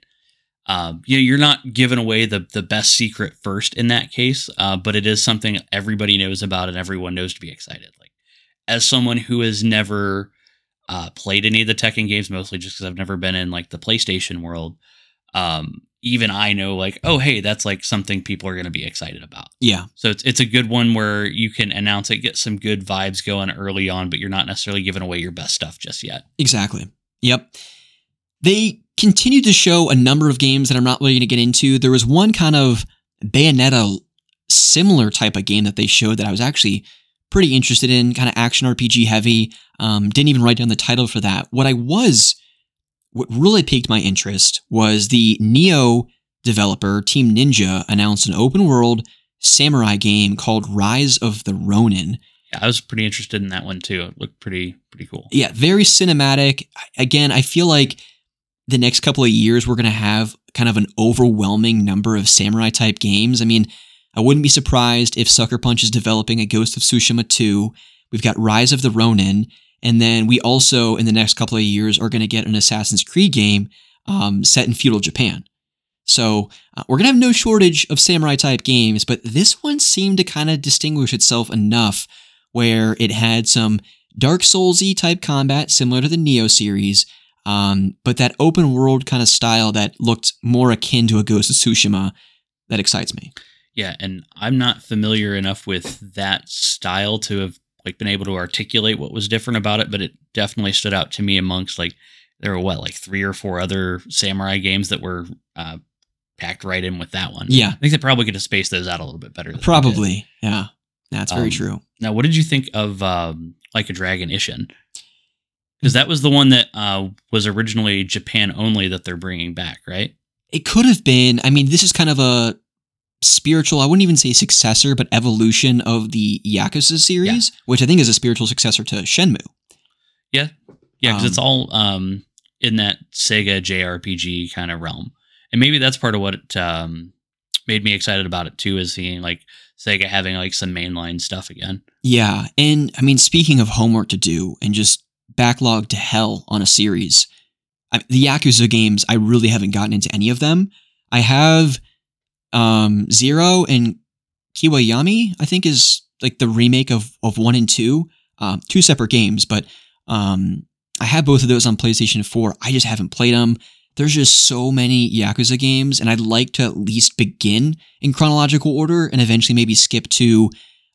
um, you know you're not giving away the the best secret first in that case, uh, but it is something everybody knows about and everyone knows to be excited. Like as someone who has never uh, played any of the Tekken games, mostly just because I've never been in like the PlayStation world. Um, even I know, like, oh, hey, that's like something people are going to be excited about. Yeah, So it's it's a good one where you can announce it, get some good vibes going early on, but you're not necessarily giving away your best stuff just yet. exactly. Yep. They continued to show a number of games that I'm not really going to get into. There was one kind of Bayonetta similar type of game that they showed that I was actually pretty interested in, kind of action RPG heavy. Um, didn't even write down the title for that. What I was, what really piqued my interest was the Nioh developer, Team Ninja, announced an open world samurai game called Rise of the Ronin. Yeah, I was pretty interested in that one too. It looked pretty pretty cool. Yeah, very cinematic. Again, I feel like the next couple of years we're going to have kind of an overwhelming number of samurai type games. I mean, I wouldn't be surprised if Sucker Punch is developing a Ghost of Tsushima 2. We've got Rise of the Ronin, and then we also in the next couple of years are going to get an Assassin's Creed game um, set in feudal Japan. So uh, we're going to have no shortage of samurai type games, but this one seemed to kind of distinguish itself enough where it had some Dark Soulsy type combat similar to the Nioh series, um, but that open world kind of style that looked more akin to a Ghost of Tsushima that excites me. Yeah, and I'm not familiar enough with that style to have like been able to articulate what was different about it, but it definitely stood out to me amongst like there were what like three or four other samurai games that were uh, packed right in with that one. Yeah, I think they probably could have spaced those out a little bit better. than probably. Yeah, that's very Um, true. Now, what did you think of um, Like a Dragon Ishin? Because that was the one that uh, was originally Japan only that they're bringing back, right? It could have been. I mean, this is kind of a spiritual. I wouldn't even say successor, but evolution of the Yakuza series, which I think is a spiritual successor to Shenmue. Yeah, Yeah, because it's Um, all um, in that Sega JRPG kind of realm, and maybe that's part of what um, made me excited about it too, is seeing like Sega having like some mainline stuff again. Yeah, and I mean, speaking of homework to do and just backlog to hell on a series, I, the Yakuza games, I really haven't gotten into any of them. I have um, Zero and Kiwami, I think is like the remake of of one and two, um, two separate games, but um, I have both of those on PlayStation Four. I just haven't played them. There's just so many Yakuza games, and I'd like to at least begin in chronological order and eventually maybe skip to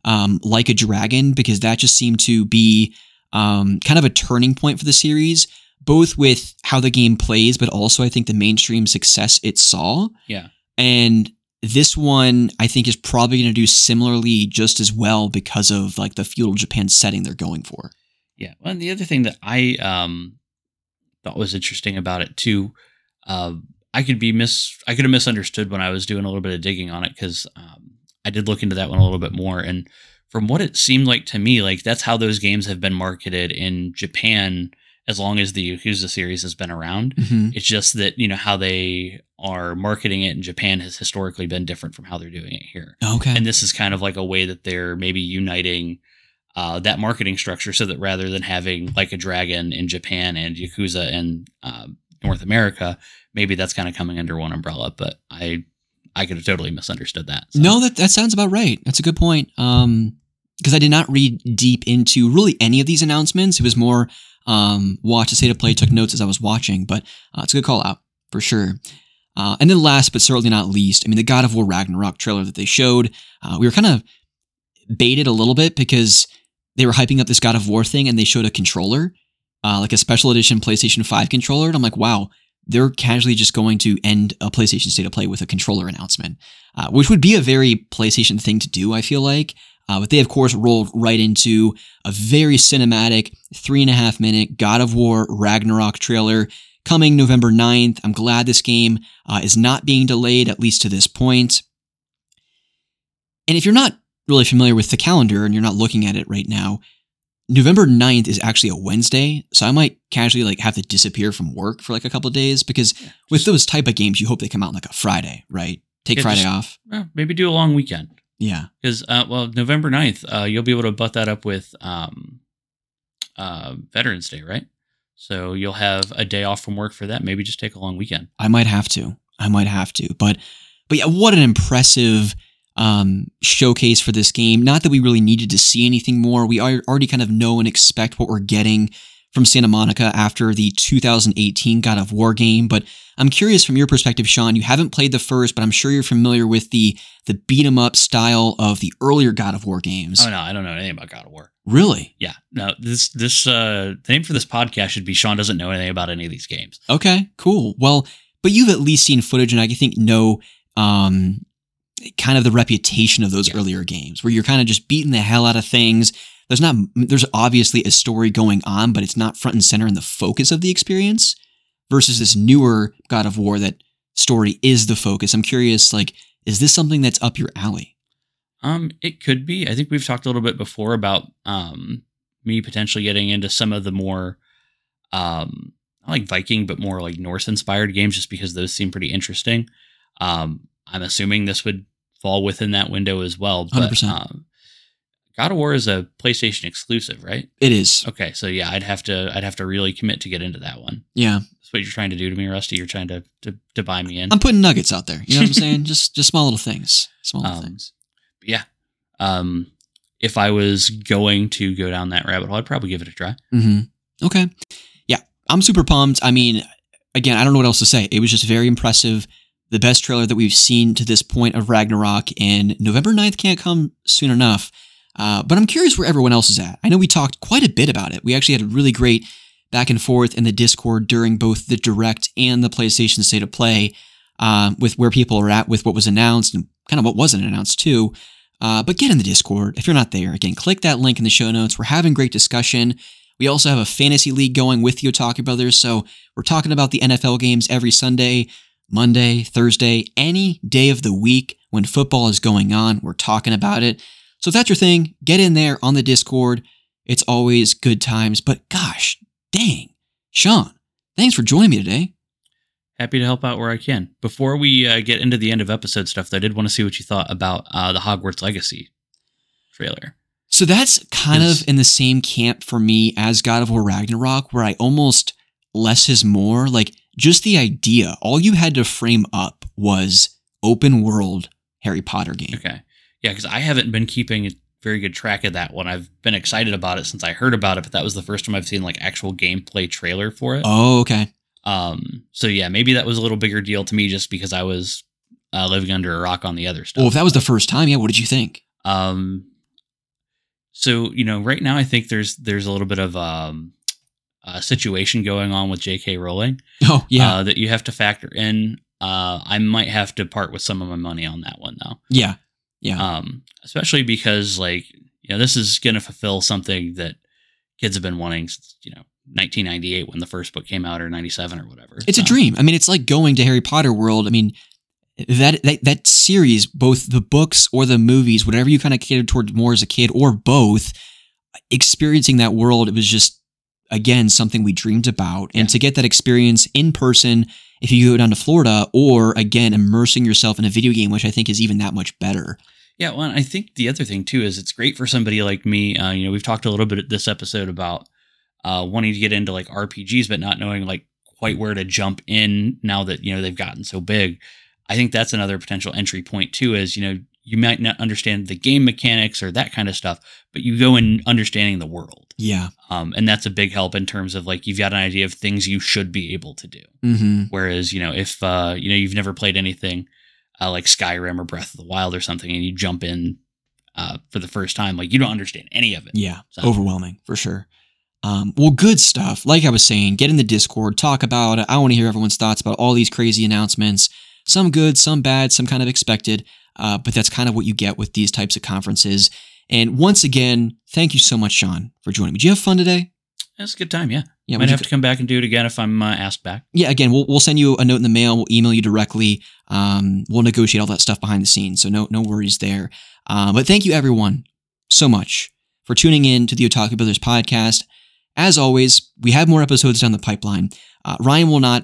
um, Like a Dragon because that just seemed to be um, kind of a turning point for the series, both with how the game plays, but also I think the mainstream success it saw. Yeah. And this one I think is probably going to do similarly just as well because of like the feudal Japan setting they're going for. Yeah. Well, and the other thing that I um, thought was interesting about it too, uh, I could be mis I could have misunderstood when I was doing a little bit of digging on it because um, I did look into that one a little bit more, and from what it seemed like to me, like that's how those games have been marketed in Japan as long as the Yakuza series has been around. Mhm. It's just that you know how they are marketing it in Japan has historically been different from how they're doing it here. Okay. And this is kind of like a way that they're maybe uniting uh, that marketing structure so that rather than having like a dragon in Japan and Yakuza in uh, North America, maybe that's kind of coming under one umbrella. But I I could have totally misunderstood that. so. No, that that sounds about right. That's a good point. Um, because I did not read deep into really any of these announcements. It was more um, watch the state of play, took notes as I was watching. But uh, it's a good call out for sure. Uh, and then last but certainly not least, I mean the God of War Ragnarok trailer that they showed. Uh, we were kind of baited a little bit because they were hyping up this God of War thing, and they showed a controller, uh, like a special edition PlayStation Five controller. And I'm like, wow, they're casually just going to end a PlayStation State of Play with a controller announcement uh, which would be a very PlayStation thing to do, I feel like. Uh, but they, of course, rolled right into a very cinematic three and a half minute God of War Ragnarok trailer coming November 9th. I'm glad this game uh, is not being delayed, at least to this point. And if you're not really familiar with the calendar and you're not looking at it right now, November 9th is actually a Wednesday, so I might casually like have to disappear from work for like a couple of days because with those type of games, you hope they come out on like a Friday, right? Take Yeah, Friday just- off. Well, maybe do a long weekend. Yeah. Because, uh, well, November 9th, uh, you'll be able to butt that up with um, uh, Veterans Day, right? So you'll have a day off from work for that. Maybe just take a long weekend. I might have to. I might have to. But but yeah, what an impressive um, showcase for this game. Not that we really needed to see anything more. We al- already kind of know and expect what we're getting from Santa Monica after the 2018 God of War game. But I'm curious from your perspective, Sean. You haven't played the first, but I'm sure you're familiar with the the beat 'em up style of the earlier God of War games. Oh, no, I don't know anything about God of War. Really? Yeah. No, this, this, uh, the name for this podcast should be Sean doesn't know anything about any of these games. Okay, cool. Well, but you've at least seen footage, and I think know um, kind of the reputation of those Yeah. earlier games, where you're kind of just beating the hell out of things. There's not, there's obviously a story going on, but it's not front and center in the focus of the experience. Versus this newer God of War that story is the focus. I'm curious, like, is this something that's up your alley? Um, it could be. I think we've talked a little bit before about um me potentially getting into some of the more um not like Viking, but more like Norse inspired games, just because those seem pretty interesting. Um, I'm assuming this would fall within that window as well. But 100%. um, God of War is a PlayStation exclusive, right? It is. Okay, so yeah, I'd have to I'd have to really commit to get into that one. Yeah, That's what you're trying to do to me, Rusty. You're trying to to, to buy me in. I'm putting nuggets out there. You know what I'm saying? just, just small little things. Small little Um, things. yeah. Um, if I was going to go down that rabbit hole, I'd probably give it a try. Mm-hmm. Okay. Yeah, I'm super pumped. I mean, again, I don't know what else to say. It was just very impressive. The best trailer that we've seen to this point of Ragnarok, and November 9th can't come soon enough. Uh, but I'm curious where everyone else is at. I know we talked quite a bit about it. We actually had a really great back and forth in the Discord during both the direct and the PlayStation State of Play uh, with where people are at with what was announced and kind of what wasn't announced too. Uh, but get in the Discord if you're not there. Again, click that link in the show notes. We're having great discussion. We also have a fantasy league going with the Otaku Brothers, so we're talking about the NFL games every Sunday, Monday, Thursday, any day of the week when football is going on. We're talking about it. So if that's your thing, get in there on the Discord. It's always good times. But gosh, dang, Sean, thanks for joining me today. Happy to help out where I can. Before we uh, get into the end of episode stuff, though, I did want to see what you thought about uh, the Hogwarts Legacy trailer. So that's kind of in the same camp for me as God of War Ragnarok, where I almost less is more. Like just the idea, all you had to frame up was open world Harry Potter game. Okay. Yeah, because I haven't been keeping very good track of that one. I've been excited about it since I heard about it, but that was the first time I've seen like actual gameplay trailer for it. Oh, okay. Um, so yeah, maybe that was a little bigger deal to me just because I was uh, living under a rock on the other stuff. Well, if that was the first time, yeah, what did you think? Um, so you know, right now I think there's there's a little bit of um, a situation going on with J.K. Rowling Oh, yeah. uh, that you have to factor in. Uh, I might have to part with some of my money on that one though. yeah. Yeah. Um, especially because like you know this is going to fulfill something that kids have been wanting since you know 1998 when the first book came out or 97 or whatever. It's a dream. I mean, it's like going to Harry Potter World. I mean, that that, that series, both the books or the movies, whatever you kind of catered towards more as a kid or both, experiencing that world, it was just again something we dreamed about, and Yeah. to get that experience in person. If you go down to Florida, or again immersing yourself in a video game, which I think is even that much better. Yeah, well, I think the other thing too is it's great for somebody like me. Uh, you know, we've talked a little bit this episode about uh, wanting to get into like RPGs, but not knowing like quite where to jump in now that you know they've gotten so big. I think that's another potential entry point too. Is you know you might not understand the game mechanics or that kind of stuff, but you go in understanding the world, Yeah. um, and that's a big help in terms of like you've got an idea of things you should be able to do. Mm-hmm. Whereas, you know, if uh, you know you've never played anything uh, like Skyrim or Breath of the Wild or something, and you jump in uh, for the first time, like you don't understand any of it. Yeah, So- overwhelming for sure. Um, well, good stuff. Like I was saying, get in the Discord, talk about it. I want to hear everyone's thoughts about all these crazy announcements. Some good, some bad, some kind of expected. Uh, but that's kind of what you get with these types of conferences. And once again, thank you so much, Sean, for joining me. Did you have fun today? That's a good time. Yeah, Yeah, might have to come back and do it again if I'm uh, asked back. yeah again we'll, we'll send you a note in the mail we'll email you directly um, we'll negotiate all that stuff behind the scenes so no no worries there uh, but thank you everyone so much for tuning in to the otaku brothers podcast as always we have more episodes down the pipeline uh, ryan will not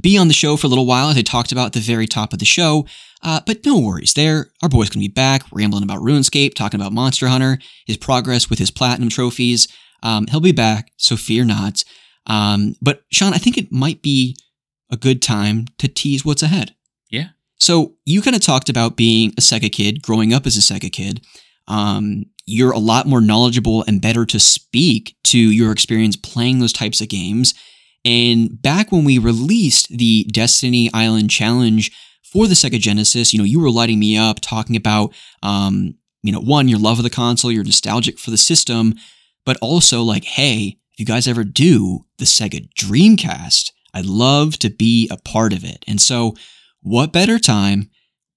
be on the show for a little while as i talked about at the very top of the show uh, but no worries there our boy's gonna be back rambling about runescape talking about monster hunter his progress with his platinum trophies um, he'll be back so fear not um, but Sean, I think it might be a good time to tease what's ahead. Yeah. So you kind of talked about being a Sega kid, growing up as a Sega kid. Um, you're a lot more knowledgeable and better to speak to your experience playing those types of games. And back when we released the Destiny Island Challenge for the Sega Genesis, you know, you were lighting me up talking about, um, you know, one, your love of the console, you're nostalgic for the system, but also like, hey, if you guys ever do the Sega Dreamcast, I'd love to be a part of it. And so, what better time?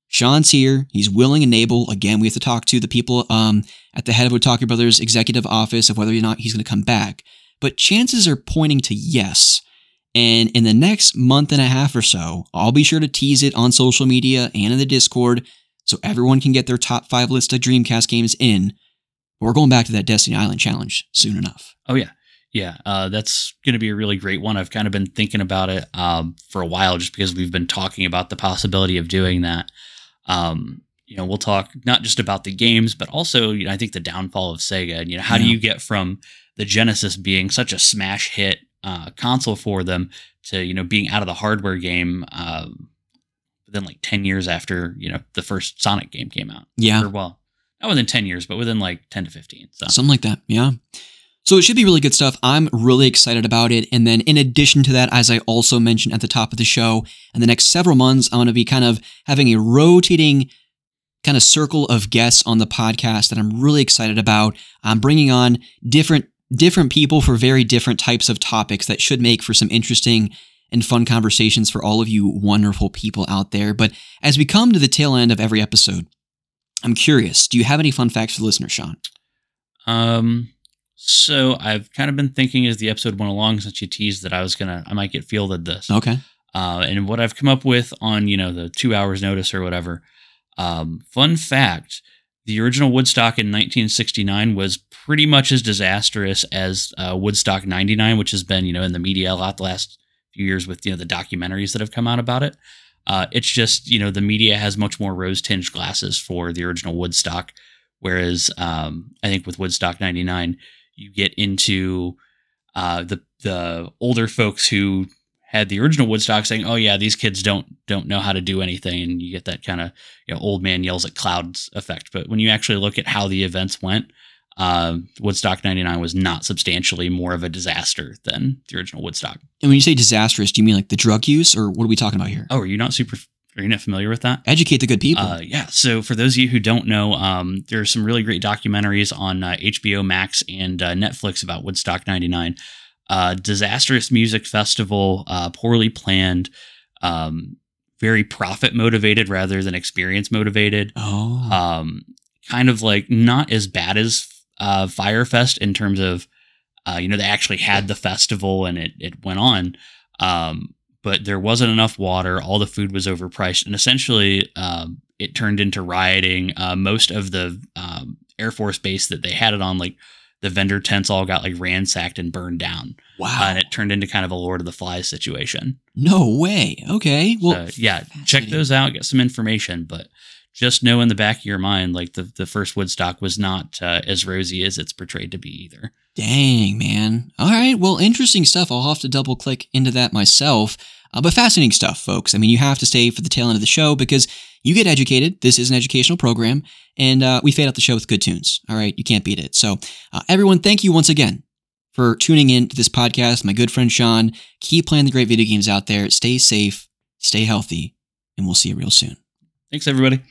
Sean's here. He's willing and able. Again, we have to talk to the people um, at the head of Otaku Brothers executive office of whether or not he's going to come back. But chances are pointing to yes. And in the next month and a half or so, I'll be sure to tease it on social media and in the Discord so everyone can get their top five list of Dreamcast games in. We're going back to that Destiny Island challenge soon enough. Oh yeah, yeah. Uh, that's going to be a really great one. I've kind of been thinking about it um, for a while, just because we've been talking about the possibility of doing that. Um, you know, we'll talk not just about the games, but also, you know, I think the downfall of Sega. And you know, how do you get from the Genesis being such a smash hit uh, console for them to you know being out of the hardware game um, within like ten years after you know the first Sonic game came out? Yeah. Or well, not within ten years, but within like ten to fifteen. So Something like that. Yeah. So it should be really good stuff. I'm really excited about it. And then in addition to that, as I also mentioned at the top of the show, in the next several months, I'm going to be kind of having a rotating kind of circle of guests on the podcast that I'm really excited about. I'm bringing on different different people for very different types of topics that should make for some interesting and fun conversations for all of you wonderful people out there. But as we come to the tail end of every episode, I'm curious, do you have any fun facts for the listener, Sean? Um, so I've kind of been thinking as the episode went along, since you teased that I was gonna, I might get fielded this. Okay. Uh, and what I've come up with on you know the two hours notice or whatever. Um, fun fact: the original Woodstock in 1969 was pretty much as disastrous as uh, Woodstock 99, which has been you know in the media a lot the last few years with you know the documentaries that have come out about it. Uh, it's just you know the media has much more rose tinged glasses for the original Woodstock, whereas um, I think with Woodstock 99 you get into uh, the the older folks who had the original Woodstock saying, "Oh yeah, these kids don't don't know how to do anything," and you get that kind of you know old man yells at clouds effect. But when you actually look at how the events went, uh, Woodstock '99 was not substantially more of a disaster than the original Woodstock. And when you say disastrous, do you mean like the drug use or what are we talking about here? Oh, are you not super? Are you not familiar with that? Educate the good people. Uh, yeah. So for those of you who don't know, um, there are some really great documentaries on uh, HBO Max and uh, Netflix about Woodstock '99. Uh, disastrous music festival, uh, poorly planned, um, very profit motivated rather than experience motivated. oh. Um, kind of like not as bad as uh, Fyre Fest in terms of, uh, you know, they actually had the festival and it it went on. Um, but there wasn't enough water. All the food was overpriced, and essentially, um, it turned into rioting. Uh, most of the um, Air Force base that they had it on, like the vendor tents all got like ransacked and burned down, Wow. uh, and it turned into kind of a Lord of the Flies situation. no way. Okay. Well, So, yeah, check those out, get some information, but just know in the back of your mind, like the, the first Woodstock was not uh, as rosy as it's portrayed to be either. Dang, man. All right. Well, interesting stuff. I'll have to double click into that myself. Uh, but fascinating stuff, folks. I mean, you have to stay for the tail end of the show because you get educated. This is an educational program, and uh, we fade out the show with good tunes. All right. You can't beat it. So, uh, everyone, thank you once again for tuning in to this podcast. My good friend Sean, keep playing the great video games out there. Stay safe, stay healthy, and we'll see you real soon. Thanks, everybody.